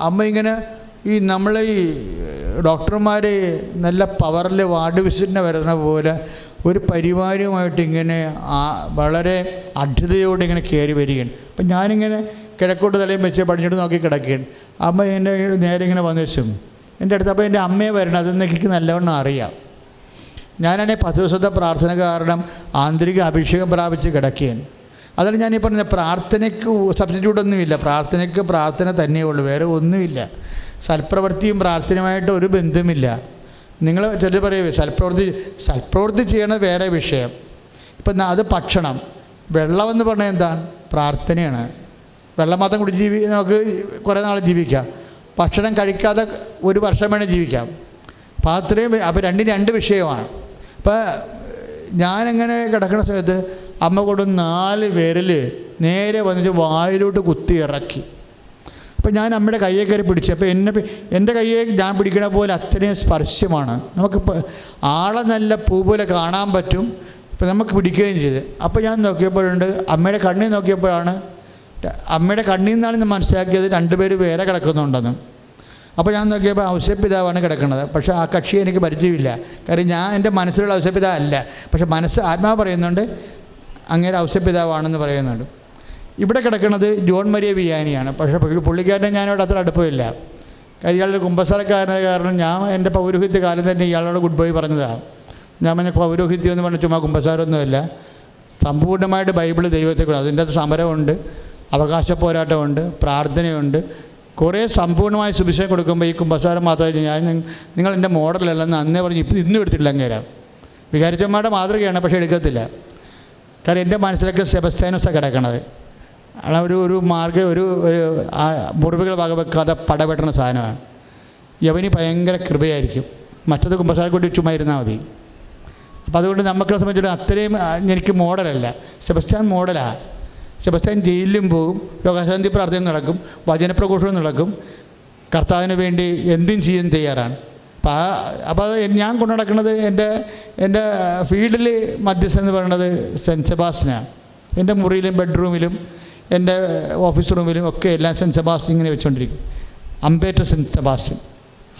അമ്മ ഇങ്ങനെ ഈ നമ്മളെ ഈ ഡോക്ടർമാർ നല്ല പവറിൽ വാർഡ് വിസിറ്റിന് വരുന്ന പോലെ ഒരു പരിവാരവുമായിട്ട് ഇങ്ങനെ വളരെ അഡ്ഢതയോടെ ഇങ്ങനെ കയറി വരികയാണ്. അപ്പം ഞാനിങ്ങനെ കിഴക്കോട്ട് തലയും വെച്ച് പടിഞ്ഞിട്ട് നോക്കി കിടക്കുകയാണ്. അമ്മ എന്റെ നേരെ ഇങ്ങനെ വന്നു വെച്ചു. എന്റെ അടുത്ത് അപ്പോൾ എന്റെ അമ്മയെ വരണം അതെന്ന് എനിക്ക് നല്ലവണ്ണം അറിയാം. ഞാനാണെങ്കിൽ പത്ത് ദിവസത്തെ പ്രാർത്ഥന കാരണം ആന്തരിക അഭിഷേകം പ്രാപിച്ച് കിടക്കുകയാണ്. അതാണ് ഞാൻ പറഞ്ഞ പ്രാർത്ഥനയ്ക്ക് സബ്സ്റ്റിറ്റ്യൂട്ട് ഒന്നുമില്ല പ്രാർത്ഥനയ്ക്ക് പ്രാർത്ഥന തന്നെയുള്ളൂ വേറെ ഒന്നുമില്ല. സൽപ്രവൃത്തിയും പ്രാർത്ഥനയുമായിട്ട് ഒരു ബന്ധമില്ല. നിങ്ങൾ ചെറിയ പറയുക സൽപ്രവൃത്തി സൽപ്രവൃത്തി ചെയ്യണത് വേറെ വിഷയം. ഇപ്പം അത് ഭക്ഷണം. വെള്ളമെന്ന് പറഞ്ഞാൽ എന്താണ് പ്രാർത്ഥനയാണ്. വെള്ളം മാത്രം കുടി ജീവി നമുക്ക് കുറേ നാൾ ജീവിക്കാം. ഭക്ഷണം കഴിക്കാതെ ഒരു വർഷം വേണേൽ ജീവിക്കാം. അപ്പോൾ അത്രയും അപ്പോൾ രണ്ടും രണ്ട് വിഷയമാണ്. അപ്പോൾ ഞാനെങ്ങനെ കിടക്കുന്ന സമയത്ത് അമ്മ കൊണ്ട് നാല് പേരിൽ നേരെ വന്നിട്ട് വായിലോട്ട് കുത്തി ഇറക്കി. അപ്പോൾ ഞാൻ അമ്മയുടെ കയ്യെ കയറി പിടിച്ചു. അപ്പോൾ എന്നെ എന്റെ കയ്യെ ഞാൻ പിടിക്കണ പോലെ അത്രയും സ്പർശ്യമാണ്. നമുക്കിപ്പോൾ ആളെ നല്ല പൂ പോലെ കാണാൻ പറ്റും. ഇപ്പം നമുക്ക് പിടിക്കുകയും ചെയ്ത്. അപ്പോൾ ഞാൻ നോക്കിയപ്പോഴുണ്ട് അമ്മയുടെ കണ്ണിൽ നോക്കിയപ്പോഴാണ് അമ്മയുടെ കണ്ണിൽ നിന്നാണ് ഞാൻ മനസ്സിലാക്കിയത് രണ്ടുപേര് വേറെ കിടക്കുന്നുണ്ടെന്ന്. അപ്പോൾ ഞാൻ നോക്കിയപ്പോൾ ഔസപിതാവാണ് കിടക്കുന്നത്. പക്ഷേ ആ കക്ഷി എനിക്ക് പരിചയമില്ല. കാര്യം ഞാൻ എന്റെ മനസ്സിലുള്ള ഔസപിതാവല്ല പക്ഷേ മനസ്സ് ആത്മാവ് പറയുന്നുണ്ട് അങ്ങേരെ ഔസപിതാവാണെന്ന് പറയുന്നുണ്ട്. ഇവിടെ കിടക്കുന്നത് ജോൺ മരിയ വിയാനിയാണ് പക്ഷേ പുള്ളിക്കാരനെ ഞാനോട് അത്ര അടുപ്പമില്ല. കാര്യം ഇയാളുടെ കുമ്പസാരക്കാരനായ കാരണം ഞാൻ എന്റെ പൗരോഹിത്യ കാലം തന്നെ ഇയാളോട് ഗുഡ് ബൈ പറഞ്ഞതാണ് ഞാൻ പറഞ്ഞ പൗരോഹിത്യം എന്ന് പറഞ്ഞാൽ ചുമ്മാ കുമ്പസാരമൊന്നുമല്ല. സമ്പൂർണമായിട്ട് ബൈബിൾ ദൈവത്തെ കൂടെ അതിന്റെ അകത്ത് സമരമുണ്ട് അവകാശ പോരാട്ടമുണ്ട് പ്രാർത്ഥനയുണ്ട്. കുറേ സമ്പൂർണമായ സുവിശേഷം കൊടുക്കുമ്പോൾ ഈ കുമ്പസാരം മാത്രമേ ഞാൻ നിങ്ങൾ എന്റെ മോഡലല്ലെന്ന് അന്നേ പറഞ്ഞ്. ഇപ്പം ഇന്നും എടുത്തിട്ടില്ല അങ്ങേരാ. വികാരിച്ചമ്മയുടെ മാതൃകയാണ് പക്ഷേ എടുക്കത്തില്ല. കാരണം എന്റെ മനസ്സിലൊക്കെ സെബസ്റ്റാനോസാണ് കിടക്കണത്. ഒരു ഒരു മാർഗം ഒരു ഒരു മുറിവുകൾ വകവെക്കാതെ പടപെട്ടുന്ന സാധനമാണ്. യവനി ഭയങ്കര കൃപയായിരിക്കും. മറ്റത് കുമ്പസാരക്കൂട്ടി ചുമ്മാ ഇരുന്നാൽ മതി. അപ്പോൾ അതുകൊണ്ട് നമുക്ക് സംബന്ധിച്ചിടത്തോളം അത്രയും എനിക്ക് മോഡലല്ല. സെബസ്റ്റാൻ മോഡലാണ് സെബസ്റ്റാൻ ജയിലിലും പോകും രോഗശാന്തി പ്രാർത്ഥന നടക്കും വചനപ്രഘോഷവും നടക്കും. കർത്താവിന് വേണ്ടി എന്തും ചെയ്യാൻ തയ്യാറാണ്. അപ്പോൾ ആ അപ്പോൾ ഞാൻ കൊണ്ടു നടക്കുന്നത് എന്റെ എന്റെ ഫീൽഡിൽ മധ്യസ്ഥൻ എന്ന് പറയുന്നത് സെന്റ് സെബാസ്റ്റിനാണ് എന്റെ മുറിയിലും ബെഡ്റൂമിലും എന്റെ ഓഫീസ് റൂമിലും ഒക്കെ എല്ലാം സെന്റ് സെബാസ്റ്റ്യൻ ഇങ്ങനെ വെച്ചുകൊണ്ടിരിക്കും അമ്പേറ്റ സെന്റ് സെബാസ്റ്റ്യൻ.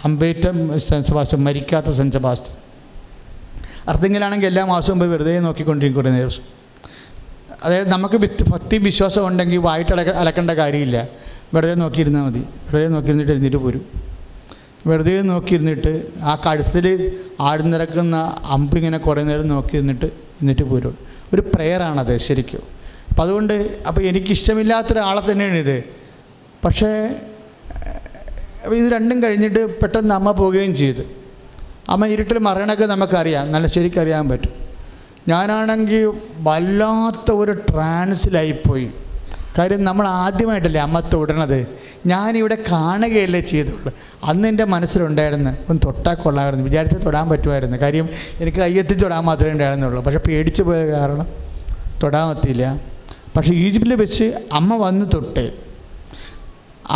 അമ്പേറ്റ സെന്റ് സെബാസ്റ്റ്യൻ മരിക്കാത്ത സെന്റ് സെബാസ്റ്റ്യൻ. അർത്ഥെങ്കിലാണെങ്കിൽ എല്ലാ മാസവും പോയി വെറുതെ നോക്കിക്കൊണ്ടിരിക്കും കുറേ ദിവസം. അതായത് നമുക്ക് വിത്ത് ഭക്തി വിശ്വാസം ഉണ്ടെങ്കിൽ വായിട്ട് അടക്ക അലക്കേണ്ട കാര്യമില്ല. വെറുതെ നോക്കിയിരുന്നാൽ മതി. വെറുതെ നോക്കിയിരുന്നിട്ട് എഴുന്നേറ്റ് പോരും. വെറുതെ നോക്കിയിരുന്നിട്ട് ആ കഴുത്തിൽ ആഴ്ന്നിറക്കുന്ന അമ്പ് ഇങ്ങനെ കുറേ നേരം നോക്കിയിരുന്നിട്ട് എന്നിട്ട് പോരും ഒരു പ്രെയറാണത് ശരിക്കും. അപ്പം അതുകൊണ്ട് അപ്പോൾ എനിക്കിഷ്ടമില്ലാത്തൊരാളെ തന്നെയാണ് ഇത് പക്ഷേ ഇത് രണ്ടും കഴിഞ്ഞിട്ട് പെട്ടെന്ന് അമ്മ പോവുകയും ചെയ്തു. അമ്മ ഇരുട്ടിൽ മറയണൊക്കെ നമുക്കറിയാം. നല്ല ശരിക്കറിയാൻ പറ്റും. ഞാനാണെങ്കിൽ വല്ലാത്ത ഒരു ട്രാൻസിലായിപ്പോയി. കാര്യം നമ്മൾ ആദ്യമായിട്ടല്ലേ അമ്മ തൊടണത്. ഞാനിവിടെ കാണുകയല്ലേ ചെയ്തുള്ളൂ. അന്ന് എന്റെ മനസ്സിലുണ്ടായിരുന്നു ഒന്ന് തൊട്ടാൽ കൊള്ളാമായിരുന്നു. വിചാരിച്ച് തൊടാൻ പറ്റുമായിരുന്നു. കാര്യം എനിക്ക് കയ്യെത്തി തൊടാൻ മാത്രമേ ഉണ്ടായിരുന്നുള്ളൂ. പക്ഷേ പേടിച്ചു പോയ കാരണം തൊടാൻ പറ്റിയില്ല പക്ഷേ ഈജിപ്തിൽ വെച്ച് അമ്മ വന്ന് തൊട്ട്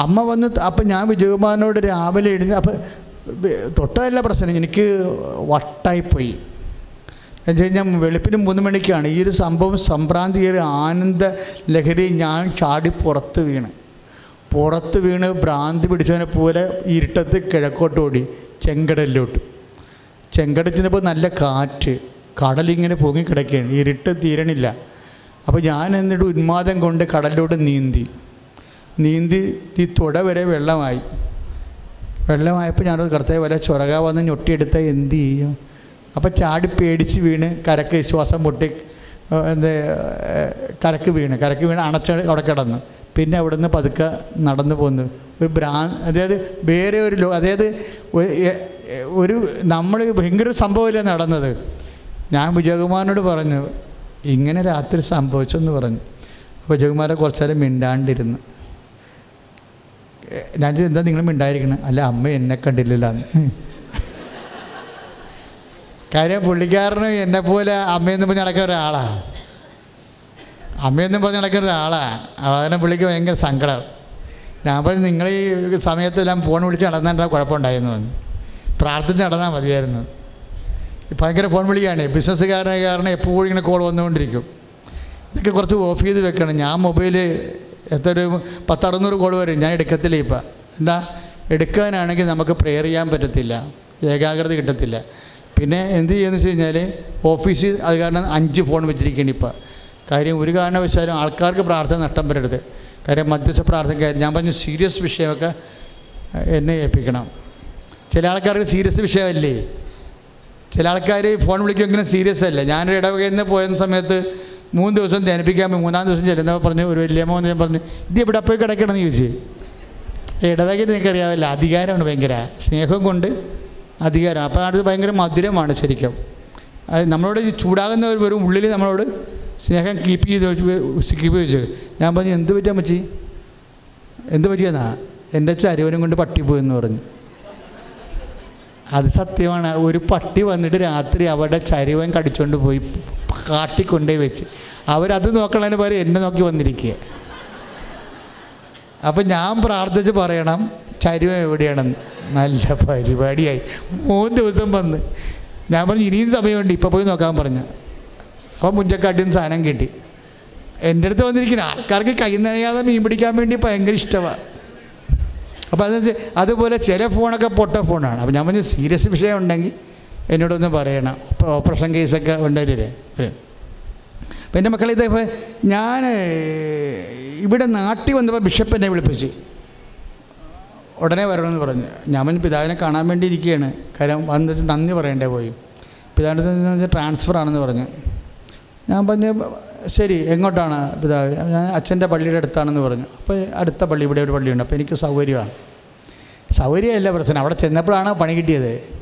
അമ്മ വന്ന് അപ്പം ഞാൻ വിജയകുമാറിനോട് രാവിലെ എഴുതി അപ്പം തൊട്ടതല്ല പ്രശ്നം എനിക്ക് വട്ടായിപ്പോയി. എന്ന് കഴിഞ്ഞാൽ വെളുപ്പിന് മൂന്ന് മണിക്കാണ് ഈ ഒരു സംഭവം സംഭ്രാന്തി ഒരു ആനന്ദ ലഹരി ഞാൻ ചാടി പുറത്ത് വീണ്. പുറത്ത് വീണ് ഭ്രാന്തി പിടിച്ചതിനെ പോലെ ഇരുട്ടത്ത് കിഴക്കോട്ട് ഓടി ചെങ്കടലിലോട്ട്. ചെങ്കടൽ ചെന്നപ്പോൾ നല്ല കാറ്റ് കടലിങ്ങനെ പൊങ്ങിക്കിടക്കുകയാണ്. ഇരുട്ട് തീരണില്ല. അപ്പോൾ ഞാൻ എന്നിട്ട് ഉന്മാദം കൊണ്ട് കടലിലോട്ട് നീന്തി. നീന്തി ഈ തുട വരെ വെള്ളമായി. വെള്ളമായപ്പോൾ ഞാനത് കർത്താവ് വരെ ചൊരക വന്ന് ഞൊട്ടിയെടുത്ത എന്ത് ചെയ്യും? അപ്പോൾ ചാടി പേടിച്ച് വീണ് കരക്ക് ശ്വാസം പൊട്ടി എന്ത് കരക്ക് വീണ്. കരക്ക് വീണ് അണച്ച അവിടെ കിടന്നു. പിന്നെ അവിടെ നിന്ന് പതുക്കെ നടന്നു പോന്നു. ഒരു ഭ്രാ അതായത് വേറെ ഒരു ലോ അതായത് ഒരു നമ്മൾ ഭയങ്കര സംഭവമില്ല നടന്നത്? ഞാൻ വിജയകുമാറിനോട് പറഞ്ഞു ഇങ്ങനെ രാത്രി സംഭവിച്ചെന്ന് പറഞ്ഞു. അപ്പോൾ ജഗുമാരെ കുറച്ചു നേരം മിണ്ടാണ്ടിരുന്നു. ഞാൻ എന്താ നിങ്ങൾ മിണ്ടായിരിക്കണം? അല്ല അമ്മ എന്നെ കണ്ടില്ലല്ലോ കാര്യം പുള്ളിക്കാരന് എന്നെ പോലെ അമ്മയെന്നും പറഞ്ഞ് നടക്കുന്ന ഒരാളാണ് അമ്മയെന്നും പറഞ്ഞ് നടക്കുന്ന ഒരാളാണ് അതിനെ പുള്ളിക്ക് ഭയങ്കര സങ്കടം. ഞാൻ പറഞ്ഞു നിങ്ങൾ ഈ സമയത്തെല്ലാം ഫോൺ വിളിച്ച് നടന്നാൽ കുഴപ്പമുണ്ടായിരുന്നു. പ്രാർത്ഥിച്ച് നടന്നാൽ മതിയായിരുന്നു. ഭയങ്കര ഫോൺ വിളിയാണ്. ബിസിനസ്സുകാരനായ കാരണം എപ്പോഴും ഇങ്ങനെ കോൾ വന്നുകൊണ്ടിരിക്കും. ഇതൊക്കെ കുറച്ച് ഓഫ് ചെയ്ത് വെക്കണം. ഞാൻ മൊബൈൽ എത്ര ഒരു പത്തറുന്നൂറ് കോൾ വരും. ഞാൻ എടുക്കത്തില്ല ഇപ്പം. എന്താ? എടുക്കാനാണെങ്കിൽ നമുക്ക് പ്രെയർ ചെയ്യാൻ പറ്റത്തില്ല. ഏകാഗ്രത കിട്ടത്തില്ല. പിന്നെ എന്ത് ചെയ്യുമെന്ന് വെച്ച് കഴിഞ്ഞാൽ ഓഫീസിൽ അത് കാരണം അഞ്ച് ഫോൺ വെച്ചിരിക്കുകയാണ് ഇപ്പം. കാര്യം ഒരു കാരണവശാലും ആൾക്കാർക്ക് പ്രാർത്ഥന നഷ്ടം വരരുത്. കാര്യം മധ്യസ്ഥ പ്രാർത്ഥനക്കാർ ഞാൻ പറഞ്ഞു സീരിയസ് വിഷയമൊക്കെ എന്നെ ഏൽപ്പിക്കണം. ചില ആൾക്കാർക്ക് സീരിയസ് വിഷയമല്ലേ? ചില ആൾക്കാർ ഫോൺ വിളിക്കുമെങ്കിലും സീരിയസ് അല്ല? ഞാനൊരു ഇടവകയിൽ നിന്ന് പോയ സമയത്ത് മൂന്ന് ദിവസം ധ്യാനിപ്പിക്കാൻ പോയി. മൂന്നാം ദിവസം ചെല്ലുന്നപ്പോൾ പറഞ്ഞു ഒരു വലിയമ്മ എന്ന് ഞാൻ പറഞ്ഞു ഇത് ഇവിടെ പോയി കിടക്കണമെന്ന് ചോദിച്ചു? ഇടവകയിൽ നിനക്കറിയാവില്ല അധികാരമാണ് ഭയങ്കര. സ്നേഹം കൊണ്ട് അധികാരം. അപ്പോൾ അത് ഭയങ്കര മധുരമാണ് ശരിക്കും. അത് നമ്മളോട് ചൂടാകുന്നവർ വെറും ഉള്ളിൽ നമ്മളോട് സ്നേഹം കീപ്പ് ചെയ്ത് കീപ്പ് ചോദിച്ചു ഞാൻ പറഞ്ഞു എന്ത് പറ്റിയാ മച്ചി എന്ത് പറ്റിയെന്നാ? എന്റെ ചരുവനും കൊണ്ട് പട്ടിപ്പോയി എന്ന് പറഞ്ഞു. അത് സത്യമാണ്. ഒരു പട്ടി വന്നിട്ട് രാത്രി അവരുടെ ചരിവൻ കടിച്ചുകൊണ്ട് പോയി കാട്ടിക്കൊണ്ടേ വെച്ച്. അവരത് നോക്കണതിന് പകരം എന്നെ നോക്കി വന്നിരിക്കുക അപ്പം ഞാൻ പ്രാർത്ഥിച്ച് പറയണം ചരിവം എവിടെയാണെന്ന്. നല്ല പരിപാടിയായി. മൂന്ന് ദിവസം വന്ന്. ഞാൻ പറഞ്ഞു ഇനിയും സമയമുണ്ട്. ഇപ്പോൾ പോയി നോക്കാൻ പറഞ്ഞു. അപ്പോൾ മുഞ്ചക്കാട്ടിൽ നിന്ന് സാധനം കിട്ടി. എന്റെ അടുത്ത് വന്നിരിക്കുന്ന. ആൾക്കാർക്ക് കൈ നനയാതെ മീൻ പിടിക്കാൻ വേണ്ടി ഭയങ്കര ഇഷ്ടമാണ് അപ്പോൾ അത് അതുപോലെ ചില ഫോണൊക്കെ പൊട്ട ഫോണാണ്. അപ്പോൾ ഞാൻ പറഞ്ഞ സീരിയസ് വിഷയം ഉണ്ടെങ്കിൽ എന്നോടൊന്ന് പറയണം. ഓപ്പറേഷൻ കേസൊക്കെ ഉണ്ടല്ലേ അപ്പം എന്റെ മക്കളെ ഇതേപോലെ ഞാൻ ഇവിടെ നാട്ടിൽ വന്നപ്പോൾ ബിഷപ്പ് എന്നെ വിളിപ്പിച്ച്. ഉടനെ വരണമെന്ന് പറഞ്ഞു. ഞാൻ പിന്നെ പിതാവിനെ കാണാൻ വേണ്ടി ഇരിക്കുകയാണ്. കാര്യം വന്നിട്ട് നന്ദി പറയണ്ടേ പോയി. പിതാവിന്റെ ട്രാൻസ്ഫർ ആണെന്ന് പറഞ്ഞു. ഞാൻ പറഞ്ഞു ശരി എങ്ങോട്ടാണ് പിതാവ്? ഞാൻ അച്ഛന്റെ പള്ളിയുടെ അടുത്താണെന്ന് പറഞ്ഞു. അപ്പോൾ അടുത്ത പള്ളി ഇവിടെ ഒരു പള്ളിയുണ്ട്. അപ്പോൾ എനിക്ക് സൗകര്യമാണ്. സൗകര്യമല്ല പ്രശ്നം. അവിടെ ചെന്നപ്പോഴാണ് പണി കിട്ടിയത്.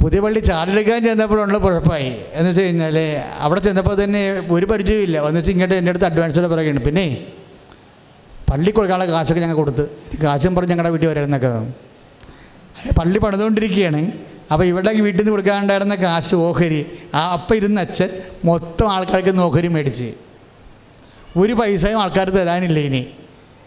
പുതിയ പള്ളി ചാർജെടുക്കാൻ ചെന്നപ്പോഴുള്ള കുഴപ്പമായി. എന്ന് വെച്ച് കഴിഞ്ഞാൽ അവിടെ ചെന്നപ്പോൾ തന്നെ ഒരു പരിചയമില്ല വന്നിട്ട് ഇങ്ങോട്ട് എന്റെ അടുത്ത് അഡ്വാൻസിന്റെ പിറകെയാണ് പിന്നെ പള്ളി കൊടുക്കാനുള്ള കാശൊക്കെ ഞങ്ങൾ കൊടുത്ത്. കാശും പറഞ്ഞ് ഞങ്ങളുടെ വീട്ടിൽ വരാമെന്നൊക്കെ. പള്ളി പണിതുകൊണ്ടിരിക്കുകയാണ്. അപ്പോൾ ഇവിടെ വീട്ടിൽ നിന്ന് കൊടുക്കാനുണ്ടായിരുന്ന കാശ് ഓഹരി ആ അപ്പം ഇരുന്ന അച്ഛൻ മൊത്തം ആൾക്കാർക്ക് ഓഹരി മേടിച്ച്. ഒരു പൈസയും ആൾക്കാർ തരാനില്ല ഇനി.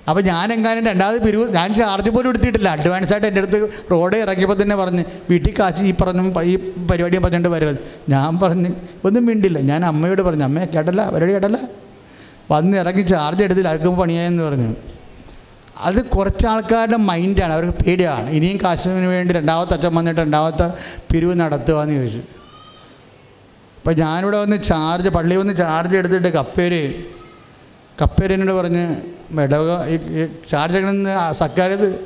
അപ്പോൾ ഞാൻ എങ്ങാനും രണ്ടാമത് പിരിവ് ഞാൻ ചാർജ് പോലും എടുത്തിട്ടില്ല. അഡ്വാൻസ് ആയിട്ട് എന്റെ അടുത്ത് റോഡ് ഇറങ്ങിയപ്പോൾ തന്നെ പറഞ്ഞ് വീട്ടിൽ കാശ് ഈ പറഞ്ഞു ഈ പരിപാടിയും പറഞ്ഞുകൊണ്ട് വരുന്നത് ഞാൻ പറഞ്ഞ് ഒന്നും മിണ്ടില്ല. ഞാൻ അമ്മയോട് പറഞ്ഞു അമ്മയെ കേട്ടല്ല? പരിപാടി കേട്ടല്ല? വന്ന് ഇറങ്ങി ചാർജ് എടുത്തില്ല. അതൊക്കെ പണിയായെന്ന് പറഞ്ഞു. അത് കുറച്ച് ആൾക്കാരുടെ മൈൻഡാണ് അവർക്ക് പേടിയാണ്. ഇനിയും കാശിന് വേണ്ടി രണ്ടാമത്തെ അച്ഛൻ വന്നിട്ട് രണ്ടാമത്തെ പിരിവ് നടത്തുക എന്ന് ചോദിച്ചു. അപ്പോൾ ഞാനിവിടെ വന്ന് ചാർജ് പള്ളി വന്ന് ചാർജ് എടുത്തിട്ട് കപ്പേര് കപ്പേരനോട് പറഞ്ഞ് ഇടവക ഈ ചാർജ് എടുക്കുന്ന സക്കാരത്ത്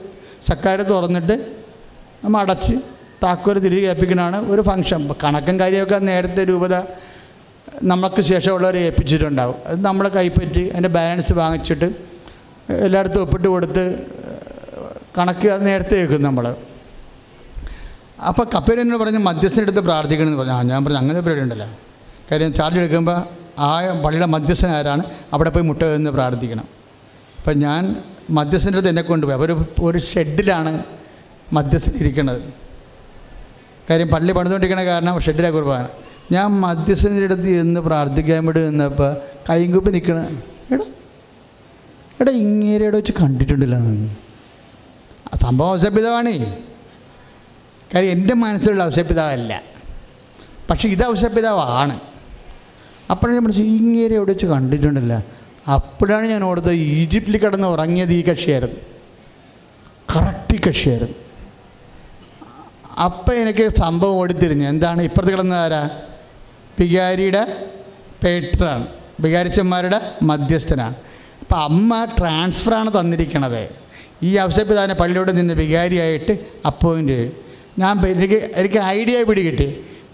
സർക്കാർ തുറന്നിട്ട് നമ്മൾ അടച്ച് താക്കോൽ തിരികെ ഏൽപ്പിക്കണമാണ് ഒരു ഫംഗ്ഷൻ കണക്കും കാര്യമൊക്കെ നേരത്തെ രൂപത നമുക്ക് ശേഷമുള്ളവരെ ഏൽപ്പിച്ചിട്ടുണ്ടാവും. അത് നമ്മളെ കൈപ്പറ്റി അതിന്റെ ബാലൻസ് വാങ്ങിച്ചിട്ട് എല്ലായിടത്തും ഒപ്പിട്ട് കൊടുത്ത് കണക്ക് നേരത്തെ വെക്കും നമ്മൾ അപ്പോൾ കപ്പേരനോട് പറഞ്ഞ് മധ്യസ്ഥനെടുത്ത് പ്രാർത്ഥിക്കണമെന്ന് പറഞ്ഞു. ആ ഞാൻ പറഞ്ഞു അങ്ങനെ പരിപാടി ഉണ്ടല്ലോ. കാര്യം ചാർജ് എടുക്കുമ്പോൾ ആ പള്ളിയുടെ മധ്യസ്ഥൻ ആരാണ്? അവിടെ പോയി മുട്ട എന്ന് പ്രാർത്ഥിക്കണം. അപ്പം ഞാൻ മധ്യസ്ഥന്റെ അടുത്ത് എന്നെ കൊണ്ടുപോയി. അവർ ഒരു ഷെഡിലാണ് മധ്യസ്ഥൻ ഇരിക്കുന്നത്. കാര്യം പള്ളി പണിതുകൊണ്ടിരിക്കണ കാരണം ഷെഡിലെ കുർബാന. ഞാൻ മധ്യസ്ഥന്റെ അടുത്ത് ഇരുന്ന് പ്രാർത്ഥിക്കാൻ വേണ്ടി നിന്നപ്പോൾ കൈകുപ്പി നിൽക്കണം എടാ എടാ ഇങ്ങേരയുടെ വെച്ച് കണ്ടിട്ടുണ്ടല്ലോ സംഭവം ഔസപിതാവാണേ കാര്യം എന്റെ മനസ്സിലുള്ള ഔസപിതാവല്ല പക്ഷേ ഇത് ഔസപിതാവാണ് അപ്പോഴാണ് ഞാൻ മനസ്സിൽ ഇങ്ങേരെ എവിടെ വെച്ച് കണ്ടിട്ടുണ്ടല്ല? അപ്പോഴാണ് ഞാൻ ഓർത്തത് ഈജിപ്തിൽ കിടന്ന് ഉറങ്ങിയത് ഈ കക്ഷിയായിരുന്നു. കറക്റ്റ് ഈ കക്ഷിയായിരുന്നു. അപ്പം എനിക്ക് സംഭവം ഓടിത്തിരിഞ്ഞു. എന്താണ്? ഇപ്പുറത്ത് കിടന്ന ആരാ? ബികാരിയുടെ പേട്ടറാണ്. ബികാരിച്ചന്മാരുടെ മധ്യസ്ഥനാണ്. അപ്പം അമ്മ ട്രാൻസ്ഫറാണ് തന്നിരിക്കണത്. ഈ അവസരപ്പിതാവിനെ പള്ളിയോട് നിന്ന് വികാരിയായിട്ട് അപ്പോയിന്റ് ഞാൻ എനിക്ക് എനിക്ക് ഐഡിയ പിടി കിട്ടി.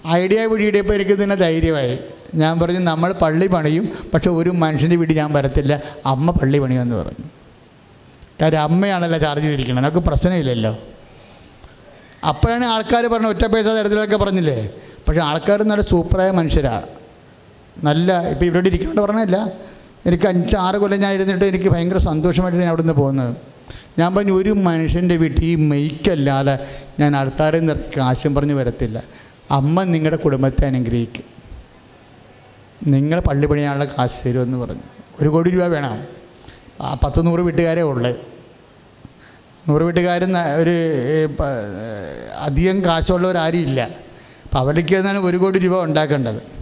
ഐഡിയ പിടി കിട്ടിയപ്പോൾ എനിക്ക് തന്നെ ധൈര്യമായി. ഞാൻ പറഞ്ഞു നമ്മൾ പള്ളി പണിയും പക്ഷെ ഒരു മനുഷ്യന്റെ വീട് ഞാൻ വരത്തില്ല. അമ്മ പള്ളി പണിയുമെന്ന് പറഞ്ഞു. കാര്യം അമ്മയാണല്ലോ ചാർജ് ചെയ്തിരിക്കുന്നത് നമുക്ക് പ്രശ്നമില്ലല്ലോ. അപ്പോഴാണ് ആൾക്കാർ പറഞ്ഞു ഒറ്റ പൈസ തരത്തിലൊക്കെ പറഞ്ഞില്ലേ? പക്ഷെ ആൾക്കാർ നല്ല സൂപ്പറായ മനുഷ്യരാണ് നല്ല ഇപ്പോൾ ഇവിടെ ഇരിക്കുന്നുണ്ട് പറഞ്ഞല്ല. എനിക്ക് അഞ്ച് ആറ് കൊല്ലം ഞാൻ ഇരുന്നിട്ട് എനിക്ക് ഭയങ്കര സന്തോഷമായിട്ട് ഞാൻ അവിടുന്ന് പോകുന്നത്. ഞാൻ പറഞ്ഞു ഒരു മനുഷ്യന്റെ വീട്ടിൽ ഈ മെയ്ക്കല്ലാതെ ഞാൻ അടുത്താരെ നിന്ന് കാശും പറഞ്ഞ് വരത്തില്ല. അമ്മ നിങ്ങളുടെ കുടുംബത്തെ അനുഗ്രഹിക്കും. നിങ്ങൾ പള്ളി പണിയാനുള്ള കാശ് തരുമെന്ന് പറഞ്ഞു. ഒരു കോടി രൂപ വേണം. ആ പത്ത് നൂറ് വീട്ടുകാരേ ഉള്ളേ. നൂറ് വീട്ടുകാരൻ ഒരു അധികം കാശുള്ളവരാരും ഇല്ല. അപ്പോൾ തന്നെയാണ് ഒരു കോടി രൂപ ഉണ്ടാക്കേണ്ടത്.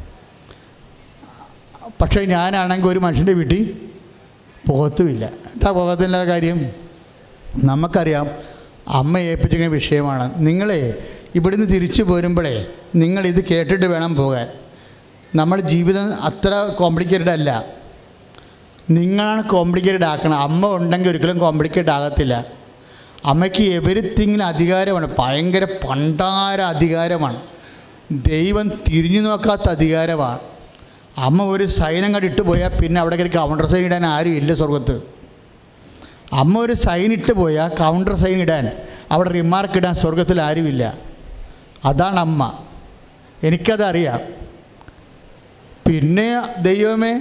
പക്ഷേ ഞാനാണെങ്കിൽ ഒരു മനുഷ്യന്റെ വീട്ടിൽ പോകത്തുമില്ല. എന്താ പോകത്തില്ല കാര്യം? നമുക്കറിയാം അമ്മ ഏൽപ്പിച്ചിരിക്കുന്ന വിഷയമാണ്. നിങ്ങളെ ഇവിടുന്ന് തിരിച്ചു പോരുമ്പോഴേ നിങ്ങളിത് കേട്ടിട്ട് വേണം പോകാൻ. നമ്മുടെ ജീവിതം അത്ര കോംപ്ലിക്കേറ്റഡ് അല്ല. നിങ്ങളാണ് കോംപ്ലിക്കേറ്റഡ് ആക്കണം. അമ്മ ഉണ്ടെങ്കിൽ ഒരിക്കലും കോംപ്ലിക്കേറ്റഡ് ആകത്തില്ല. അമ്മയ്ക്ക് എവരിത്തിങ്ങിന് അധികാരമാണ്. ഭയങ്കര പണ്ടാര അധികാരമാണ്. ദൈവം തിരിഞ്ഞു നോക്കാത്ത അധികാരമാണ് അമ്മ ഒരു സൈനം കണ്ട് ഇട്ട് പോയാൽ പിന്നെ അവിടെ കൗണ്ടർ സൈൻ ഇടാൻ ആരും ഇല്ല സ്വർഗത്ത്. അമ്മ ഒരു സൈൻ ഇട്ട് പോയാൽ കൗണ്ടർ സൈൻ ഇടാൻ അവിടെ റിമാർക്ക് ഇടാൻ സ്വർഗത്തിൽ ആരുമില്ല അതാണ് അമ്മ. എനിക്കതറിയാം. പിന്നെ ദൈവമേ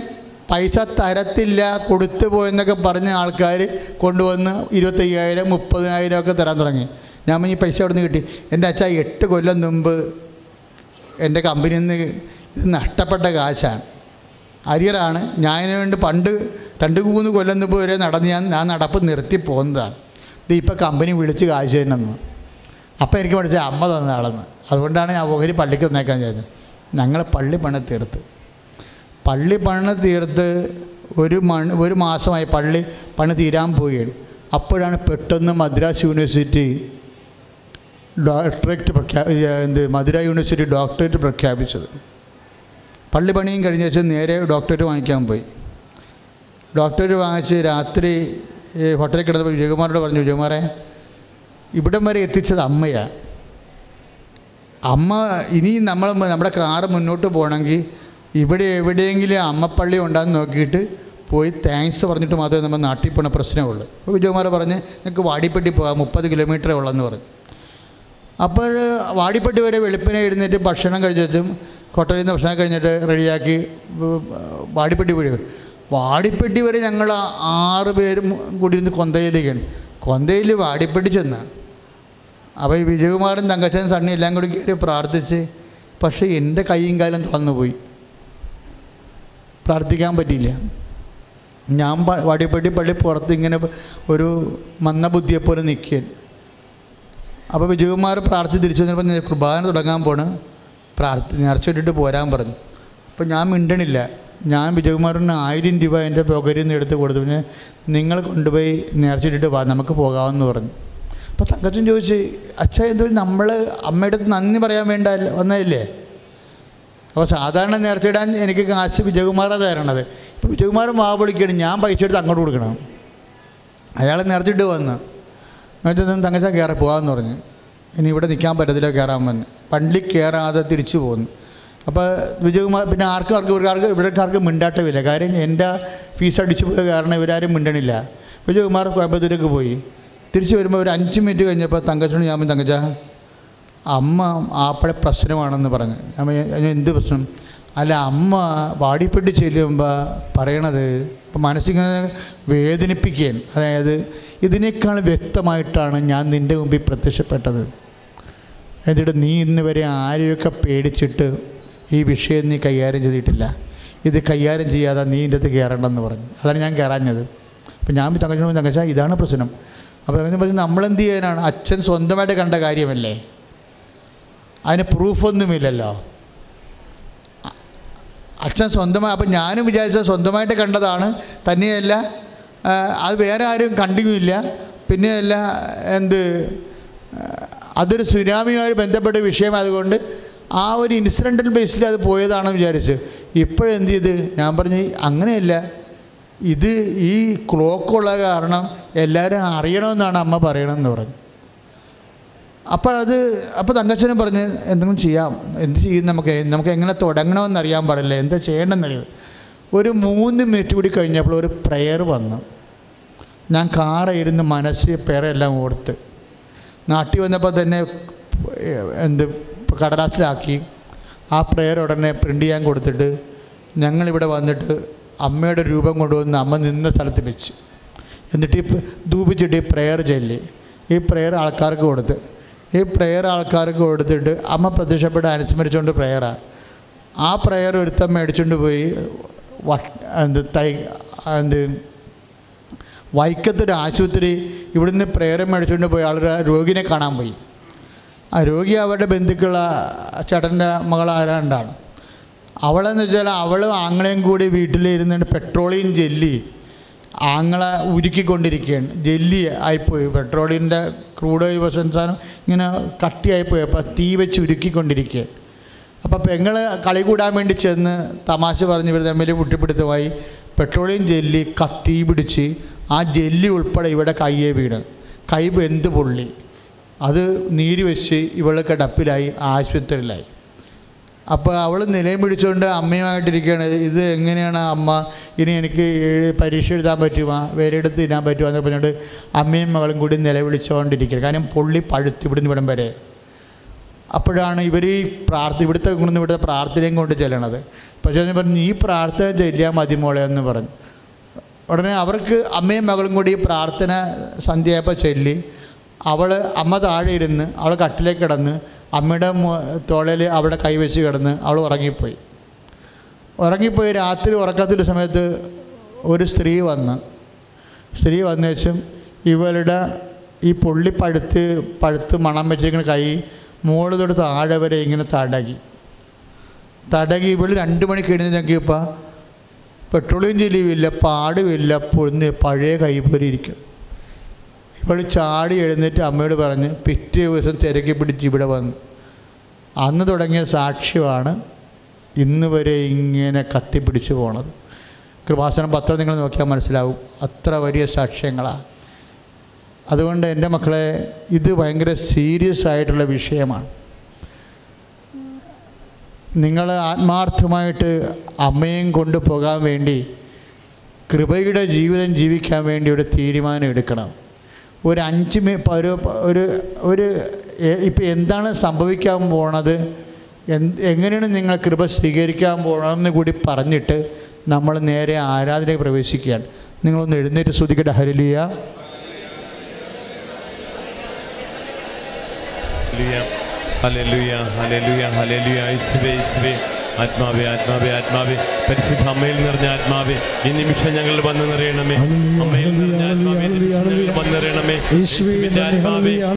പൈസ തരത്തില്ല കൊടുത്തു പോയെന്നൊക്കെ പറഞ്ഞ ആൾക്കാർ കൊണ്ടുവന്ന് ഇരുപത്തയ്യായിരം മുപ്പതിനായിരം ഒക്കെ തരാൻ തുടങ്ങി. ഞാൻ ഈ പൈസ അവിടെ നിന്ന് കിട്ടി? എന്റെ അച്ഛ എട്ട് കൊല്ലം മുമ്പ് എന്റെ കമ്പനിയിൽ നിന്ന് ഇത് നഷ്ടപ്പെട്ട കാശാണ്. അരിയറാണ് ഞാനതിന് വേണ്ടി പണ്ട് രണ്ട് മൂന്ന് കൊല്ലം മുമ്പ് വരെ നടന്ന് ഞാൻ ഞാൻ നടപ്പ് നിർത്തി പോകുന്നതാണ്. ഇത് ഇപ്പോൾ കമ്പനി വിളിച്ച് കാശ് തന്നെന്ന് അപ്പോൾ എനിക്ക് പഠിച്ച അമ്മ തന്നതാളെന്ന് അതുകൊണ്ടാണ് ഞാൻ ഓഹരി പള്ളിക്ക് തന്നേക്കാൻ ചെയ്തത്. ഞങ്ങൾ പള്ളി പണി തീർത്ത്. പള്ളി പണി തീർത്ത് ഒരു മണ് ഒരു മാസമായി പള്ളി പണി തീരാൻ പോവുകയാണ്. അപ്പോഴാണ് പെട്ടെന്ന് മദ്രാസ് യൂണിവേഴ്സിറ്റി ഡോക്ടറേറ്റ് പ്രഖ്യാപി എന്ത് മധുര യൂണിവേഴ്സിറ്റി ഡോക്ടറേറ്റ് പ്രഖ്യാപിച്ചത്. പള്ളി പണിയും കഴിഞ്ഞ ശേഷം നേരെ ഡോക്ടറേറ്റ് വാങ്ങിക്കാൻ പോയി. ഡോക്ടറേറ്റ് വാങ്ങിച്ച് രാത്രി ഹോട്ടലിൽ കിടന്നപ്പോൾ വിജയകുമാരോട് പറഞ്ഞു വിജയകുമാറെ ഇവിടം വരെ എത്തിച്ചത് അമ്മയാണ് അമ്മ ഇനി നമ്മൾ നമ്മുടെ കാറ് മുന്നോട്ട് പോകണമെങ്കിൽ ഇവിടെ എവിടെയെങ്കിലും അമ്മപ്പള്ളി ഉണ്ടാകുന്ന നോക്കിയിട്ട് പോയി താങ്ക്സ് പറഞ്ഞിട്ട് മാത്രമേ നമ്മൾ നാട്ടിൽ പോണ പ്രശ്നമുള്ളൂ. അപ്പോൾ വിജയകുമാർ പറഞ്ഞ് നിങ്ങൾക്ക് വാടിപ്പെട്ടി പോകാം മുപ്പത് കിലോമീറ്ററേ ഉള്ളെന്ന് പറഞ്ഞു. അപ്പോൾ വാടിപ്പെട്ടി വരെ വെളുപ്പിനെ എഴുന്നേറ്റ് ഭക്ഷണം കഴിച്ചും കൊട്ടയിൽ നിന്ന് ഭക്ഷണം കഴിഞ്ഞിട്ട് റെഡിയാക്കി വാടിപ്പെട്ടി പോയി വാടിപ്പെട്ടി വരെ ഞങ്ങൾ ആറ് പേരും കൂടി നിന്ന് കൊന്തയിലേക്കാണ് കൊന്തയിൽ വാടിപ്പെട്ടി ചെന്ന് അപ്പോൾ ഈ വിജയകുമാരൻ തങ്കച്ചൻ സണ്ണി എല്ലാം കൂടി കയറി പ്രാർത്ഥിച്ച് പക്ഷേ എന്റെ കൈയും കാലം തുറന്നുപോയി പ്രാർത്ഥിക്കാൻ പറ്റിയില്ല. ഞാൻ വാടിപ്പെട്ടി പള്ളി പുറത്ത് ഇങ്ങനെ ഒരു മന്ന ബുദ്ധിയെപ്പോലെ നിൽക്കുകയാണ്. അപ്പോൾ വിജയകുമാർ പ്രാർത്ഥിച്ച് തിരിച്ചു വന്നപ്പോൾ കുർബാന തുടങ്ങാൻ പോണ്. പ്രാർത്ഥി നേർച്ചയിട്ടിട്ട് പോരാൻ പറഞ്ഞു. അപ്പോൾ ഞാൻ മിണ്ടണില്ല. ഞാൻ വിജയകുമാറിന് ആയിരം രൂപ എന്റെ പുകരിൽ നിന്ന് എടുത്ത് കൊടുത്തു. പിന്നെ നിങ്ങൾ കൊണ്ടുപോയി നേർച്ചയിട്ടിട്ട് വാ നമുക്ക് പോകാമെന്ന് പറഞ്ഞു. അപ്പോൾ തങ്കച്ചൻ ചോദിച്ച് അച്ഛ എന്തോ നമ്മൾ അമ്മയുടെ അടുത്ത് നന്ദി പറയാൻ വേണ്ട വന്നതല്ലേ? അപ്പോൾ സാധാരണ നേർച്ചയിടാൻ എനിക്ക് കാശ് വിജയകുമാറാണ് തരണത്. ഇപ്പോൾ വിജയകുമാർ വാ വിളിക്കണം ഞാൻ പൈസ എടുത്ത് അങ്ങോട്ട് കൊടുക്കണം. അയാൾ നേർച്ചിട്ട് വന്ന്. എന്നിട്ട് തങ്കച്ച കയറി പോകാമെന്ന് പറഞ്ഞു. ഇനി ഇവിടെ നിൽക്കാൻ പറ്റത്തില്ല കയറാൻ വന്ന്. പള്ളി കയറാതെ തിരിച്ചു പോകുന്നു അപ്പോൾ വിജയകുമാർ പിന്നെ ആർക്കും ആർക്കും ഇവർക്കാർക്ക് ഇവർക്കാർക്ക് മിണ്ടാട്ടമില്ല. കാര്യം എന്റെ ഫീസ് അടിച്ചു പോയ കാരണം ഇവരാരും മിണ്ടണില്ല. വിജയകുമാർ കോയമ്പത്തൂരേക്ക് പോയി. തിരിച്ചു വരുമ്പോൾ ഒരു അഞ്ച് മിനിറ്റ് കഴിഞ്ഞപ്പോൾ തങ്കച്ചോട് ഞാൻ തങ്കച്ച അമ്മ ആപ്പടെ പ്രശ്നമാണെന്ന് പറഞ്ഞു. ഞാൻ പറഞ്ഞു, ഞാൻ എന്ത് പ്രശ്നം? അല്ല അമ്മ വാടിപ്പെട്ടി ചെല്ലുമ്പോൾ പറയണത് ഇപ്പം മനസ്സിങ്ങനെ വേദനിപ്പിക്കുകയാണ്. അതായത് ഇതിനേക്കാൾ വ്യക്തമായിട്ടാണ് ഞാൻ നിന്റെ മുമ്പിൽ പ്രത്യക്ഷപ്പെട്ടത്. എന്നിട്ട് നീ ഇന്ന് വരെ ആരെയൊക്കെ പേടിച്ചിട്ട് ഈ വിഷയം നീ കൈകാര്യം ചെയ്തിട്ടില്ല? ഇത് കൈകാര്യം ചെയ്യാതെ നീ ഇതിന്റെ അകത്ത് കയറണ്ടെന്ന് പറഞ്ഞു. അതാണ് ഞാൻ കയറാഞ്ഞത്. അപ്പം ഞാൻ തങ്കച്ചനോട് തങ്കച്ച ഇതാണ് പ്രശ്നം. അപ്പോൾ തങ്കച്ചൻ പറഞ്ഞു നമ്മളെന്ത് ചെയ്യാനാണ്? അച്ഛൻ സ്വന്തമായിട്ട് കണ്ട കാര്യമല്ലേ? അതിന് പ്രൂഫൊന്നുമില്ലല്ലോ. അച്ഛൻ സ്വന്തമായി അപ്പം ഞാനും വിചാരിച്ച സ്വന്തമായിട്ട് കണ്ടതാണ്. തന്നെയല്ല അത് വേറെ ആരും കണ്ടിയുമില്ല പിന്നെയല്ല എന്ത് അതൊരു സുനാമിയുമായി ബന്ധപ്പെട്ട വിഷയം വിഷയമായതുകൊണ്ട് ആ ഒരു ഇൻസിഡന്റൽ ബേസിൽ അത് പോയതാണെന്ന് വിചാരിച്ച് ഇപ്പോഴെന്ത് ചെയ്ത്? ഞാൻ പറഞ്ഞു അങ്ങനെയല്ല. ഇത് ഈ ക്ലോക്കുള്ള കാരണം എല്ലാവരും അറിയണമെന്നാണ് അമ്മ പറയണമെന്ന് പറഞ്ഞു. അപ്പോൾ അത് അപ്പോൾ തങ്കച്ചനും പറഞ്ഞ് എന്തെങ്കിലും ചെയ്യാം. എന്ത് ചെയ്യും നമുക്ക്? നമുക്ക് എങ്ങനെ തുടങ്ങണമെന്ന് അറിയാൻ പാടില്ല. എന്താ ചെയ്യണമെന്നറിയാം ഒരു മൂന്ന് മിനിറ്റ് കൂടി കഴിഞ്ഞപ്പോൾ ഒരു പ്രെയർ വന്നു. ഞാൻ കാറായിരുന്നു മനസ്സ് പേരെല്ലാം ഓർത്ത്. നാട്ടിൽ വന്നപ്പോൾ തന്നെ എന്ത് കടലാസിലാക്കി. ആ പ്രെയർ ഉടനെ പ്രിന്റ് ചെയ്യാൻ കൊടുത്തിട്ട് ഞങ്ങളിവിടെ വന്നിട്ട് അമ്മയുടെ രൂപം കൊണ്ടുവന്ന് അമ്മ നിന്ന സ്ഥലത്ത് വെച്ച്. എന്നിട്ട് ഈ ധൂപിച്ചിട്ട് ഈ പ്രെയർ ചൊല്ലി. ഈ പ്രെയർ ആൾക്കാർക്ക് കൊടുത്ത്. ഈ പ്രെയർ ആൾക്കാർക്ക് കൊടുത്തിട്ട് അമ്മ പ്രത്യക്ഷപ്പെട്ട് അനുസ്മരിച്ചുകൊണ്ട് പ്രെയറാണ് ആ. പ്രെയർ ഒരുത്തം മേടിച്ചുകൊണ്ട് പോയി എന്ത് തൈ എന്ത് വൈക്കത്തൊരു ആശുപത്രി ഇവിടുന്ന് പ്രേരം മേടിച്ചുകൊണ്ട് പോയി. ആളൊരു രോഗിനെ കാണാൻ പോയി. ആ രോഗി അവരുടെ ബന്ധുക്കള ചേട്ടന്റെ മകൾ ആരാണ്ടാണ്. അവളെന്ന് വെച്ചാൽ അവളും ആങ്ങളെയും കൂടി വീട്ടിലിരുന്നുകൊണ്ട് പെട്രോളിയം ജെല്ലി ആങ്ങളെ ഉരുക്കിക്കൊണ്ടിരിക്കുകയാണ്. ജെല്ലി ആയിപ്പോയി. പെട്രോളിന്റെ ക്രൂഡ് ഓയിൽ സാധനം ഇങ്ങനെ കട്ടിയായിപ്പോയി. അപ്പോൾ തീ വെച്ച് ഉരുക്കിക്കൊണ്ടിരിക്കുകയാണ്. അപ്പോൾ പെങ്ങൾ കളി കൂടാൻ വേണ്ടി ചെന്ന് തമാശ പറഞ്ഞ് ഇവർ തമ്മിൽ കുട്ടിപ്പിടുത്തമായി. പെട്രോളിയം ജെല്ലി കത്തി പിടിച്ച് ആ ജെല്ലി ഉൾപ്പെടെ ഇവിടെ കയ്യെ വീണ്. കൈ വെന്ത് പൊള്ളി. അത് നീര് വെച്ച് ഇവൾ കിടപ്പിലായി ആശുപത്രിയിലായി. അപ്പോൾ അവൾ നിലയും പിടിച്ചുകൊണ്ട് അമ്മയുമായിട്ടിരിക്കുകയാണ്. ഇത് എങ്ങനെയാണ് അമ്മ? ഇനി എനിക്ക് പരീക്ഷ എഴുതാൻ പറ്റുമോ? വേരെടുത്ത് തിന്നാൻ പറ്റുമോ? എന്നൊക്കെ പറഞ്ഞുകൊണ്ട് അമ്മയും മകളും കൂടി നിലവിളിച്ചുകൊണ്ടിരിക്കുകയാണ് കാരണം പൊള്ളി പഴുത്ത് ഇവിടുന്ന് ഇവിടം വരെ. അപ്പോഴാണ് ഇവർ ഈ പ്രാർത്ഥന ഇവിടുത്തെ കൊണ്ടുവന്ന് ഇവിടുത്തെ പ്രാർത്ഥനയും കൊണ്ട് ചെല്ലണത്. പക്ഷേ പറഞ്ഞു ഈ പ്രാർത്ഥന ചെല്ലിയാൽ മതി മോളെ എന്ന് പറഞ്ഞു. ഉടനെ അവർക്ക് അമ്മയും മകളും കൂടി പ്രാർത്ഥന സന്ധ്യയായപ്പോൾ ചൊല്ലി. അവൾ അമ്മ താഴെ ഇരുന്ന് അവൾ കട്ടിലേക്ക് കിടന്ന് അമ്മയുടെ തോളയിൽ അവിടെ കൈവച്ച് കിടന്ന് അവൾ ഉറങ്ങിപ്പോയി. ഉറങ്ങിപ്പോയി രാത്രി ഉറക്കത്തിന്റെ സമയത്ത് ഒരു സ്ത്രീ വന്ന് സ്ത്രീ വന്ന ശേഷം ഇവളുടെ ഈ പുള്ളി പഴുത്ത് പഴുത്ത് മണം വെച്ചിരിക്കുന്ന കൈ മുകളിൽ തൊട്ട് താഴെ വരെ ഇങ്ങനെ തടകി. തടകി ഇവൾ രണ്ട് മണിക്ക് എഴുന്നേറ്റ് നോക്കിയപ്പോൾ പെട്രോളിയം ചെലിവില്ല പാടുമില്ല പൊന്ന് പഴയ കൈപ്പൊരി ഇരിക്കും. ഇവൾ ചാടി എഴുന്നേറ്റ് അമ്മയോട് പറഞ്ഞ് പിറ്റേ ദിവസം തിരക്കി പിടിച്ച് ഇവിടെ വന്നു. അന്ന് തുടങ്ങിയ സാക്ഷ്യമാണ് ഇന്ന് വരെ ഇങ്ങനെ കത്തിപ്പിടിച്ച് പോണത്. കൃപാസനം പത്രം നിങ്ങൾ നോക്കിയാൽ മനസ്സിലാവും അത്ര വലിയ സാക്ഷ്യങ്ങളാണ് അതുകൊണ്ട് എന്റെ മക്കളെ ഇത് ഭയങ്കര സീരിയസ് ആയിട്ടുള്ള വിഷയമാണ്. നിങ്ങൾ ആത്മാർത്ഥമായിട്ട് അമ്മയും കൊണ്ടുപോകാൻ വേണ്ടി കൃപയുടെ ജീവിതം ജീവിക്കാൻ വേണ്ടി ഒരു തീരുമാനം എടുക്കണം. ഒരു അഞ്ച് ഒരു ഒരു ഒരു ഇപ്പം എന്താണ് സംഭവിക്കാൻ പോണത്? എങ്ങനെയാണ് നിങ്ങൾ കൃപ സ്വീകരിക്കാൻ പോകണമെന്ന് കൂടി പറഞ്ഞിട്ട് നമ്മൾ നേരെ ആരാധനയിൽ പ്രവേശിക്കുകയാണ്. നിങ്ങളൊന്ന് എഴുന്നേറ്റ് ശ്രദ്ധിക്കട്ടെ. ഹരിലിയ ഹല്ലേലൂയ ഹല്ലേലൂയ ഹല്ലേലൂയ. യേശുവേ യേശുവേ. ആത്മാവേ ആത്മാവേ ആത്മാവേ. പരിശുദ്ധ അമ്മയിൽ നിറഞ്ഞ ആത്മാവേ ഈ നിമിഷം ഞങ്ങൾ വന്ന് നിറയണമേ. അമ്മയിൽ നിറഞ്ഞ ആത്മാവേ വന്ന് നിറയണമേ. ആത്മാവേ.